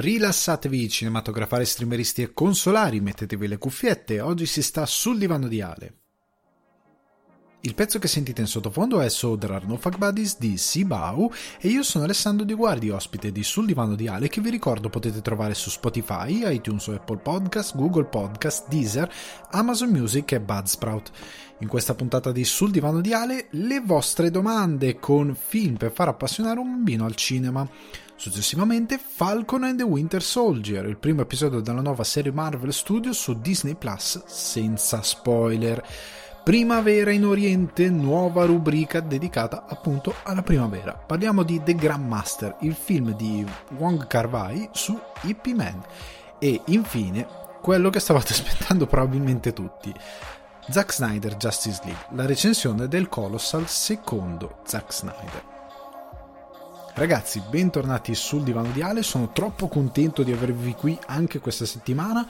Rilassatevi cinematografari, streameristi e consolari, mettetevi le cuffiette, oggi si sta sul divano di Ale. Il pezzo che sentite in sottofondo è So There Are No Fuck Buddies di Sibau e io sono Alessandro Di Guardi, ospite di Sul Divano di Ale che vi ricordo potete trovare su Spotify, iTunes o Apple Podcast, Google Podcast, Deezer, Amazon Music e Budsprout. In questa puntata di Sul Divano di Ale le vostre domande con film per far appassionare un bambino al cinema. Successivamente Falcon and the Winter Soldier, il primo episodio della nuova serie Marvel Studios su Disney Plus senza spoiler. Primavera in Oriente, nuova rubrica dedicata appunto alla primavera. Parliamo di The Grandmaster, il film di Wong Kar-wai su Hippie Man. E infine, quello che stavate aspettando probabilmente tutti. Zack Snyder Justice League, la recensione del Colossal secondo Zack Snyder. Ragazzi, bentornati sul divano di Ale, sono troppo contento di avervi qui anche questa settimana,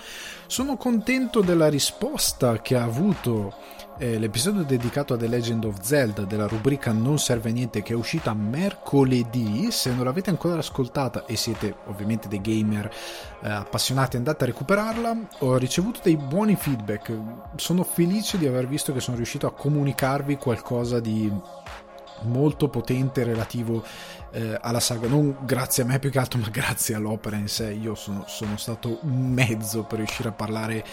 sono contento della risposta che ha avuto eh, l'episodio dedicato a The Legend of Zelda della rubrica Non serve a niente che è uscita mercoledì, se non l'avete ancora ascoltata e siete ovviamente dei gamer eh, appassionati andate a recuperarla, ho ricevuto dei buoni feedback, sono felice di aver visto che sono riuscito a comunicarvi qualcosa di molto potente relativo eh, alla saga, non grazie a me più che altro, ma grazie all'opera in sé. Io sono, sono, stato un mezzo per riuscire a parlare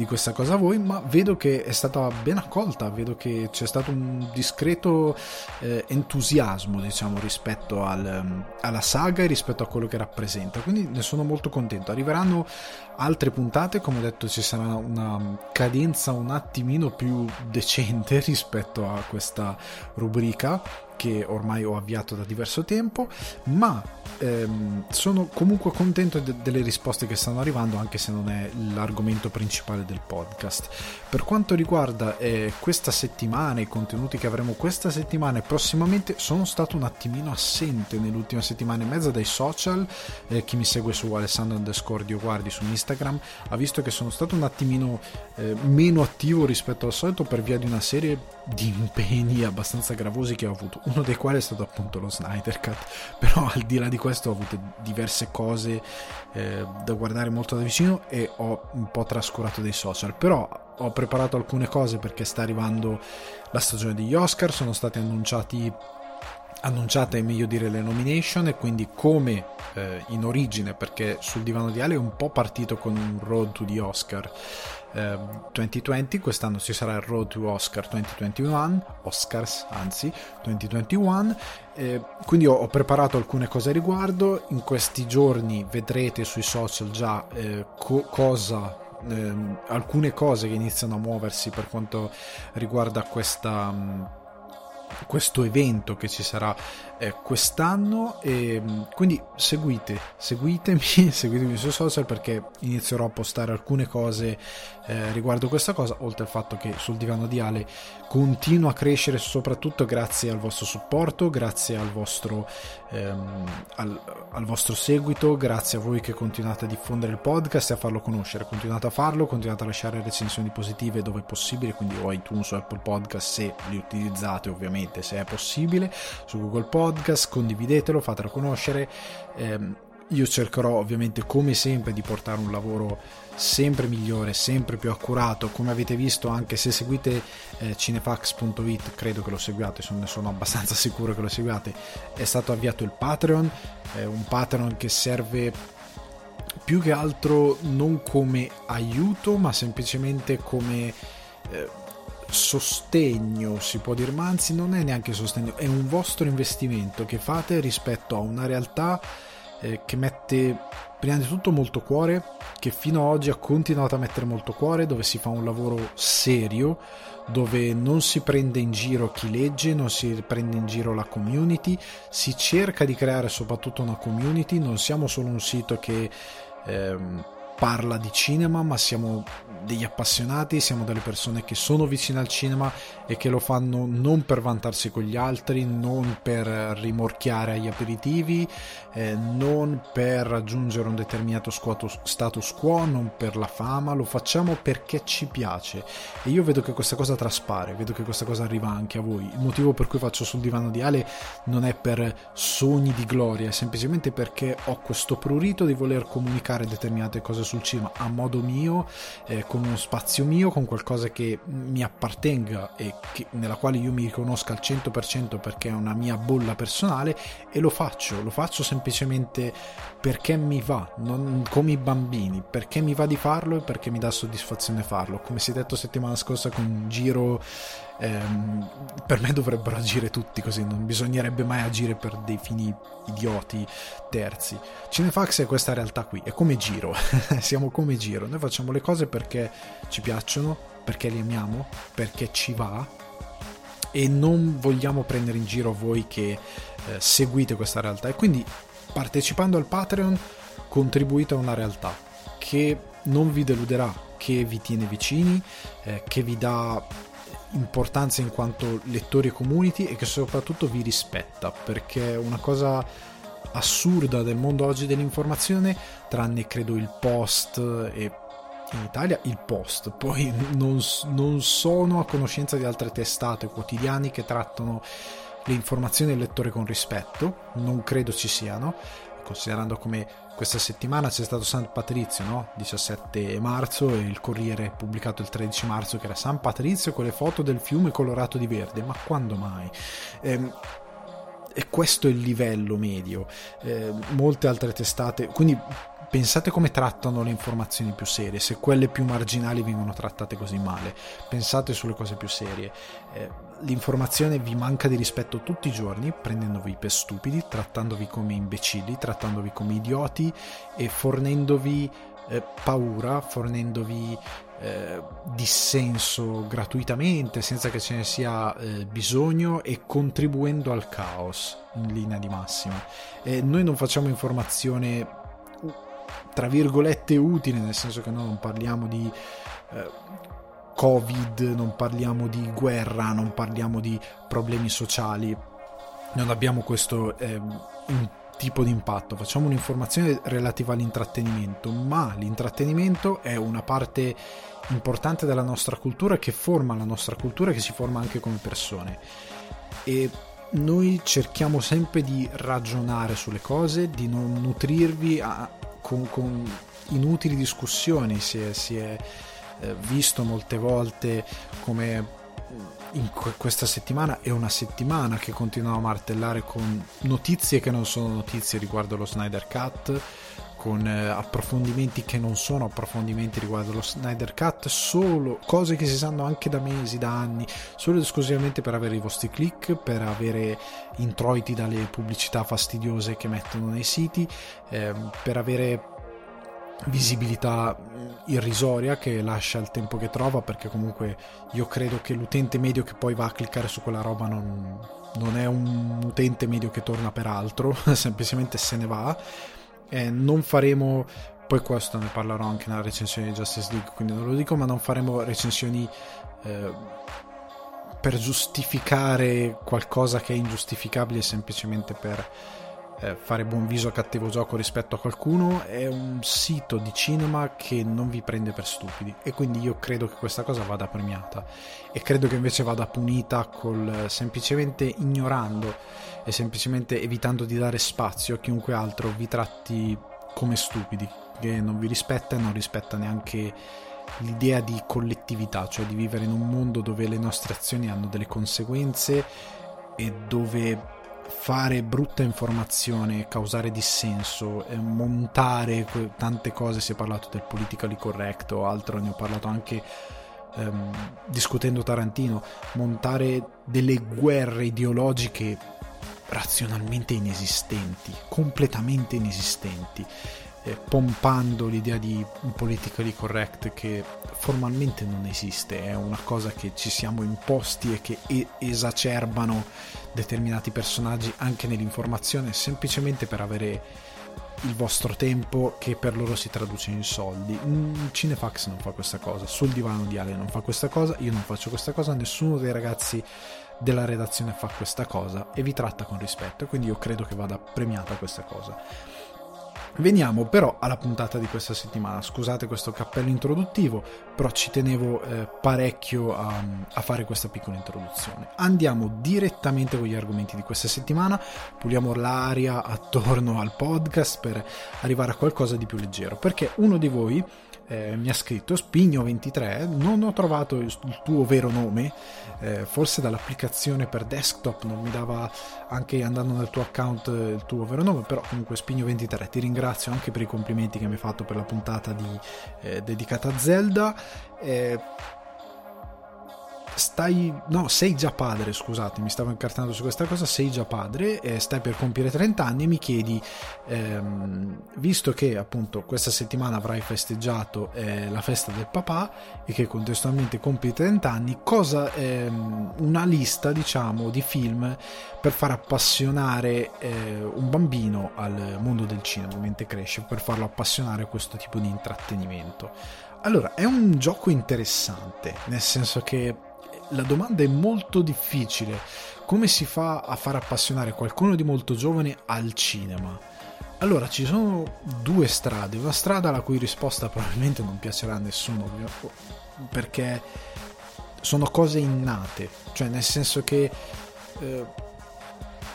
di questa cosa voi, ma vedo che è stata ben accolta, vedo che c'è stato un discreto eh, entusiasmo, diciamo, rispetto al, alla saga e rispetto a quello che rappresenta. Quindi ne sono molto contento. Arriveranno altre puntate, come ho detto, ci sarà una cadenza un attimino più decente rispetto a questa rubrica che ormai ho avviato da diverso tempo, ma ehm, sono comunque contento de- delle risposte che stanno arrivando, anche se non è l'argomento principale del podcast. Per quanto riguarda eh, questa settimana, i contenuti che avremo questa settimana e prossimamente, sono stato un attimino assente nell'ultima settimana e mezza dai social. Eh, chi mi segue su Alessandro underscore Guardi su Instagram ha visto che sono stato un attimino eh, meno attivo rispetto al solito per via di una serie di impegni abbastanza gravosi che ho avuto, uno dei quali è stato appunto lo Snyder Cut, però al di là di questo ho avuto diverse cose eh, da guardare molto da vicino e ho un po' trascurato dei social, però ho preparato alcune cose perché sta arrivando la stagione degli Oscar, sono stati annunciati annunciate meglio dire le nomination e quindi come eh, in origine perché sul divano di Ale è un po' partito con un road to the Oscar 2020, ehm, quest'anno ci sarà il Road to Oscar 2021, Oscars anzi 2021, eh, quindi ho, ho, preparato alcune cose a riguardo, in questi giorni vedrete sui social già eh, co- cosa ehm, alcune cose che iniziano a muoversi per quanto riguarda questa, mm, questo evento che ci sarà eh, quest'anno e mm, quindi seguite, seguitemi, seguitemi sui social perché inizierò a postare alcune cose eh, riguardo questa cosa, oltre al fatto che sul divano di Ale continua a crescere soprattutto grazie al vostro supporto, grazie al vostro, ehm, al, al vostro seguito, grazie a voi che continuate a diffondere il podcast e a farlo conoscere, continuate a farlo, continuate a lasciare recensioni positive dove è possibile, quindi o iTunes o Apple Podcast se li utilizzate ovviamente, se è possibile, su Google Podcast podcast, condividetelo, fatelo conoscere. Eh, io cercherò ovviamente come sempre di portare un lavoro sempre migliore, sempre più accurato, come avete visto anche se seguite eh, cinefax.it, credo che lo seguiate, ne sono abbastanza sicuro che lo seguiate, è stato avviato il Patreon, eh, un Patreon che serve più che altro non come aiuto ma semplicemente come eh, sostegno, si può dire, ma anzi non è neanche sostegno, è un vostro investimento che fate rispetto a una realtà eh, che mette prima di tutto molto cuore, che fino ad oggi ha continuato a mettere molto cuore, dove si fa un lavoro serio, dove non si prende in giro chi legge, non si prende in giro la community, si cerca di creare soprattutto una community, non siamo solo un sito che... Ehm, parla di cinema, ma siamo degli appassionati, siamo delle persone che sono vicine al cinema e che lo fanno non per vantarsi con gli altri, non per rimorchiare agli aperitivi, eh, non per raggiungere un determinato status quo, non per la fama, lo facciamo perché ci piace. E io vedo che questa cosa traspare, vedo che questa cosa arriva anche a voi. Il motivo per cui faccio sul divano di Ale non è per sogni di gloria, è semplicemente perché ho questo prurito di voler comunicare determinate cose sul cinema a modo mio, eh, con uno spazio mio, con qualcosa che mi appartenga e che, nella quale io mi riconosca al 100% perché è una mia bolla personale e lo faccio, lo faccio semplicemente perché mi va, non come i bambini, perché mi va di farlo e perché mi dà soddisfazione farlo. Come si è detto settimana scorsa con Giro, ehm, per me dovrebbero agire tutti così, non bisognerebbe mai agire per dei fini idioti terzi. Cinefax è questa realtà qui, è come Giro, siamo come Giro, noi facciamo le cose perché ci piacciono, perché li amiamo, perché ci va e non vogliamo prendere in giro voi che eh, seguite questa realtà e quindi partecipando al Patreon contribuite a una realtà che non vi deluderà, che vi tiene vicini, eh, che vi dà importanza in quanto lettori e community e che soprattutto vi rispetta perché una cosa assurda del mondo oggi dell'informazione tranne credo il post e in Italia il post. Poi non, non sono a conoscenza di altre testate quotidiane che trattano le informazioni del lettore con rispetto, non credo ci siano, considerando come questa settimana c'è stato San Patrizio, no? 17 marzo, e il Corriere pubblicato il 13 marzo che era San Patrizio con le foto del fiume colorato di verde, ma quando mai? Ehm, e questo è il livello medio. Eh, molte altre testate, quindi pensate come trattano le informazioni più serie, se quelle più marginali vengono trattate così male, pensate sulle cose più serie. Eh, l'informazione vi manca di rispetto tutti i giorni, prendendovi per stupidi, trattandovi come imbecilli, trattandovi come idioti e fornendovi eh, paura, fornendovi eh, dissenso gratuitamente, senza che ce ne sia eh, bisogno e contribuendo al caos in linea di massima. noi non facciamo informazione tra virgolette utile, nel senso che noi non parliamo di eh, Covid, non parliamo di guerra, non parliamo di problemi sociali, non abbiamo questo eh, tipo di impatto, facciamo un'informazione relativa all'intrattenimento, ma l'intrattenimento è una parte importante della nostra cultura che forma la nostra cultura e che si forma anche come persone. E noi cerchiamo sempre di ragionare sulle cose, di non nutrirvi a, con, con inutili discussioni, si è, si è visto molte volte come in questa settimana è una settimana che continuiamo a martellare con notizie che non sono notizie riguardo lo Snyder Cut con eh, approfondimenti che non sono approfondimenti riguardo lo Snyder Cut solo cose che si sanno anche da mesi, da anni solo ed esclusivamente per avere i vostri click per avere introiti dalle pubblicità fastidiose che mettono nei siti eh, per avere visibilità irrisoria che lascia il tempo che trova perché comunque io credo che l'utente medio che poi va a cliccare su quella roba non, non è un utente medio che torna per altro semplicemente se ne va. Eh, non faremo poi questo ne parlerò anche nella recensione di Justice League quindi non lo dico ma non faremo recensioni eh, per giustificare qualcosa che è ingiustificabile semplicemente per eh, fare buon viso a cattivo gioco rispetto a qualcuno è un sito di cinema che non vi prende per stupidi. E quindi io credo che questa cosa vada premiata. E credo che invece vada punita col semplicemente ignorando e semplicemente evitando di dare spazio a chiunque altro vi tratti come stupidi che non vi rispetta e non rispetta neanche l'idea di collettività, cioè di vivere in un mondo dove le nostre azioni hanno delle conseguenze e dove fare brutta informazione, causare dissenso, eh, montare tante cose, si è parlato del politically correct o altro, ne ho parlato anche ehm, discutendo Tarantino, montare delle guerre ideologiche razionalmente inesistenti, completamente inesistenti eh, pompando l'idea di un politically correct che formalmente non esiste, è una cosa che ci siamo imposti e che e- esacerbano determinati personaggi anche nell'informazione semplicemente per avere il vostro tempo che per loro si traduce in soldi. Mm, Cinefax non fa questa cosa, sul divano di Ale non fa questa cosa, io non faccio questa cosa, nessuno dei ragazzi della redazione fa questa cosa e vi tratta con rispetto, quindi io credo che vada premiata questa cosa. Veniamo però alla puntata di questa settimana. Scusate questo cappello introduttivo, però ci tenevo eh, parecchio a, a, fare questa piccola introduzione. Andiamo direttamente con gli argomenti di questa settimana, puliamo l'aria attorno al podcast per arrivare a qualcosa di più leggero, perché uno di voi eh, mi ha scritto Spigno23, non ho trovato il, il tuo vero nome, eh, forse dall'applicazione per desktop non mi dava anche andando nel tuo account il tuo vero nome, però comunque Spigno23 ti ringrazio anche per i complimenti che mi hai fatto per la puntata di, eh, dedicata a Zelda. Stai no sei già padre scusate mi stavo incartando su questa cosa sei già padre eh, stai per compiere 30 anni e mi chiedi ehm, visto che appunto questa settimana avrai festeggiato eh, la festa del papà e che contestualmente compi 30 anni cosa ehm, una lista diciamo di film per far appassionare eh, un bambino al mondo del cinema mentre cresce per farlo appassionare a questo tipo di intrattenimento? Allora, è un gioco interessante, nel senso che la domanda è molto difficile. Come si fa a far appassionare qualcuno di molto giovane al cinema? Allora, ci sono due strade. Una strada la cui risposta probabilmente non piacerà a nessuno, perché sono cose innate, cioè nel senso che eh,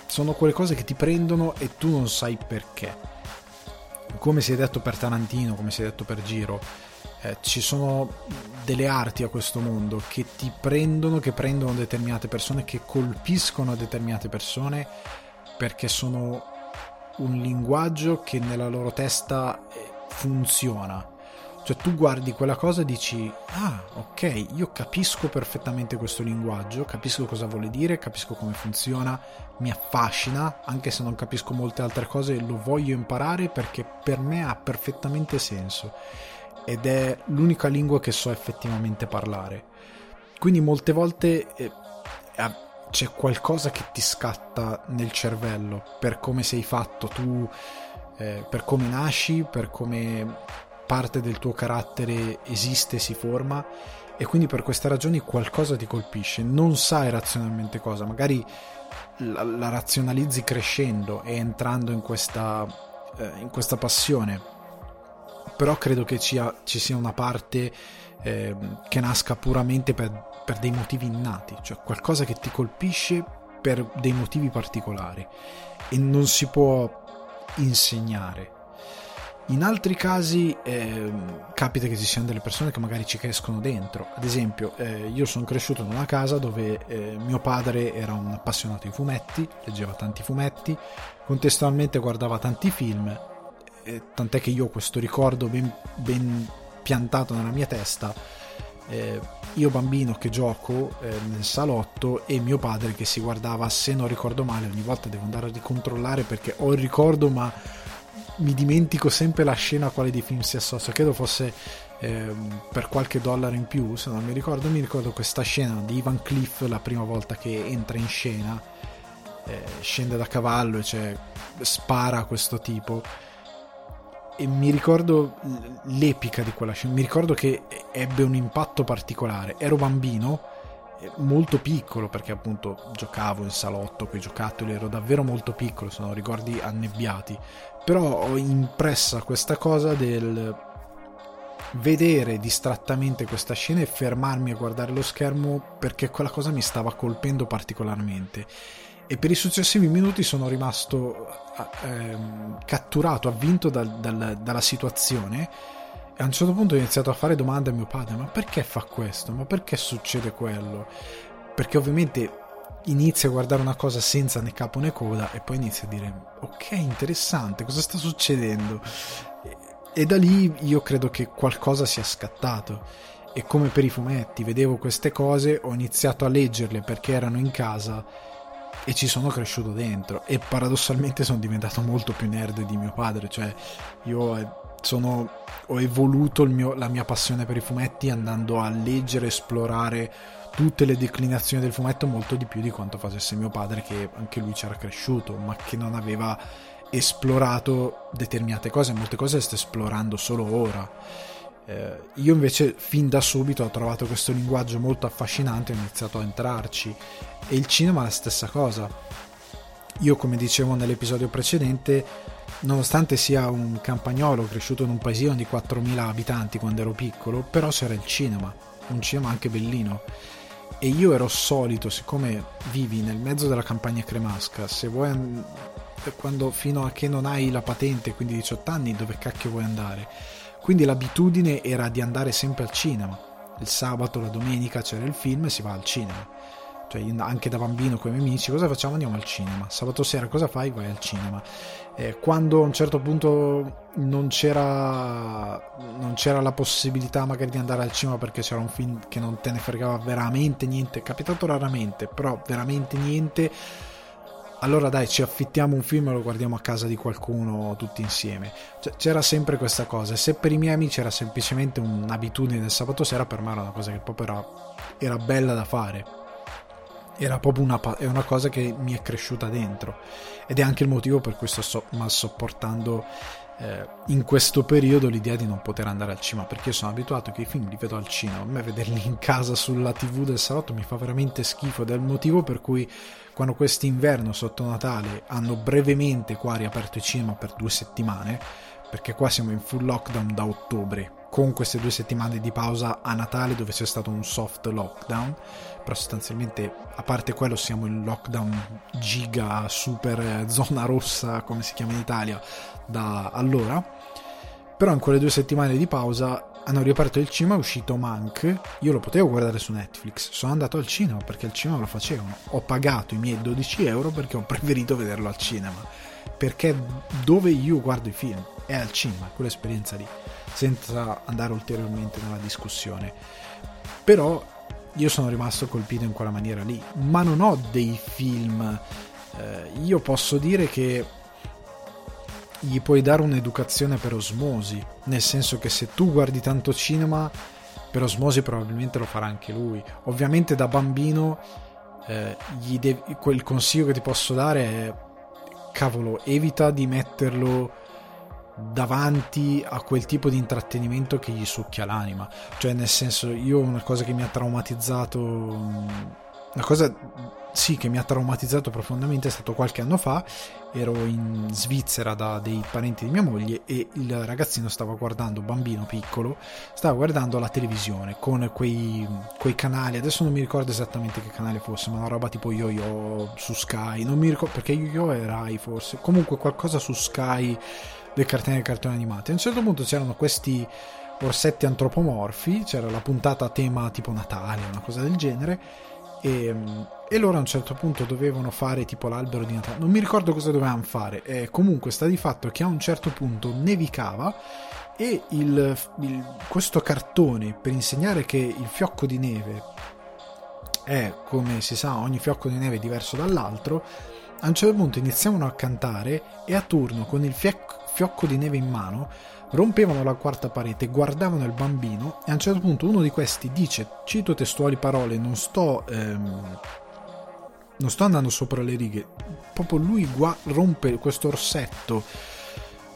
sono quelle cose che ti prendono e tu non sai perché. Come si è detto per Tarantino, come si è detto per Giro, eh, ci sono delle arti a questo mondo che ti prendono, che prendono determinate persone, che colpiscono determinate persone perché sono un linguaggio che nella loro testa eh, funziona. Cioè tu guardi quella cosa e dici, ah ok, io capisco perfettamente questo linguaggio, capisco cosa vuole dire, capisco come funziona, mi affascina, anche se non capisco molte altre cose, lo voglio imparare perché per me ha perfettamente senso ed è l'unica lingua che so effettivamente parlare. Quindi molte volte eh, c'è qualcosa che ti scatta nel cervello per come sei fatto tu, eh, per come nasci, per come parte del tuo carattere esiste, si forma e quindi per queste ragioni qualcosa ti colpisce, non sai razionalmente cosa, magari la, la razionalizzi crescendo e entrando in questa, eh, in questa passione però credo che ci, ci sia una parte eh, che nasca puramente per, per, dei motivi innati, cioè qualcosa che ti colpisce per dei motivi particolari e non si può insegnare. In altri casi eh, capita che ci siano delle persone che magari ci crescono dentro. Ad esempio, eh, io sono cresciuto in una casa dove eh, mio padre era un appassionato di fumetti, leggeva tanti fumetti, contestualmente guardava tanti film tant'è che io ho questo ricordo ben, ben piantato nella mia testa. Eh, io bambino che gioco eh, nel salotto e mio padre che si guardava, se non ricordo male, ogni volta devo andare a ricontrollare perché ho il ricordo ma mi dimentico sempre la scena a quale dei film si associa, credo fosse eh, per qualche dollaro in più, se non mi ricordo, mi ricordo questa scena di Ivan Cliff la prima volta che entra in scena, eh, scende da cavallo e cioè, spara a questo tipo e mi ricordo l'epica di quella scena, mi ricordo che ebbe un impatto particolare. Ero bambino, eh, molto piccolo, perché appunto giocavo in salotto con i giocattoli, ero davvero molto piccolo, sono ricordi annebbiati, però ho impressa questa cosa del vedere distrattamente questa scena e fermarmi a guardare lo schermo perché quella cosa mi stava colpendo particolarmente. E per i successivi minuti sono rimasto ehm, catturato, avvinto dal, dal, dalla situazione e a un certo punto ho iniziato a fare domande a mio padre ma perché fa questo? ma perché succede quello? perché ovviamente inizia a guardare una cosa senza né capo né coda e poi inizia a dire ok interessante cosa sta succedendo e da lì io credo che qualcosa sia scattato e come per i fumetti vedevo queste cose ho iniziato a leggerle perché erano in casa e ci sono cresciuto dentro. E paradossalmente sono diventato molto più nerd di mio padre, cioè io eh, sono, ho evoluto mio, la mia passione per i fumetti andando a leggere, esplorare tutte le declinazioni del fumetto molto di più di quanto facesse mio padre che anche lui c'era cresciuto ma che non aveva esplorato determinate cose, molte cose sto esplorando solo ora. Eh, io invece fin da subito ho trovato questo linguaggio molto affascinante ho iniziato a entrarci. E il cinema è la stessa cosa. Io, come dicevo nell'episodio precedente, nonostante sia un campagnolo cresciuto in un paesino di 4.000 abitanti quando ero piccolo, però c'era il cinema, un cinema anche bellino. E io ero solito, siccome vivi nel mezzo della campagna cremasca, se vuoi quando fino a che non hai la patente, quindi 18 anni, dove cacchio vuoi andare? Quindi l'abitudine era di andare sempre al cinema. Il sabato, la domenica c'era il film e si va al cinema. Cioè, anche da bambino con i miei amici, cosa facciamo? Andiamo al cinema. Sabato sera cosa fai? Vai al cinema. Eh, quando a un certo punto non c'era, non c'era la possibilità magari di andare al cinema perché c'era un film che non te ne fregava veramente niente, è capitato raramente, però veramente niente allora dai ci affittiamo un film e lo guardiamo a casa di qualcuno tutti insieme. Cioè, c'era sempre questa cosa, se per i miei amici era semplicemente un'abitudine del sabato sera, per me era una cosa che proprio era, era bella da fare. Era proprio una, è una cosa che mi è cresciuta dentro ed è anche il motivo per cui sto so, sopportando eh, in questo periodo l'idea di non poter andare al cinema perché io sono abituato che i film li vedo al cinema a me vederli in casa sulla tv del salotto mi fa veramente schifo ed è il motivo per cui quando quest'inverno sotto Natale hanno brevemente qua riaperto i cinema per due settimane perché qua siamo in full lockdown da ottobre con queste due settimane di pausa a Natale dove c'è stato un soft lockdown però sostanzialmente a parte quello siamo in lockdown giga super eh, zona rossa come si chiama in Italia da allora però in quelle due settimane di pausa hanno riaperto il cinema, è uscito Mank, io lo potevo guardare su Netflix, sono andato al cinema perché al cinema lo facevano, ho pagato i miei 12 euro perché ho preferito vederlo al cinema, perché dove io guardo i film è al cinema, quell'esperienza lì, senza andare ulteriormente nella discussione. Però io sono rimasto colpito in quella maniera lì, ma non ho dei film, eh, io posso dire che gli puoi dare un'educazione per osmosi, nel senso che se tu guardi tanto cinema, per osmosi probabilmente lo farà anche lui. Ovviamente da bambino eh, devi, quel consiglio che ti posso dare è cavolo, evita di metterlo davanti a quel tipo di intrattenimento che gli succhia l'anima. Cioè, nel senso, io una cosa che mi ha traumatizzato, una cosa sì, che mi ha traumatizzato profondamente è stato qualche anno fa. Ero in Svizzera da dei parenti di mia moglie e il ragazzino stava guardando, bambino piccolo, stava guardando la televisione con quei, quei canali. Adesso non mi ricordo esattamente che canale fosse, ma una roba tipo Yo-Yo su Sky. Non mi ricordo perché Yo-Yo è Rai forse. Comunque qualcosa su Sky del cartone dei cartoni animati. A un certo punto c'erano questi orsetti antropomorfi, c'era la puntata a tema tipo Natale, una cosa del genere e, ehm, e, loro a un certo punto dovevano fare tipo l'albero di Natale. Non mi ricordo cosa dovevano fare. Eh, comunque sta di fatto che a un certo punto nevicava e il, il, questo cartone per insegnare che il fiocco di neve è come si sa ogni fiocco di neve è diverso dall'altro a un certo punto iniziavano a cantare e a turno con il fiocco di neve in mano rompevano la quarta parete, guardavano il bambino e a un certo punto uno di questi dice, cito testuali parole, non sto, ehm, non sto andando sopra le righe, proprio lui gua- rompe questo orsetto,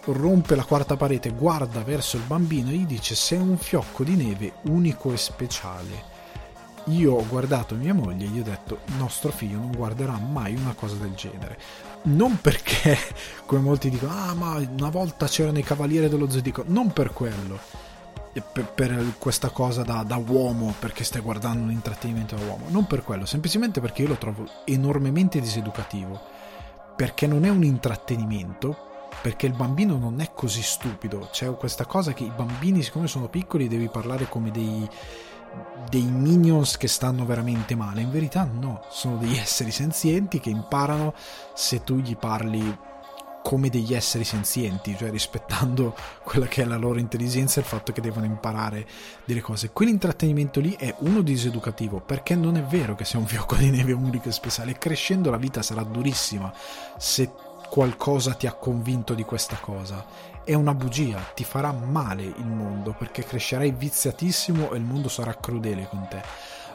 rompe la quarta parete, guarda verso il bambino e gli dice sei un fiocco di neve unico e speciale. Io ho guardato mia moglie e gli ho detto nostro figlio non guarderà mai una cosa del genere non perché, come molti dicono, ah ma una volta c'erano i Cavalieri dello Zodiaco, non per quello, per, per questa cosa da, da, uomo, perché stai guardando un intrattenimento da uomo, non per quello, semplicemente perché io lo trovo enormemente diseducativo, perché non è un intrattenimento, perché il bambino non è così stupido, c'è questa cosa che i bambini, siccome sono piccoli, devi parlare come dei dei minions che stanno veramente male. In verità no, sono degli esseri senzienti che imparano se tu gli parli come degli esseri senzienti, cioè rispettando quella che è la loro intelligenza e il fatto che devono imparare delle cose. Quell'intrattenimento lì è uno diseducativo, perché non è vero che sia un fiocco di neve unico e speciale. Crescendo la vita sarà durissima se qualcosa ti ha convinto di questa cosa è una bugia, ti farà male il mondo perché crescerai viziatissimo e il mondo sarà crudele con te.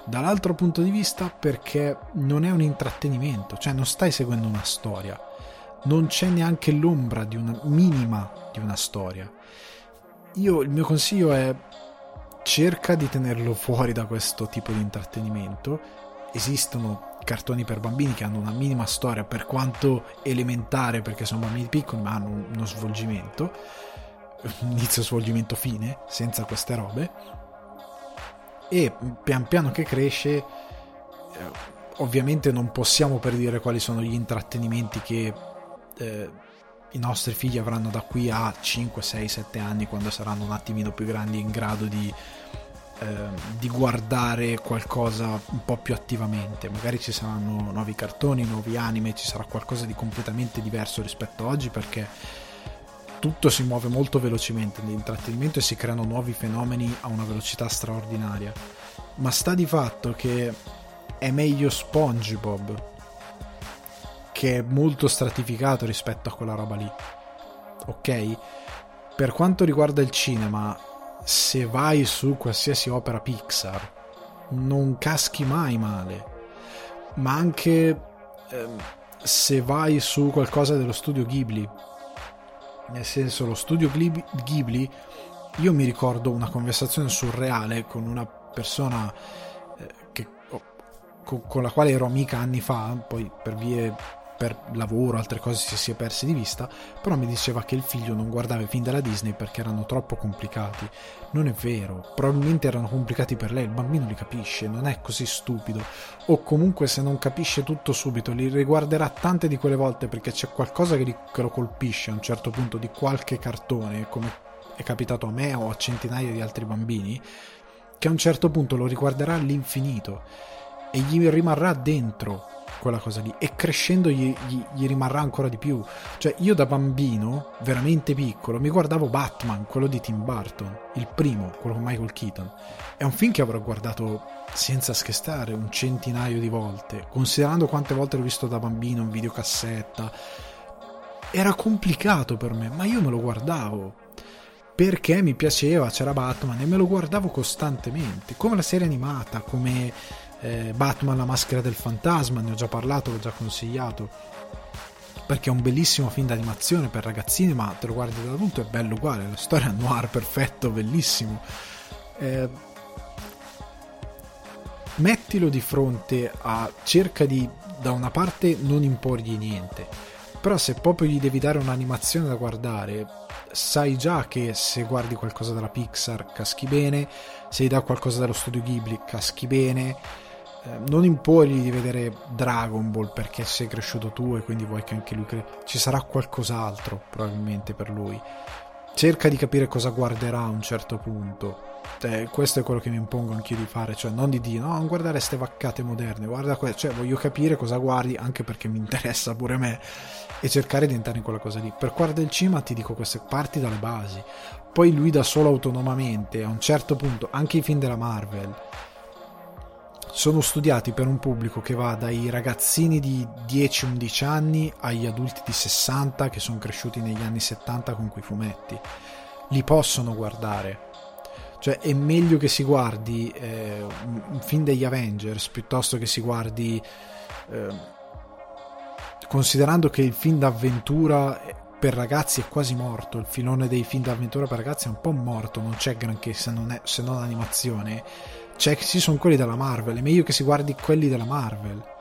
Dall'altro punto di vista perché non è un intrattenimento, cioè non stai seguendo una storia. non c'è neanche l'ombra di una minima di una storia. Io il mio consiglio è cerca di tenerlo fuori da questo tipo di intrattenimento. Esistono cartoni per bambini che hanno una minima storia, per quanto elementare, perché sono bambini piccoli, ma hanno uno svolgimento, inizio, svolgimento, fine, senza queste robe. E pian piano che cresce, eh, ovviamente non possiamo predire quali sono gli intrattenimenti che eh, i nostri figli avranno da qui a 5, 6, 7 anni quando saranno un attimino più grandi in grado di, di guardare qualcosa un po' più attivamente magari ci saranno nuovi cartoni, nuovi anime ci sarà qualcosa di completamente diverso rispetto a oggi perché tutto si muove molto velocemente nell'intrattenimento e si creano nuovi fenomeni a una velocità straordinaria ma sta di fatto che è meglio SpongeBob che è molto stratificato rispetto a quella roba lì. Ok? Per quanto riguarda il cinema, se vai su qualsiasi opera Pixar, non caschi mai male. Ma anche ehm, se vai su qualcosa dello studio Ghibli, nel senso lo studio Ghibli, io mi ricordo una conversazione surreale con una persona eh, che, oh, con, con la quale ero amica anni fa, poi per vie per lavoro, altre cose si sia persi di vista, però mi diceva che il figlio non guardava i film della Disney perché erano troppo complicati. Non è vero, probabilmente erano complicati per lei, il bambino li capisce, non è così stupido. O comunque se non capisce tutto subito, li riguarderà tante di quelle volte perché c'è qualcosa che, lo colpisce a un certo punto di qualche cartone, come è capitato a me o a centinaia di altri bambini, che a un certo punto lo riguarderà all'infinito e gli rimarrà dentro quella cosa lì e crescendo gli, gli, gli, rimarrà ancora di più. Cioè io da bambino, veramente piccolo, mi guardavo Batman, quello di Tim Burton, il primo, quello con Michael Keaton. È un film che avrò guardato senza scherzare un centinaio di volte, considerando quante volte l'ho visto da bambino in videocassetta. Era complicato per me, ma io me lo guardavo perché mi piaceva, c'era Batman e me lo guardavo costantemente, come la serie animata, come eh, Batman la maschera del fantasma, ne ho già parlato, l'ho già consigliato. Perché è un bellissimo film d'animazione per ragazzini ma te lo guardi da adulto è bello uguale la storia noir perfetto bellissimo. Eh, mettilo di fronte a cerca di da una parte non imporgli niente però se proprio gli devi dare un'animazione da guardare sai già che se guardi qualcosa della Pixar caschi bene se gli dai qualcosa dallo studio Ghibli caschi bene eh, non imporgli di vedere Dragon Ball perché sei cresciuto tu e quindi vuoi che anche lui cre- ci sarà qualcos'altro probabilmente per lui. Cerca di capire cosa guarderà a un certo punto. Eh, questo è quello che mi impongo anch'io di fare cioè non di dire no non guardare queste vaccate moderne guarda que- cioè voglio capire cosa guardi anche perché mi interessa pure a me e cercare di entrare in quella cosa lì. Per guardare il cinema ti dico queste parti dalle basi. Poi lui da solo autonomamente a un certo punto anche i film della Marvel sono studiati per un pubblico che va dai ragazzini di 10-11 anni agli adulti di 60 che sono cresciuti negli anni 70 con quei fumetti. Li possono guardare. Cioè è meglio che si guardi eh, un film degli Avengers piuttosto che si guardi... Eh, considerando che il film d'avventura per ragazzi è quasi morto, il filone dei film d'avventura per ragazzi è un po' morto, non c'è granché se non, è, se non animazione cioè, ci sono quelli della Marvel, è meglio che si guardi quelli della Marvel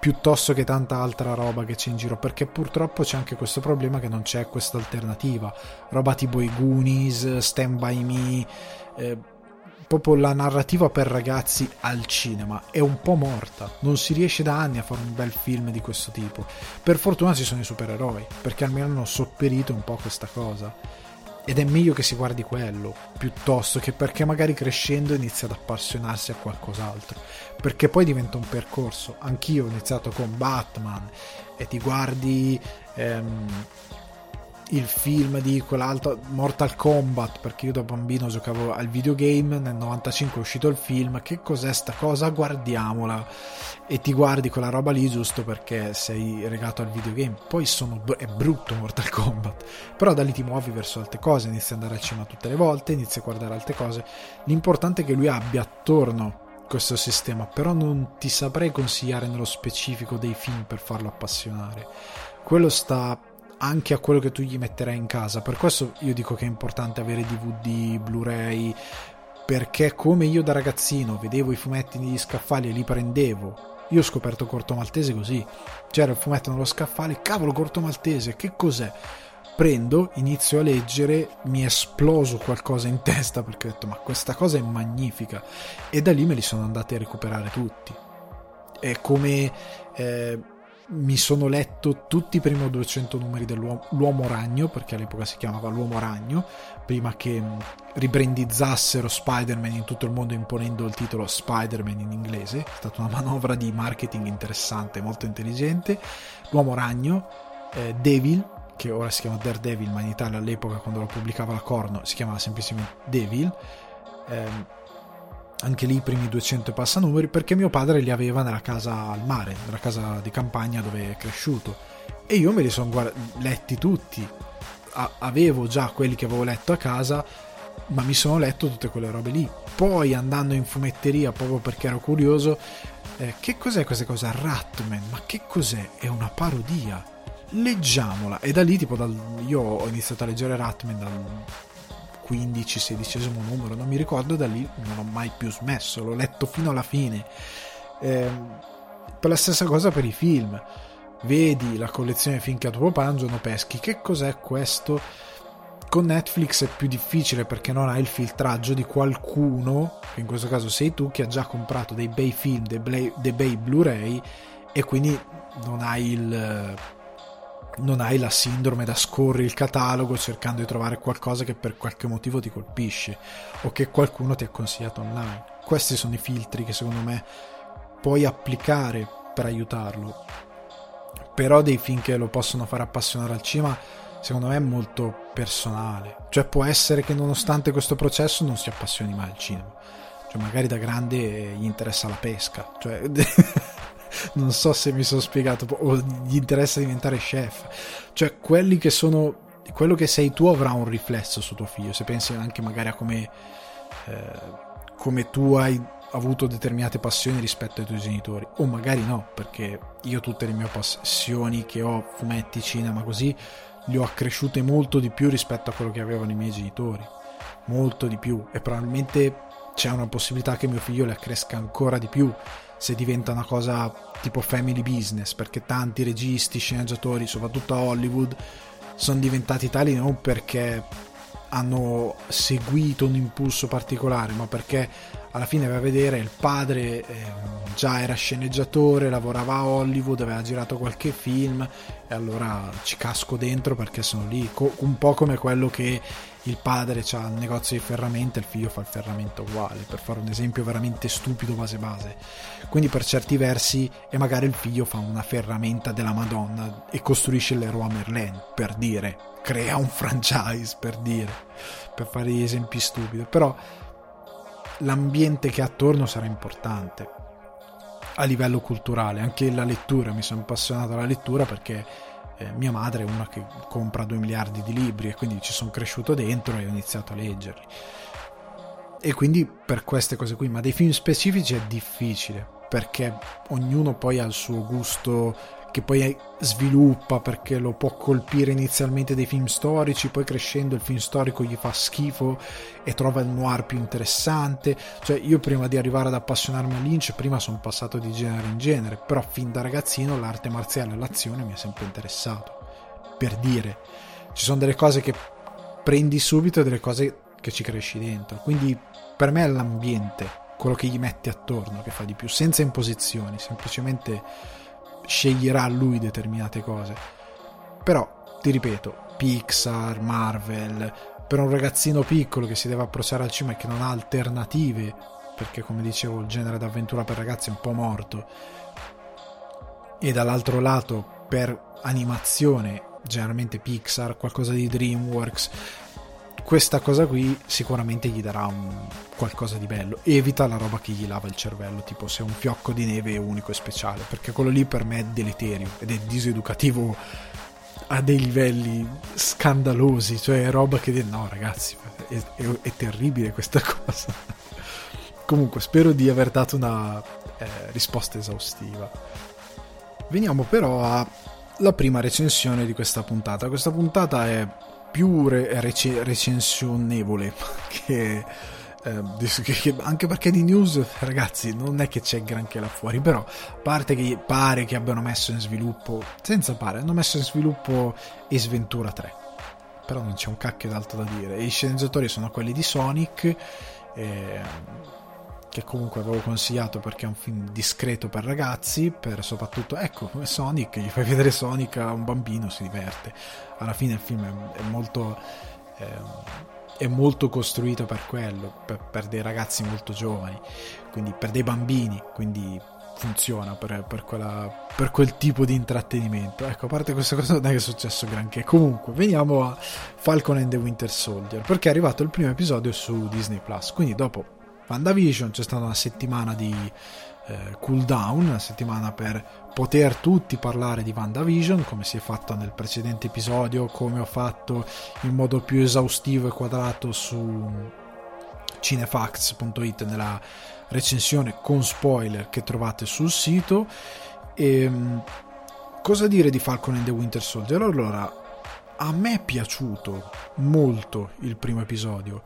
piuttosto che tanta altra roba che c'è in giro perché purtroppo c'è anche questo problema che non c'è questa alternativa. Roba tipo i Goonies, Stand By Me eh, proprio la narrativa per ragazzi al cinema è un po' morta. Non si riesce da anni a fare un bel film di questo tipo. Per fortuna ci sono i supereroi perché almeno hanno sopperito un po' questa cosa ed è meglio che si guardi quello piuttosto che perché magari crescendo inizia ad appassionarsi a qualcos'altro. Perché poi diventa un percorso. Anch'io ho iniziato con Batman e ti guardi ehm, il film di quell'altro Mortal Kombat perché io da bambino giocavo al videogame nel 95 è uscito il film che cos'è sta cosa? Guardiamola. E ti guardi quella roba lì giusto perché sei legato al videogame. Poi sono, è brutto Mortal Kombat però da lì ti muovi verso altre cose inizi ad andare al cinema tutte le volte inizi a guardare altre cose. L'importante è che lui abbia attorno questo sistema però non ti saprei consigliare nello specifico dei film per farlo appassionare. Quello sta anche a quello che tu gli metterai in casa. Per questo io dico che è importante avere DVD, Blu-ray, perché come io da ragazzino vedevo i fumetti negli scaffali e li prendevo. Io ho scoperto Corto Maltese così. C'era il fumetto nello scaffale, cavolo Corto Maltese, che cos'è? Prendo, inizio a leggere, mi è esploso qualcosa in testa perché ho detto ma questa cosa è magnifica e da lì me li sono andati a recuperare tutti. È come eh, mi sono letto tutti i primi 200 numeri dell'Uomo Ragno, perché all'epoca si chiamava L'Uomo Ragno, prima che mm, ribrandizzassero Spider-Man in tutto il mondo imponendo il titolo Spider-Man in inglese. È stata una manovra di marketing interessante, molto intelligente. L'Uomo Ragno, eh, Devil, che ora si chiama Daredevil, ma in Italia all'epoca quando lo pubblicava la Corno si chiamava semplicemente Devil. Eh, anche lì i primi 200 passanumeri perché mio padre li aveva nella casa al mare, nella casa di campagna dove è cresciuto e io me li sono guard- letti tutti. A- avevo già quelli che avevo letto a casa, ma mi sono letto tutte quelle robe lì. Poi andando in fumetteria proprio perché ero curioso, eh, che cos'è questa cosa? Ratman, ma che cos'è? È una parodia. Leggiamola. E da lì, tipo, dal, io ho iniziato a leggere Ratman dal 15-16 numero, non mi ricordo, da lì non ho mai più smesso, l'ho letto fino alla fine. Eh, per la stessa cosa per i film. Vedi la collezione Finché a tuo pangiano peschi, che cos'è questo? Con Netflix è più difficile perché non hai il filtraggio di qualcuno, che in questo caso sei tu, che ha già comprato dei bei film, dei, dei bei Blu-ray e quindi non hai il non hai la sindrome da scorri il catalogo cercando di trovare qualcosa che per qualche motivo ti colpisce o che qualcuno ti ha consigliato online. Questi sono i filtri che secondo me puoi applicare per aiutarlo. Però dei film che lo possono fare appassionare al cinema, secondo me è molto personale. Cioè può essere che nonostante questo processo non si appassioni mai al cinema. Cioè magari da grande gli interessa la pesca. Cioè non so se mi sono spiegato, o gli interessa diventare chef. Cioè, quelli che sono. Quello che sei tu avrà un riflesso su tuo figlio. Se pensi anche magari a come. Eh, come tu hai avuto determinate passioni rispetto ai tuoi genitori, o magari no, perché io tutte le mie passioni che ho, fumetti, cinema, così, le ho accresciute molto di più rispetto a quello che avevano i miei genitori. Molto di più. E probabilmente c'è una possibilità che mio figlio le accresca ancora di più se diventa una cosa tipo family business, perché tanti registi, sceneggiatori, soprattutto a Hollywood, sono diventati tali non perché hanno seguito un impulso particolare, ma perché alla fine va a vedere il padre eh, già era sceneggiatore, lavorava a Hollywood, aveva girato qualche film e allora ci casco dentro perché sono lì, Co- un po' come quello che il padre ha il negozio di ferramenta e il figlio fa il ferramento uguale, per fare un esempio veramente stupido base base. Quindi per certi versi e magari il figlio fa una ferramenta della Madonna e costruisce l'Eroy Merlin, per dire, crea un franchise, per dire, per fare gli esempi stupidi, però l'ambiente che ha attorno sarà importante a livello culturale, anche la lettura, mi sono appassionato alla lettura perché eh, mia madre è una che compra 2 miliardi di libri e quindi ci sono cresciuto dentro e ho iniziato a leggerli. E quindi per queste cose qui, ma dei film specifici è difficile perché ognuno poi ha il suo gusto che poi sviluppa perché lo può colpire inizialmente dei film storici, poi crescendo il film storico gli fa schifo e trova il noir più interessante. Cioè, io prima di arrivare ad appassionarmi a Lynch, prima sono passato di genere in genere, però fin da ragazzino l'arte marziale e l'azione mi ha sempre interessato. Per dire, ci sono delle cose che prendi subito e delle cose che ci cresci dentro. Quindi per me è l'ambiente, quello che gli metti attorno che fa di più, senza imposizioni, semplicemente sceglierà lui determinate cose. Però, ti ripeto, Pixar, Marvel, per un ragazzino piccolo che si deve approcciare al cinema e che non ha alternative, perché come dicevo il genere d'avventura per ragazzi è un po' morto, e dall'altro lato per animazione, generalmente Pixar, qualcosa di DreamWorks, questa cosa qui sicuramente gli darà un qualcosa di bello. Evita la roba che gli lava il cervello, tipo se un fiocco di neve è unico e speciale, perché quello lì per me è deleterio ed è diseducativo a dei livelli scandalosi, cioè roba che no ragazzi, è, è, è terribile questa cosa. Comunque spero di aver dato una eh, risposta esaustiva. Veniamo però a la prima recensione di questa puntata. Questa puntata è più re- rec- recensionevole che, eh, che, anche perché di news, ragazzi, non è che c'è granché là fuori, però parte che pare che abbiano messo in sviluppo, senza pare, hanno messo in sviluppo Esventura 3. Però non c'è un cacchio d'altro da dire. I sceneggiatori sono quelli di Sonic. E che comunque avevo consigliato perché è un film discreto per ragazzi, per soprattutto, ecco, come Sonic, gli fai vedere Sonic a un bambino, si diverte. Alla fine il film è, molto... Eh, è molto costruito per quello, per, per, dei ragazzi molto giovani, quindi per dei bambini, quindi funziona per, per, quella, per, quel tipo di intrattenimento. Ecco, a parte questa cosa non è che è successo granché. Comunque, veniamo a Falcon and the Winter Soldier, perché è arrivato il primo episodio su Disney Plus, quindi dopo WandaVision, c'è stata una settimana di eh, cooldown, una settimana per poter tutti parlare di WandaVision, come si è fatto nel precedente episodio, come ho fatto in modo più esaustivo e quadrato su cinefax.it nella recensione con spoiler che trovate sul sito. E, ehm, cosa dire di Falcon and the Winter Soldier? Allora, a me è piaciuto molto il primo episodio,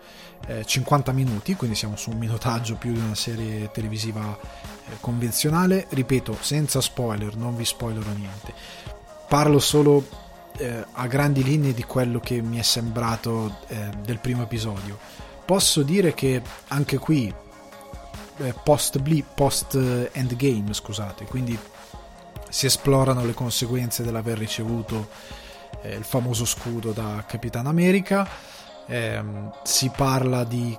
eh, 50 minuti, quindi siamo su un minutaggio più di una serie televisiva eh, convenzionale, ripeto, senza spoiler, non vi spoilerò niente. Parlo solo eh, a grandi linee di quello che mi è sembrato eh, del primo episodio. Posso dire che anche qui eh, post, post eh, endgame, scusate, quindi si esplorano le conseguenze dell'aver ricevuto eh, il famoso scudo da Capitan America. Eh, si parla di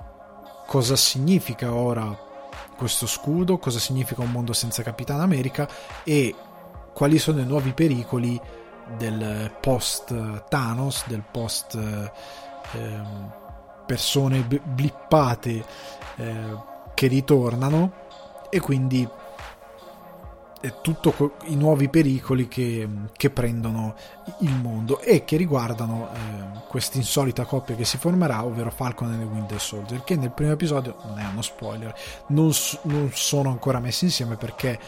cosa significa ora questo scudo, cosa significa un mondo senza Capitan America e quali sono i nuovi pericoli del post Thanos, del post eh, persone blippate eh, che ritornano e quindi tutti i nuovi pericoli che, che, prendono il mondo e che riguardano eh, questa insolita coppia che si formerà, ovvero Falcon e Winter Soldier, che nel primo episodio non è uno spoiler, non, non sono ancora messi insieme perché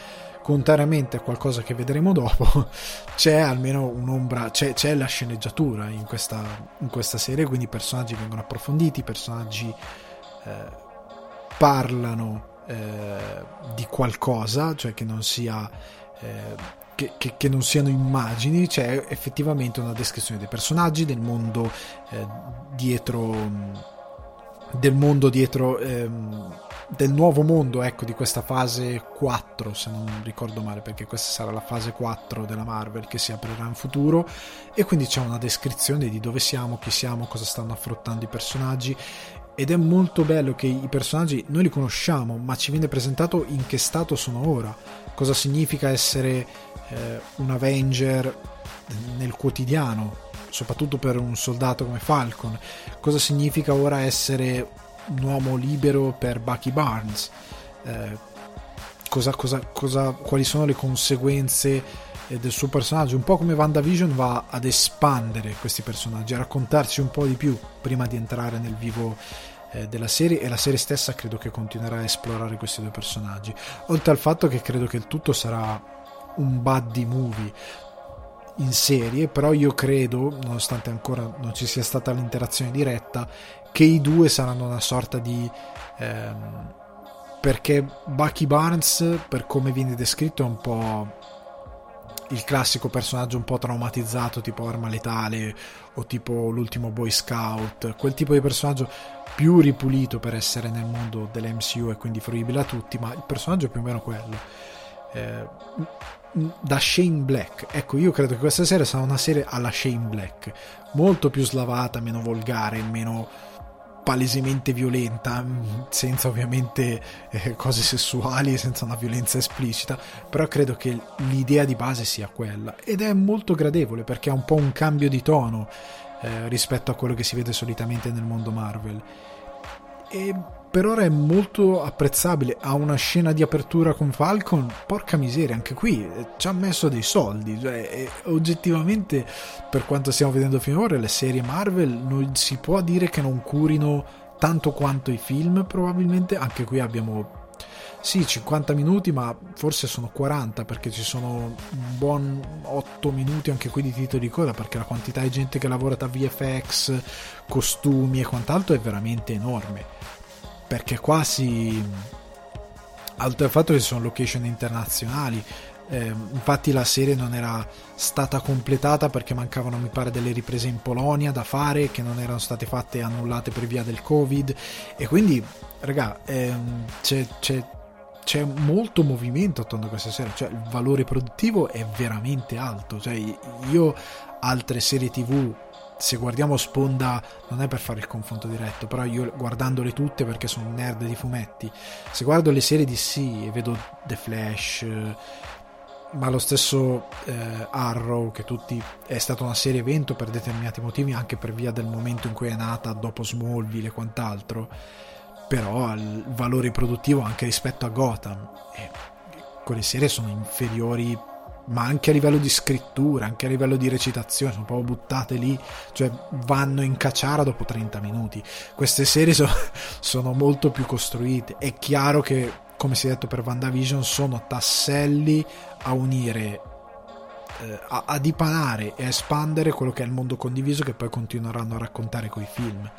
contrariamente a qualcosa che vedremo dopo, c'è almeno un'ombra, c'è, c'è la sceneggiatura in questa, in questa, serie, quindi i personaggi vengono approfonditi, i personaggi eh, parlano eh, di qualcosa, cioè che non sia eh, che, che, che, non siano immagini, c'è effettivamente una descrizione dei personaggi, del mondo eh, dietro del mondo dietro ehm, del nuovo mondo ecco di questa fase 4 se non ricordo male perché questa sarà la fase 4 della Marvel che si aprirà in futuro. E quindi c'è una descrizione di dove siamo, chi siamo, cosa stanno affrontando i personaggi ed è molto bello che i personaggi noi li conosciamo, ma ci viene presentato in che stato sono ora, cosa significa essere eh, un Avenger nel quotidiano, soprattutto per un soldato come Falcon, cosa significa ora essere un uomo libero per Bucky Barnes, eh, cosa, cosa, cosa, quali sono le conseguenze eh, del suo personaggio, un po' come WandaVision va ad espandere questi personaggi, a raccontarci un po' di più prima di entrare nel vivo eh, della serie e la serie stessa credo che continuerà a esplorare questi due personaggi, oltre al fatto che credo che il tutto sarà un buddy movie in serie, però io credo, nonostante ancora non ci sia stata l'interazione diretta, che i due saranno una sorta di... Ehm, perché Bucky Barnes, per come viene descritto, è un po' il classico personaggio un po' traumatizzato tipo Arma Letale o tipo l'ultimo Boy Scout, quel tipo di personaggio più ripulito per essere nel mondo dell'MCU e quindi fruibile a tutti, ma il personaggio è più o meno quello. Eh, da Shane Black, ecco io credo che questa serie sarà una serie alla Shane Black, molto più slavata, meno volgare, meno palesemente violenta, senza ovviamente eh, cose sessuali, senza una violenza esplicita, però credo che l'idea di base sia quella ed è molto gradevole perché ha un po' un cambio di tono eh, rispetto a quello che si vede solitamente nel mondo Marvel. E per ora è molto apprezzabile. Ha una scena di apertura con Falcon, porca miseria, anche qui eh, ci ha messo dei soldi. Cioè, oggettivamente, per quanto stiamo vedendo finora, le serie Marvel non si può dire che non curino tanto quanto i film. Probabilmente anche qui abbiamo sì 50 minuti ma forse sono 40 perché ci sono un buon 8 minuti anche qui di titoli di coda perché la quantità di gente che lavora da VFX costumi e quant'altro è veramente enorme perché qua si altro il fatto che sono location internazionali eh, infatti la serie non era stata completata perché mancavano mi pare delle riprese in Polonia da fare che non erano state fatte e annullate per via del covid. E quindi raga ehm, c'è, c'è, c'è, molto movimento attorno a questa serie. Cioè il valore produttivo è veramente alto. Cioè io altre serie tv se guardiamo sponda non è per fare il confronto diretto però io guardandole tutte perché sono un nerd di fumetti se guardo le serie di sì e vedo The Flash ma lo stesso eh, Arrow che tutti è stata una serie evento per determinati motivi anche per via del momento in cui è nata dopo Smallville e quant'altro però ha il valore produttivo anche rispetto a Gotham e quelle serie sono inferiori ma anche a livello di scrittura anche a livello di recitazione sono proprio buttate lì cioè vanno in cacciara dopo 30 minuti. Queste serie so, sono molto più costruite. È chiaro che come si è detto per WandaVision, sono tasselli a unire, eh, a, a dipanare e a espandere quello che è il mondo condiviso che poi continueranno a raccontare coi film.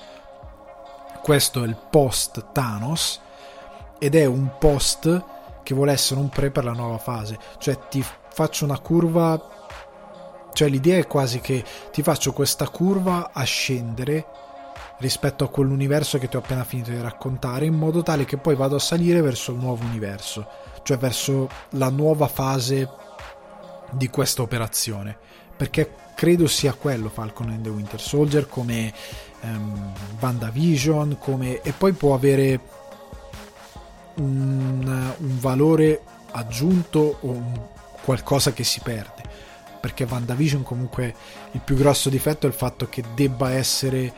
Questo è il post Thanos ed è un post che vuole essere un pre per la nuova fase, cioè ti faccio una curva, cioè l'idea è quasi che ti faccio questa curva a scendere rispetto a quell'universo che ti ho appena finito di raccontare, in modo tale che poi vado a salire verso il nuovo universo, cioè verso la nuova fase di questa operazione. Perché credo sia quello Falcon and the Winter Soldier come um, WandaVision, come... e poi può avere un, un valore aggiunto o un, qualcosa che si perde. Perché WandaVision comunque il più grosso difetto è il fatto che debba essere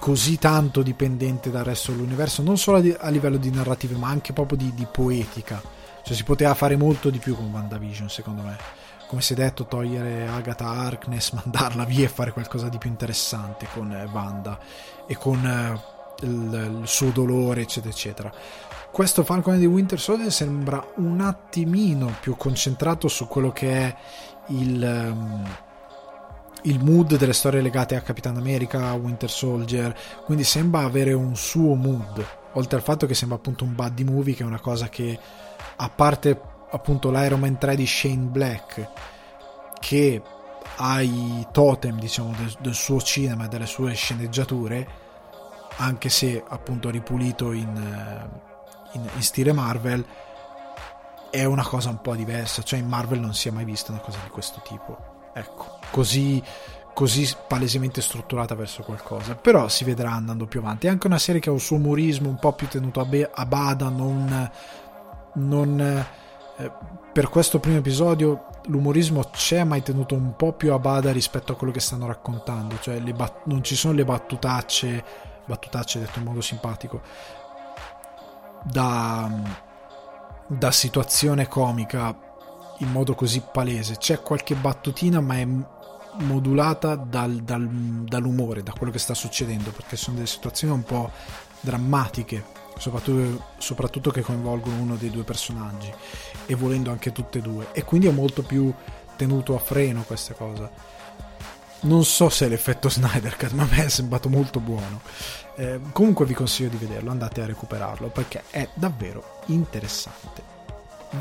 così tanto dipendente dal resto dell'universo, non solo a livello di narrative, ma anche proprio di, di poetica. Cioè si poteva fare molto di più con WandaVision, secondo me. Come si è detto, togliere Agatha Harkness, mandarla via e fare qualcosa di più interessante con eh, Wanda e con eh, il, il, suo dolore, eccetera, eccetera. Questo Falcon di Winter Soldier sembra un attimino più concentrato su quello che è il... Um, il mood delle storie legate a Capitan America, Winter Soldier, quindi sembra avere un suo mood, oltre al fatto che sembra appunto un buddy movie che è una cosa che a parte appunto l'Iron Man 3 di Shane Black che ha i totem diciamo del, del suo cinema e delle sue sceneggiature anche se appunto ripulito in, eh, in, in stile Marvel è una cosa un po' diversa cioè in Marvel non si è mai vista una cosa di questo tipo ecco, così, così palesemente strutturata verso qualcosa. Però si vedrà andando più avanti. È anche una serie che ha un suo umorismo un po' più tenuto a, be- a bada, non, non eh, per questo primo episodio l'umorismo c'è ma è tenuto un po' più a bada rispetto a quello che stanno raccontando, cioè bat- non ci sono le battutacce, battutacce detto in modo simpatico, da, da situazione comica in modo così palese. C'è qualche battutina, ma è modulata dal, dal, dall'umore, da quello che sta succedendo, perché sono delle situazioni un po' drammatiche, soprattutto, soprattutto che coinvolgono uno dei due personaggi, e volendo anche tutte e due. E quindi è molto più tenuto a freno questa cosa. Non so se l'effetto Snyder Cut, ma a me è sembrato molto buono. Eh, comunque vi consiglio di vederlo, andate a recuperarlo perché è davvero interessante.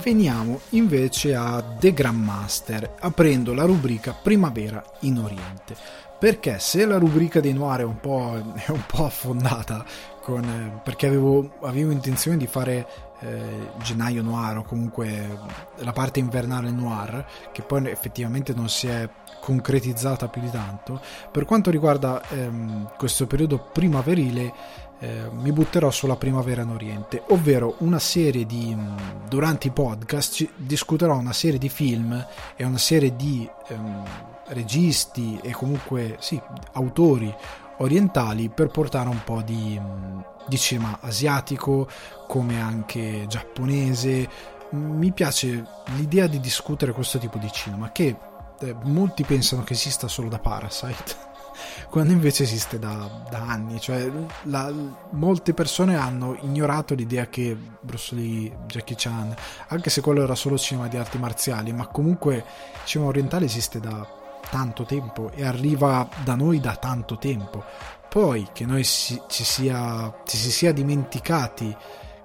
Veniamo invece a The Grandmaster, aprendo la rubrica Primavera in Oriente. Perché se la rubrica dei noir è un po', è un po affondata, con, eh, perché avevo, avevo, intenzione di fare eh, gennaio noir o comunque la parte invernale noir, che poi effettivamente non si è concretizzata più di tanto, per quanto riguarda ehm, questo periodo primaverile eh, mi butterò sulla primavera in Oriente, ovvero una serie di mm, durante i podcast discuterò una serie di film e una serie di ehm, registi e comunque sì, autori orientali per portare un po' di, mm, di cinema asiatico come anche giapponese. Mi piace l'idea di discutere questo tipo di cinema che eh, molti pensano che esista solo da Parasite quando invece esiste da, da anni. Cioè, la, molte persone hanno ignorato l'idea che Bruce Lee, Jackie Chan, anche se quello era solo cinema di arti marziali, ma comunque il cinema orientale esiste da tanto tempo e arriva da noi da tanto tempo. Poi che noi si, ci, sia, ci si sia dimenticati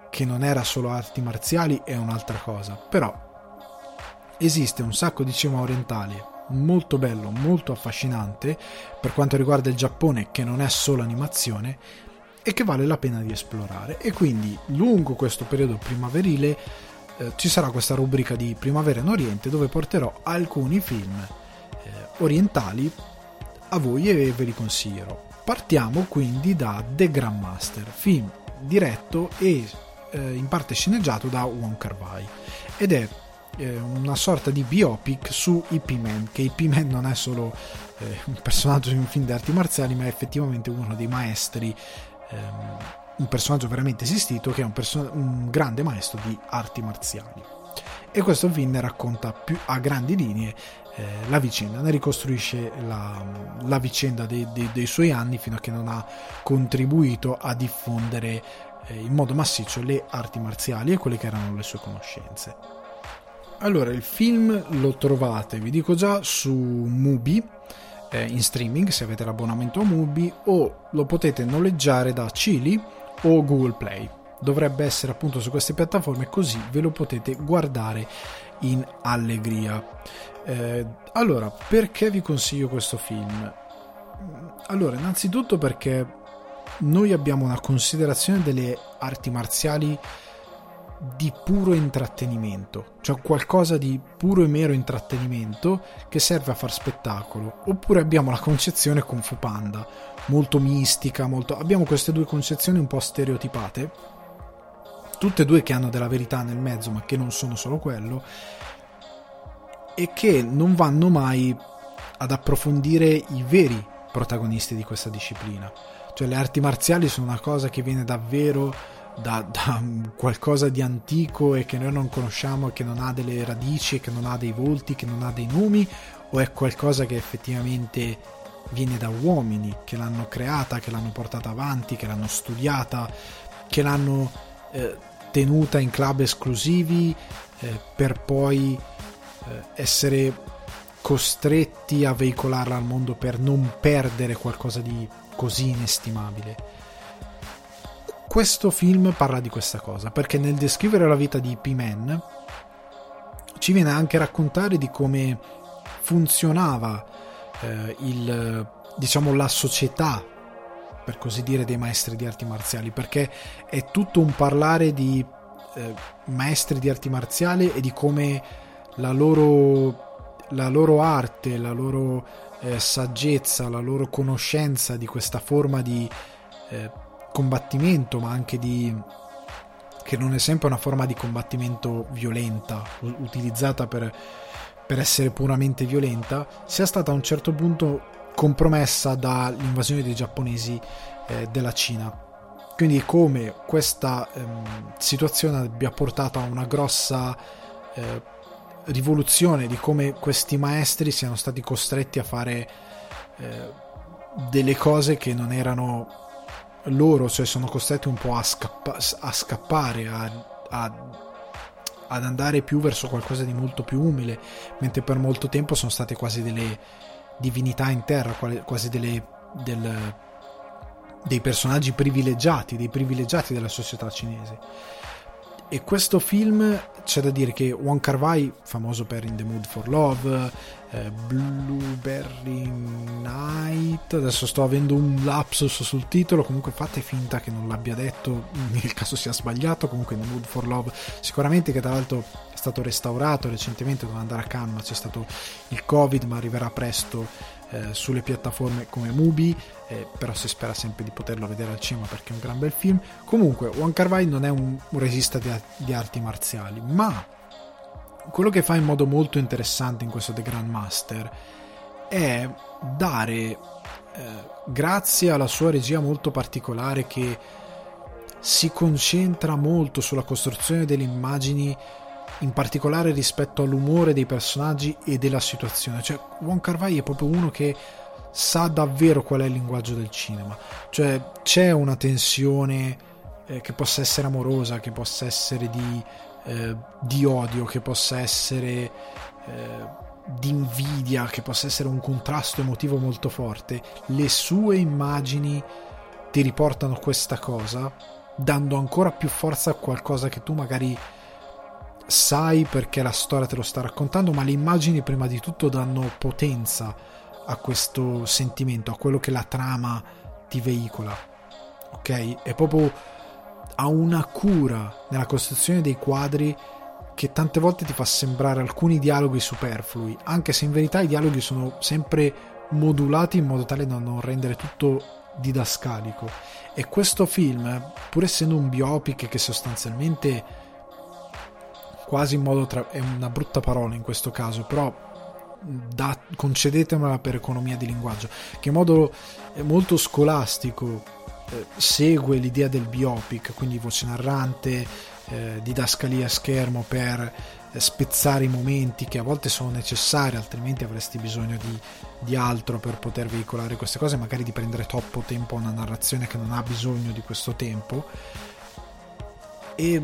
che non era solo arti marziali è un'altra cosa, però esiste un sacco di cinema orientale molto bello, molto affascinante per quanto riguarda il Giappone che non è solo animazione e che vale la pena di esplorare e quindi lungo questo periodo primaverile eh, ci sarà questa rubrica di Primavera in Oriente dove porterò alcuni film eh, orientali a voi e ve li consiglierò. Partiamo quindi da The Grandmaster, film diretto e eh, in parte sceneggiato da Wong Kar Wai ed è eh, una sorta di biopic su Ip Man, che Ip Man non è solo eh, un personaggio di un film di arti marziali, ma è effettivamente uno dei maestri, ehm, un personaggio veramente esistito, che è un, person- un grande maestro di arti marziali. E questo film ne racconta più a grandi linee eh, la vicenda, ne ricostruisce la, la vicenda dei, dei, dei, suoi anni fino a che non ha contribuito a diffondere eh, in modo massiccio le arti marziali e quelle che erano le sue conoscenze. Allora, il film lo trovate, vi dico già, su Mubi eh, in streaming se avete l'abbonamento a Mubi o lo potete noleggiare da Chili o Google Play. Dovrebbe essere appunto su queste piattaforme così ve lo potete guardare in allegria. Eh, allora, perché vi consiglio questo film? Allora, innanzitutto perché noi abbiamo una considerazione delle arti marziali di puro intrattenimento, cioè qualcosa di puro e mero intrattenimento che serve a far spettacolo, oppure abbiamo la concezione Kung Fu Panda, molto mistica, molto... abbiamo queste due concezioni un po' stereotipate, tutte e due che hanno della verità nel mezzo, ma che non sono solo quello, e che non vanno mai ad approfondire i veri protagonisti di questa disciplina. Cioè le arti marziali sono una cosa che viene davvero da, da, qualcosa di antico e che noi non conosciamo che non ha delle radici, che non ha dei volti, che non ha dei nomi, o è qualcosa che effettivamente viene da uomini che l'hanno creata, che l'hanno portata avanti, che l'hanno studiata, che l'hanno eh, tenuta in club esclusivi eh, per poi essere costretti a veicolarla al mondo per non perdere qualcosa di così inestimabile. Questo film parla di questa cosa, perché nel descrivere la vita di P-Man ci viene anche a raccontare di come funzionava eh, il, diciamo, la società, per così dire, dei maestri di arti marziali, perché è tutto un parlare di eh, maestri di arti marziali e di come la loro, la loro arte, la loro eh, saggezza, la loro conoscenza di questa forma di eh, combattimento, ma anche di che non è sempre una forma di combattimento violenta, utilizzata per, per essere puramente violenta, sia stata a un certo punto compromessa dall'invasione dei giapponesi eh, della Cina. Quindi come questa ehm, situazione abbia portato a una grossa eh, rivoluzione di come questi maestri siano stati costretti a fare eh, delle cose che non erano loro cioè, sono costretti un po' a, scappa- a scappare, a, a, ad andare più verso qualcosa di molto più umile, mentre per molto tempo sono state quasi delle divinità in terra, quasi delle, del, dei personaggi privilegiati, dei privilegiati della società cinese. E questo film c'è da dire che Kar Wai, famoso per In the Mood for Love, eh, Blueberry Night, adesso sto avendo un lapsus sul titolo, comunque fate finta che non l'abbia detto, nel caso sia sbagliato, comunque In the Mood for Love, sicuramente che tra l'altro è stato restaurato recentemente, doveva andare a Cannes, c'è stato il Covid, ma arriverà presto eh, sulle piattaforme come Mubi, eh, però si spera sempre di poterlo vedere al cinema perché è un gran bel film. Comunque, Kar Wai non è un, un regista di, di, arti marziali, ma quello che fa in modo molto interessante in questo The Grandmaster è dare, eh, grazie alla sua regia molto particolare che si concentra molto sulla costruzione delle immagini in particolare rispetto all'umore dei personaggi e della situazione. Cioè, Wong Kar è proprio uno che sa davvero qual è il linguaggio del cinema. Cioè c'è una tensione eh, che possa essere amorosa, che possa essere di, eh, di odio, che possa essere eh, di invidia, che possa essere un contrasto emotivo molto forte. Le sue immagini ti riportano questa cosa, dando ancora più forza a qualcosa che tu magari sai perché la storia te lo sta raccontando, ma le immagini prima di tutto danno potenza a questo sentimento, a quello che la trama ti veicola. Ok? È proprio ha una cura nella costruzione dei quadri che tante volte ti fa sembrare alcuni dialoghi superflui, anche se in verità i dialoghi sono sempre modulati in modo tale da non rendere tutto didascalico. E questo film, pur essendo un biopic che sostanzialmente quasi in modo tra- è una brutta parola in questo caso, però da, concedetemela per economia di linguaggio, che in modo molto scolastico eh, segue l'idea del biopic, quindi voce narrante, eh, didascalia a schermo per eh, spezzare i momenti che a volte sono necessari, altrimenti avresti bisogno di, di altro per poter veicolare queste cose, magari di prendere troppo tempo a una narrazione che non ha bisogno di questo tempo. E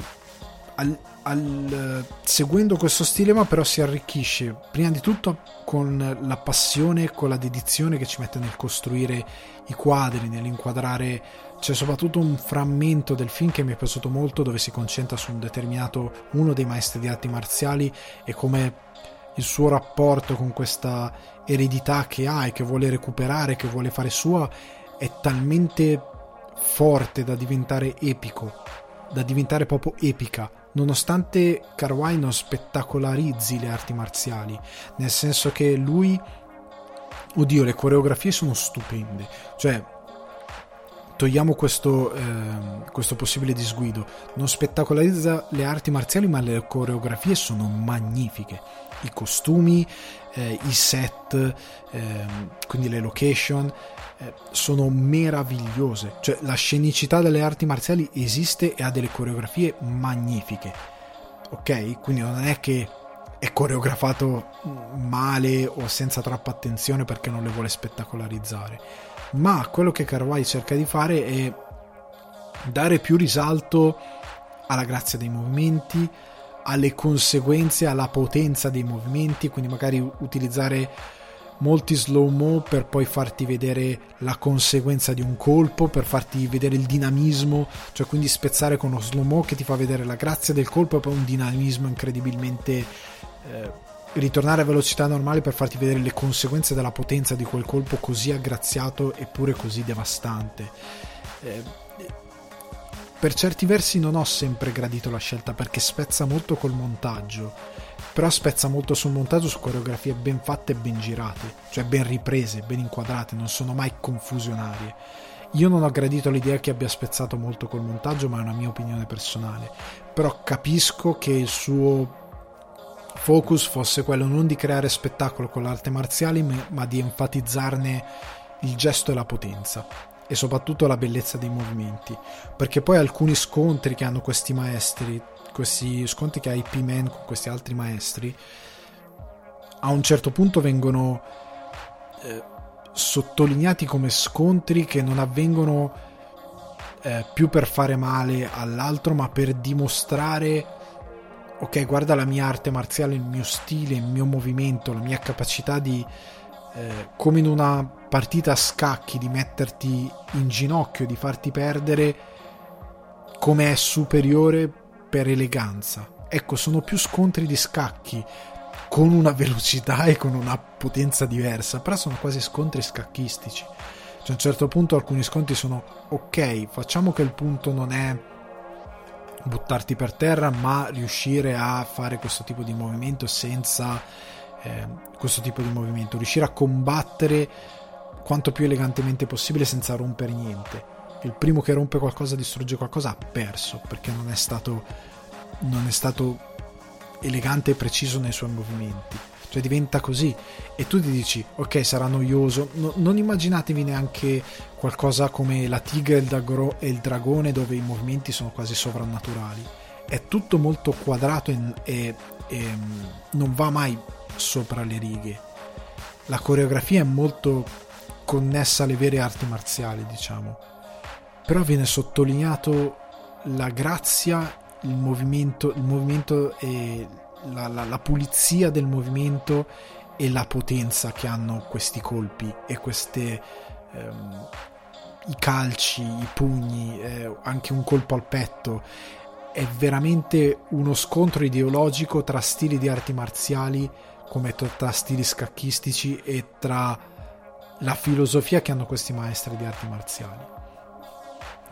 al, al, seguendo questo stile ma però si arricchisce prima di tutto con la passione con la dedizione che ci mette nel costruire i quadri, nell'inquadrare c'è soprattutto un frammento del film che mi è piaciuto molto dove si concentra su un determinato uno dei maestri di arti marziali e come il suo rapporto con questa eredità che ha e che vuole recuperare, che vuole fare sua è talmente forte da diventare epico, da diventare proprio epica nonostante Carwai non spettacolarizzi le arti marziali, nel senso che lui, oddio, le coreografie sono stupende, cioè togliamo questo, eh, questo possibile disguido, non spettacolarizza le arti marziali ma le coreografie sono magnifiche, i costumi, eh, i set, eh, quindi le location, eh, sono meravigliose. Cioè, la scenicità delle arti marziali esiste e ha delle coreografie magnifiche. Ok? Quindi non è che è coreografato male o senza troppa attenzione perché non le vuole spettacolarizzare. Ma quello che Carvai cerca di fare è dare più risalto alla grazia dei movimenti, alle conseguenze, alla potenza dei movimenti, quindi magari utilizzare molti slow mo per poi farti vedere la conseguenza di un colpo, per farti vedere il dinamismo, cioè quindi spezzare con uno slow mo che ti fa vedere la grazia del colpo e poi un dinamismo incredibilmente eh, ritornare a velocità normale per farti vedere le conseguenze della potenza di quel colpo così aggraziato eppure così devastante. Eh, per certi versi non ho sempre gradito la scelta perché spezza molto col montaggio però spezza molto sul montaggio su coreografie ben fatte e ben girate, cioè ben riprese, ben inquadrate, non sono mai confusionarie. Io non ho gradito l'idea che abbia spezzato molto col montaggio, ma è una mia opinione personale. Però capisco che il suo focus fosse quello non di creare spettacolo con l'arte marziale, ma di enfatizzarne il gesto e la potenza e soprattutto la bellezza dei movimenti. Perché poi alcuni scontri che hanno questi maestri, questi scontri che ha IP Man con questi altri maestri a un certo punto vengono eh, sottolineati come scontri che non avvengono eh, più per fare male all'altro ma per dimostrare ok guarda la mia arte marziale il mio stile il mio movimento la mia capacità di eh, come in una partita a scacchi di metterti in ginocchio di farti perdere come è superiore per eleganza. Ecco, sono più scontri di scacchi con una velocità e con una potenza diversa, però sono quasi scontri scacchistici. Cioè, a un certo punto alcuni scontri sono ok, facciamo che il punto non è buttarti per terra, ma riuscire a fare questo tipo di movimento senza eh, questo tipo di movimento, riuscire a combattere quanto più elegantemente possibile senza rompere niente. Il primo che rompe qualcosa, distrugge qualcosa, ha perso perché non è stato, non è stato elegante e preciso nei suoi movimenti. Cioè diventa così. E tu ti dici ok sarà noioso, no, non immaginatevi neanche qualcosa come la tigre il, dagro- e il dragone dove i movimenti sono quasi sovrannaturali. È tutto molto quadrato e, e, e non va mai sopra le righe. La coreografia è molto connessa alle vere arti marziali, diciamo. Però viene sottolineato la grazia, il movimento, il movimento e la, la, la pulizia del movimento e la potenza che hanno questi colpi e queste ehm, i calci, i pugni, eh, anche un colpo al petto è veramente uno scontro ideologico tra stili di arti marziali come tra stili scacchistici e tra la filosofia che hanno questi maestri di arti marziali.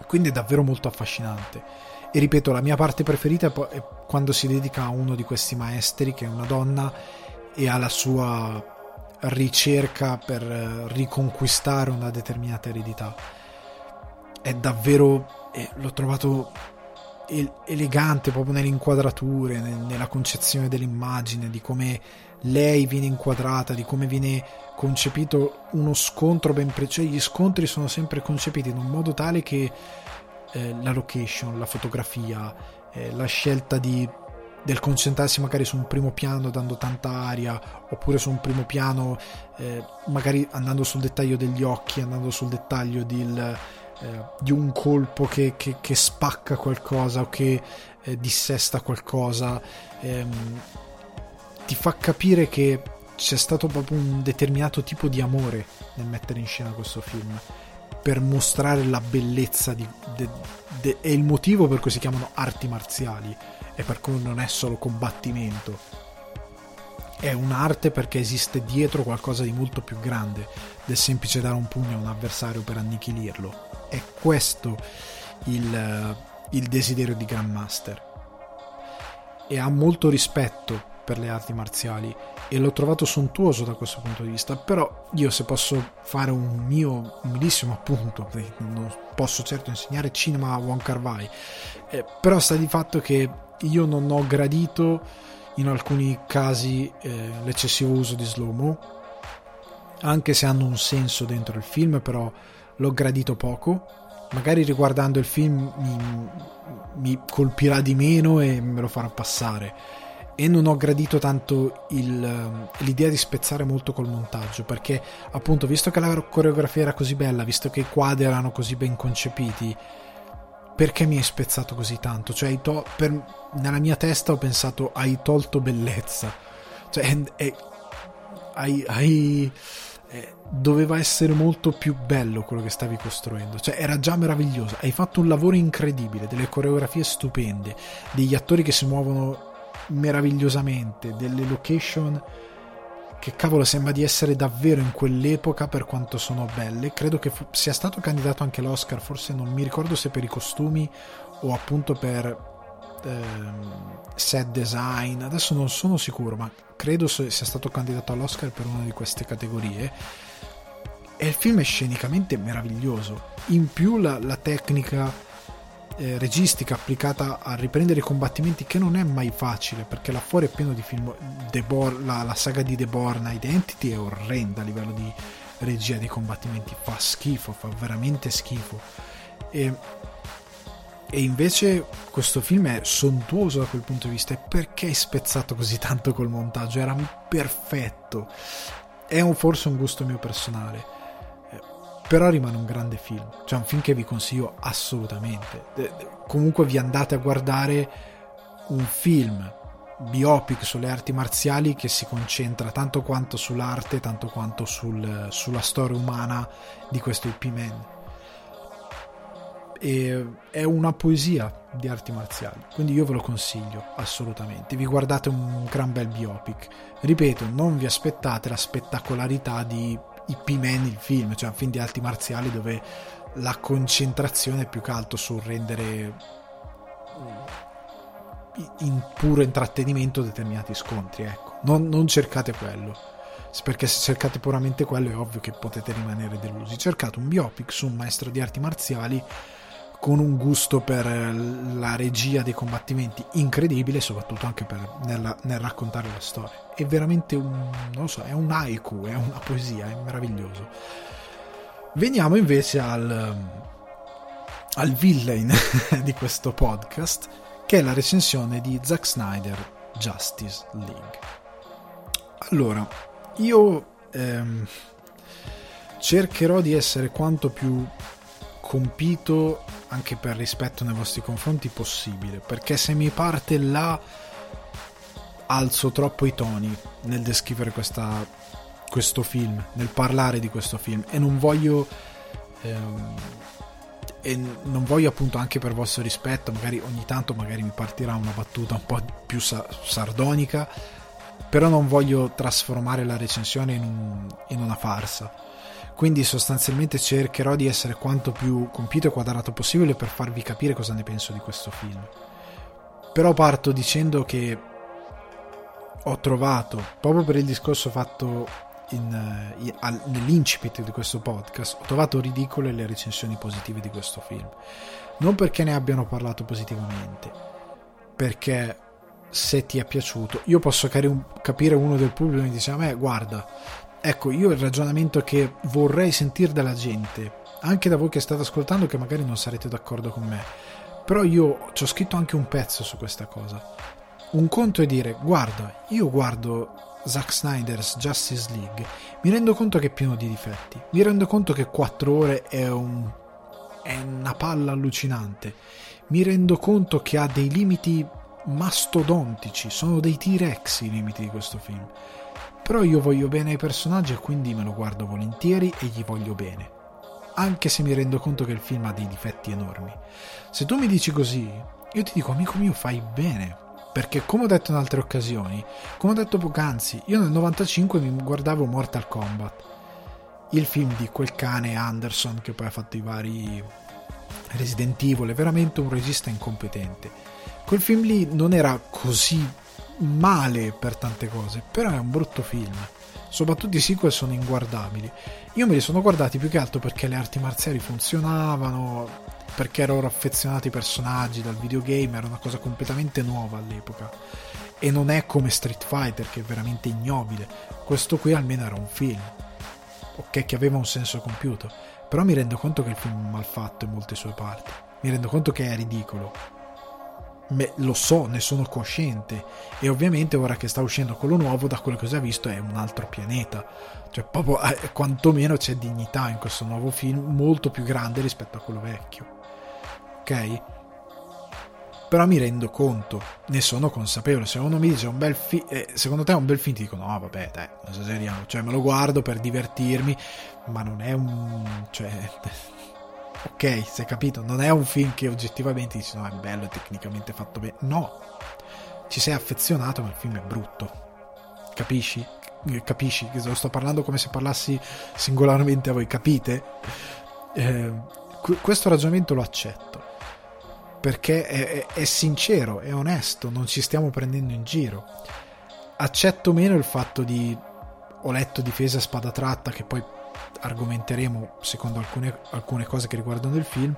Quindi è davvero molto affascinante. E ripeto, la mia parte preferita è quando si dedica a uno di questi maestri, che è una donna, e alla sua ricerca per riconquistare una determinata eredità. È davvero. Eh, l'ho trovato elegante proprio nelle inquadrature, nella concezione dell'immagine, di come lei viene inquadrata, di come viene concepito uno scontro ben preciso. Cioè, gli scontri sono sempre concepiti in un modo tale che eh, la location, la fotografia, eh, la scelta di, del concentrarsi magari su un primo piano dando tanta aria, oppure su un primo piano eh, magari andando sul dettaglio degli occhi, andando sul dettaglio del, eh, di un colpo che, che, che, spacca qualcosa o che eh, dissesta qualcosa. Ehm, ti fa capire che c'è stato proprio un determinato tipo di amore nel mettere in scena questo film per mostrare la bellezza di, de, de, e il motivo per cui si chiamano arti marziali e per cui non è solo combattimento è un'arte perché esiste dietro qualcosa di molto più grande del semplice dare un pugno a un avversario per annichilirlo è questo il, il desiderio di Grandmaster. E ha molto rispetto per le arti marziali e l'ho trovato sontuoso da questo punto di vista. Però io se posso fare un mio umilissimo appunto non posso certo insegnare cinema a Wong Kar Wai eh, però sta di fatto che io non ho gradito in alcuni casi eh, l'eccessivo uso di slow-mo anche se hanno un senso dentro il film però l'ho gradito poco. Magari riguardando il film mi, mi colpirà di meno e me lo farà passare. E non ho gradito tanto il, l'idea di spezzare molto col montaggio perché appunto visto che la coreografia era così bella visto che i quadri erano così ben concepiti perché mi hai spezzato così tanto? Cioè to- per, nella mia testa ho pensato hai tolto bellezza. Cioè hai, doveva essere molto più bello quello che stavi costruendo cioè era già meraviglioso hai fatto un lavoro incredibile delle coreografie stupende degli attori che si muovono meravigliosamente, delle location che cavolo sembra di essere davvero in quell'epoca per quanto sono belle. Credo che fu- sia stato candidato anche l'Oscar, forse non mi ricordo se per i costumi o appunto per ehm, set design, adesso non sono sicuro, ma credo sia stato candidato all'Oscar per una di queste categorie. E il film è scenicamente meraviglioso. In più la, la tecnica eh, registica applicata a riprendere i combattimenti che non è mai facile perché là fuori è pieno di film Bor- la, la, saga di The Born Identity è orrenda a livello di regia dei combattimenti. Fa schifo fa veramente schifo. E, e invece questo film è sontuoso da quel punto di vista. E perché è spezzato così tanto col montaggio? Era perfetto. È un, forse un gusto mio personale però rimane un grande film, cioè un film che vi consiglio assolutamente. Comunque vi andate a guardare un film biopic sulle arti marziali che si concentra tanto quanto sull'arte, tanto quanto sul, sulla storia umana di questo IP Man. E è una poesia di arti marziali, quindi io ve lo consiglio assolutamente. Vi guardate un gran bel biopic. Ripeto, non vi aspettate la spettacolarità di i P-Man il film, cioè un film di arti marziali dove la concentrazione è più che altro sul rendere in puro intrattenimento determinati scontri, ecco. Non, non cercate quello. Perché se cercate puramente quello è ovvio che potete rimanere delusi. Cercate un biopic su un maestro di arti marziali con un gusto per la regia dei combattimenti incredibile, soprattutto anche per, nella, nel raccontare la storia. È veramente un, non so, è un haiku, è una poesia, è meraviglioso. Veniamo invece al, al villain di questo podcast, che è la recensione di Zack Snyder, Justice League. Allora, io ehm, cercherò di essere quanto più compito anche per rispetto nei vostri confronti possibile perché se mi parte là alzo troppo i toni nel descrivere questa, questo film nel parlare di questo film e non voglio ehm, e non voglio appunto anche per vostro rispetto magari ogni tanto magari mi partirà una battuta un po' più sa- sardonica però non voglio trasformare la recensione in, un, in una farsa quindi sostanzialmente cercherò di essere quanto più compito e quadrato possibile per farvi capire cosa ne penso di questo film. Però parto dicendo che ho trovato, proprio per il discorso fatto in, eh, in, al, nell'incipit di questo podcast, ho trovato ridicole le recensioni positive di questo film. Non perché ne abbiano parlato positivamente, perché se ti è piaciuto, io posso capire uno del pubblico che dice a me guarda Ecco, io il ragionamento che vorrei sentire dalla gente, anche da voi che state ascoltando, che magari non sarete d'accordo con me, però io ci ho scritto anche un pezzo su questa cosa. Un conto è dire, guarda, io guardo Zack Snyder's Justice League, mi rendo conto che è pieno di difetti, mi rendo conto che 4 ore è, un, è una palla allucinante, mi rendo conto che ha dei limiti mastodontici, sono dei T-Rex i limiti di questo film però io voglio bene ai personaggi e quindi me lo guardo volentieri e gli voglio bene. Anche se mi rendo conto che il film ha dei difetti enormi. Se tu mi dici così, io ti dico, amico mio, fai bene. Perché come ho detto in altre occasioni, come ho detto poc'anzi, io nel 95 mi guardavo Mortal Kombat, il film di quel cane Anderson che poi ha fatto i vari Resident Evil, è veramente un regista incompetente. Quel film lì non era così male per tante cose, però è un brutto film. Soprattutto i sequel sono inguardabili. Io me li sono guardati più che altro perché le arti marziali funzionavano, perché ero affezionato ai personaggi dal videogame, era una cosa completamente nuova all'epoca. E non è come Street Fighter che è veramente ignobile. Questo qui almeno era un film. Ok, che aveva un senso compiuto. Però mi rendo conto che il film è mal fatto in molte sue parti. Mi rendo conto che è ridicolo me, lo so, ne sono cosciente e ovviamente ora che sta uscendo quello nuovo da quello che ho già visto è un altro pianeta cioè proprio eh, quantomeno c'è dignità in questo nuovo film molto più grande rispetto a quello vecchio ok? però mi rendo conto ne sono consapevole se uno mi dice un bel film eh, secondo te è un bel film ti dico no vabbè dai non esageriamo cioè me lo guardo per divertirmi ma non è un cioè ok, è capito, non è un film che oggettivamente dici no, è bello, è tecnicamente fatto bene. No, ci sei affezionato, ma il film è brutto. Capisci? Capisci? Che sto parlando come se parlassi singolarmente a voi, capite? Eh, questo ragionamento lo accetto perché è, è, sincero, è onesto, non ci stiamo prendendo in giro. Accetto meno il fatto di ho letto difesa spada tratta che poi argomenteremo secondo alcune, alcune cose che riguardano il film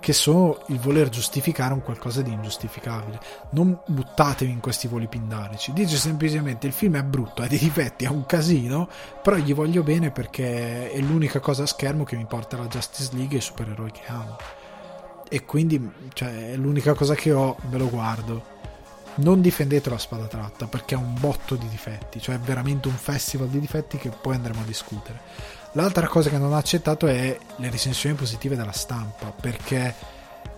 che sono il voler giustificare un qualcosa di ingiustificabile. Non buttatevi in questi voli pindarici. Dice semplicemente il film è brutto, ha dei difetti, è un casino, però gli voglio bene perché è l'unica cosa a schermo che mi porta alla Justice League e i supereroi che amo. E quindi cioè, è l'unica cosa che ho, ve lo guardo. Non difendetelo a spada tratta perché ha un botto di difetti, cioè è veramente un festival di difetti che poi andremo a discutere L'altra cosa che non ho accettato è le recensioni positive della stampa, perché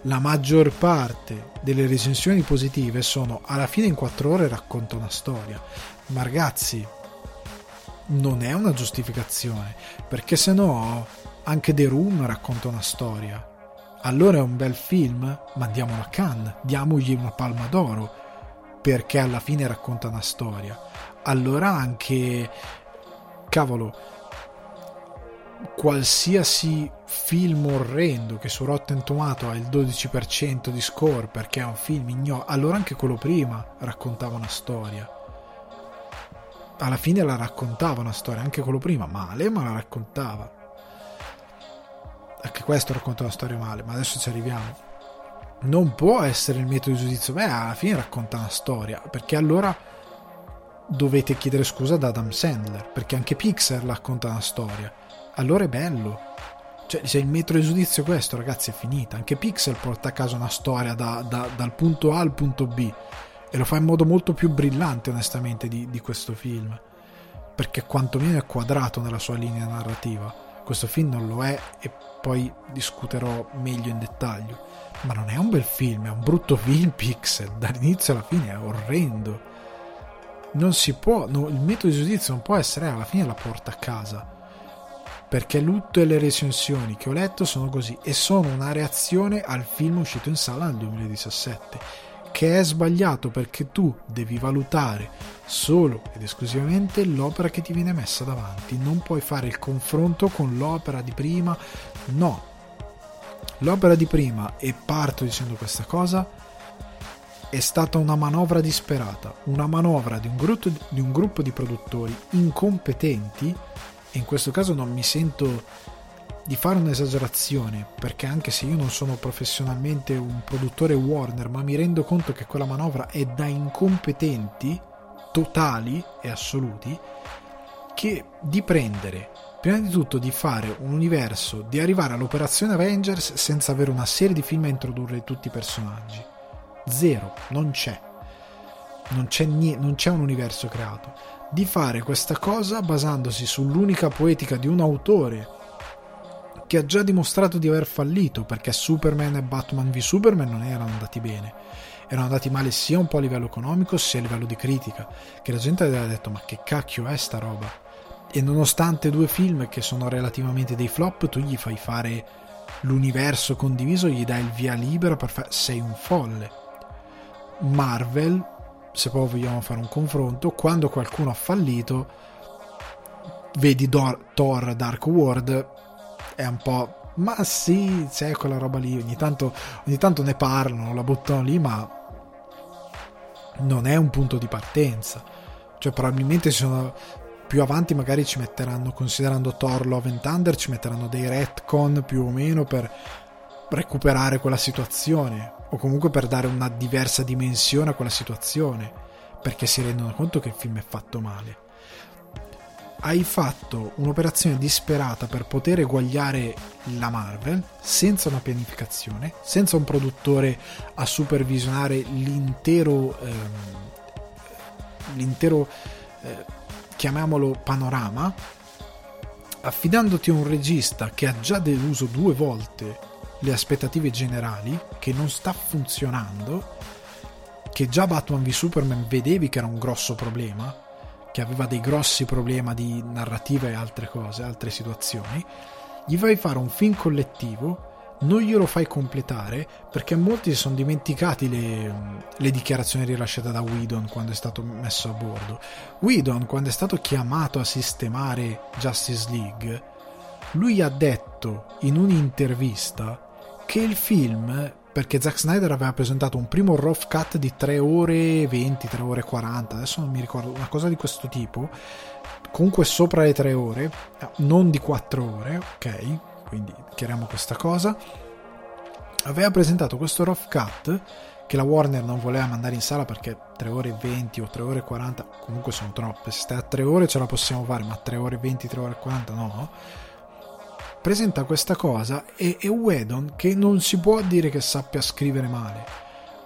la maggior parte delle recensioni positive sono alla fine in quattro ore racconta una storia. Ma ragazzi, non è una giustificazione, perché se no anche The Room racconta una storia. Allora è un bel film, mandiamolo a Cannes, diamogli una palma d'oro, perché alla fine racconta una storia. Allora anche, cavolo, qualsiasi film orrendo che su Rotten Tomato ha il 12% di score perché è un film ignoto, allora anche quello prima raccontava una storia. Alla fine la raccontava una storia, anche quello prima male, ma la raccontava. Anche questo racconta una storia male, ma adesso ci arriviamo. Non può essere il metodo di giudizio, beh, alla fine racconta una storia, perché allora dovete chiedere scusa ad Adam Sandler, perché anche Pixar racconta una storia allora è bello. Cioè, se il metro di giudizio è questo, ragazzi, è finita. Anche Pixel porta a casa una storia da, da, dal punto A al punto B. E lo fa in modo molto più brillante, onestamente, di, di questo film. Perché quantomeno è quadrato nella sua linea narrativa. questo film non lo è e poi discuterò meglio in dettaglio. Ma non è un bel film, è un brutto film pixel, dall'inizio alla fine è orrendo. Non si può, no, il metodo di giudizio non può essere alla fine la porta a casa. Perché tutte le recensioni che ho letto sono così e sono una reazione al film uscito in sala nel 2017 che è sbagliato perché tu devi valutare solo ed esclusivamente l'opera che ti viene messa davanti, non puoi fare il confronto con l'opera di prima, no. L'opera di prima, e parto dicendo questa cosa, è stata una manovra disperata, una manovra di un gruppo di, un gruppo di produttori incompetenti, e in questo caso non mi sento di fare un'esagerazione, perché anche se io non sono professionalmente un produttore Warner, ma mi rendo conto che quella manovra è da incompetenti totali e assoluti, che di prendere, prima di tutto di fare un universo, di arrivare all'operazione Avengers senza avere una serie di film a introdurre tutti i personaggi. Zero, non c'è. Non c'è, niente, non c'è un universo creato. Di fare questa cosa basandosi sull'unica poetica di un autore che ha già dimostrato di aver fallito perché Superman e Batman v Superman non erano andati bene. Erano andati male sia un po' a livello economico sia a livello di critica, che la gente aveva detto ma che cacchio è sta roba? E nonostante due film che sono relativamente dei flop, tu gli fai fare l'universo condiviso, gli dai il via libera per fare... sei un folle. Marvel, se poi vogliamo fare un confronto, quando qualcuno ha fallito, vedi Dor- Thor Dark World, è un po'... Ma sì, c'è quella roba lì, ogni tanto, ogni tanto ne parlano, la buttano lì, ma non è un punto di partenza. Cioè probabilmente sono più avanti magari ci metteranno, considerando Thor Love and Thunder, ci metteranno dei retcon più o meno per recuperare quella situazione o comunque per dare una diversa dimensione a quella situazione perché si rendono conto che il film è fatto male. Hai fatto un'operazione disperata per poter eguagliare la Marvel senza una pianificazione, senza un produttore a supervisionare l'intero, ehm, l'intero eh, chiamiamolo panorama, affidandoti a un regista che ha già deluso due volte le aspettative generali, che non sta funzionando, che già Batman v Superman vedevi che era un grosso problema, che aveva dei grossi problemi di narrativa e altre cose, altre situazioni, gli fai fare un film collettivo, non glielo fai completare perché molti si sono dimenticati le, le dichiarazioni rilasciate da Whedon quando è stato messo a bordo. Whedon, quando è stato chiamato a sistemare Justice League, lui ha detto in un'intervista che il film perché Zack Snyder aveva presentato un primo rough cut di 3 ore 20, 3 ore 40, adesso non mi ricordo, una cosa di questo tipo, comunque sopra le 3 ore, non di 4 ore, ok? Quindi chiariamo questa cosa. Aveva presentato questo rough cut che la Warner non voleva mandare in sala perché 3 ore 20 o 3 ore 40 comunque sono troppe, se stai a 3 ore ce la possiamo fare, ma 3 ore 20, 3 ore 40 no? Presenta questa cosa e, e Wedon che non si può dire che sappia scrivere male.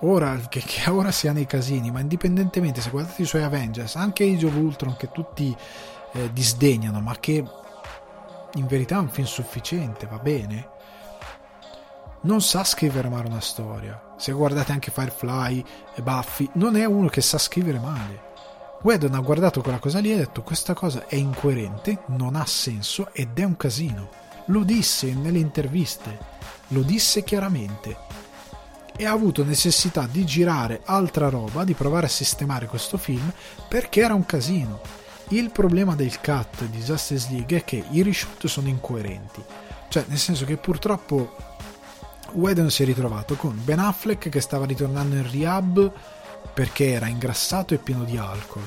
Ora, che, che ora sia nei casini ma indipendentemente se guardate i suoi Avengers anche Age of Ultron che tutti eh, disdegnano ma che in verità è un film sufficiente va bene non sa scrivere male una storia se guardate anche Firefly e Buffy non è uno che sa scrivere male Wedon ha guardato quella cosa lì e ha detto questa cosa è incoerente, non ha senso ed è un casino lo disse nelle interviste, lo disse chiaramente. E ha avuto necessità di girare altra roba, di provare a sistemare questo film perché era un casino. Il problema del cut di Justice League è che i reshoot sono incoerenti. Cioè, nel senso che purtroppo Whedon si è ritrovato con Ben Affleck che stava ritornando in rehab perché era ingrassato e pieno di alcol.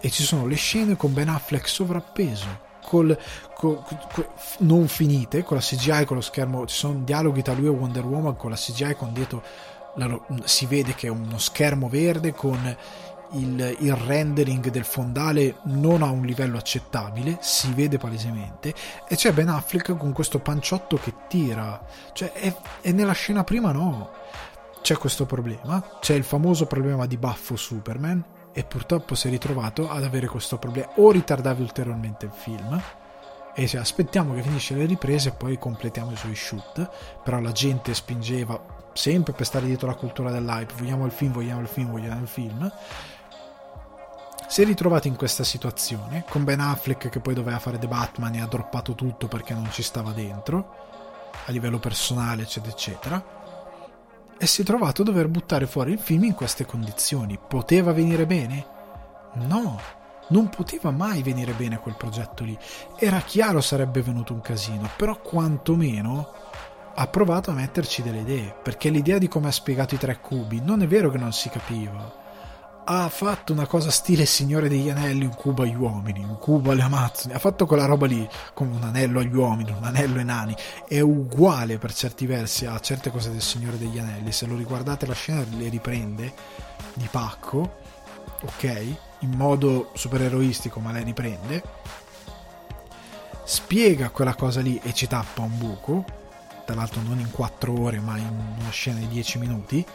E ci sono le scene con Ben Affleck sovrappeso col, col, col, non finite con la CGI con lo schermo ci sono dialoghi tra lui e Wonder Woman con la CGI con dietro la, si vede che è uno schermo verde con il, il, rendering del fondale non a un livello accettabile, si vede palesemente, e c'è Ben Affleck con questo panciotto che tira, cioè è nella scena prima no, c'è questo problema, c'è il famoso problema di baffo Superman, e purtroppo si è ritrovato ad avere questo problema. O ritardavi ulteriormente il film e dice aspettiamo che finisce le riprese e poi completiamo i suoi shoot. Però la gente spingeva sempre per stare dietro la cultura dell'hype vogliamo il film, vogliamo il film, vogliamo il film si è ritrovato in questa situazione con Ben Affleck che poi doveva fare The Batman e ha droppato tutto perché non ci stava dentro a livello personale eccetera eccetera e si è trovato a dover buttare fuori il film in queste condizioni. Poteva venire bene? no non poteva mai venire bene quel progetto lì. Era chiaro sarebbe venuto un casino però quantomeno ha provato a metterci delle idee perché l'idea di come ha spiegato i tre cubi non è vero che non si capiva ha fatto una cosa stile Signore degli Anelli, un cubo agli uomini, un cubo alle Amazzoni, ha fatto quella roba lì, come un anello agli uomini, un anello ai nani, è uguale per certi versi a certe cose del Signore degli Anelli, se lo riguardate la scena le riprende di pacco, ok, in modo supereroistico ma le riprende, spiega quella cosa lì e ci tappa un buco, tra l'altro non in 4 ore ma in una scena di 10 minuti,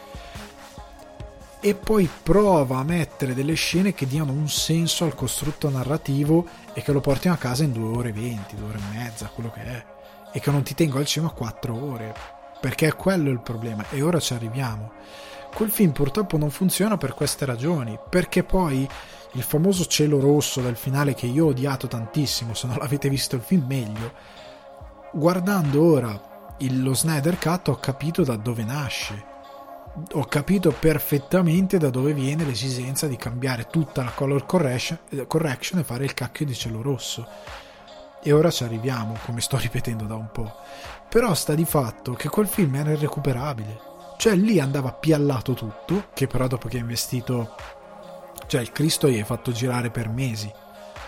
e poi prova a mettere delle scene che diano un senso al costrutto narrativo e che lo portino a casa in 2 ore e 20, 2 ore e mezza, quello che è, e che non ti tengo al cinema 4 ore, perché è quello il problema e ora ci arriviamo. Quel film purtroppo non funziona per queste ragioni, perché poi il famoso cielo rosso del finale che io ho odiato tantissimo, se non l'avete visto il film meglio, guardando ora il, lo Snyder Cut ho capito da dove nasce ho capito perfettamente da dove viene l'esigenza di cambiare tutta la color correction, correction e fare il cacchio di cielo rosso. E ora ci arriviamo, come sto ripetendo da un po'. Però sta di fatto che quel film era irrecuperabile. Cioè lì andava piallato tutto, che però dopo che ha investito... Cioè il Cristo gli hai fatto girare per mesi.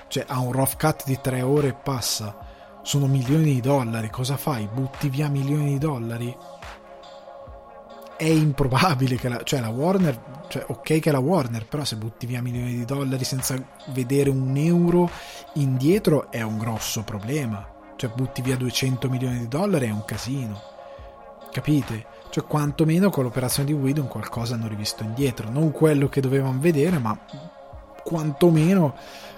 Cioè ha un rough cut di tre ore e passa. Sono milioni di dollari, cosa fai? Butti via milioni di dollari? È improbabile che la, cioè la Warner, cioè ok che la Warner, però se butti via milioni di dollari senza vedere un euro indietro è un grosso problema. Cioè butti via 200 milioni di dollari è un casino. Capite? Cioè quantomeno con l'operazione di Whedon qualcosa hanno rivisto indietro, non quello che dovevano vedere, ma quantomeno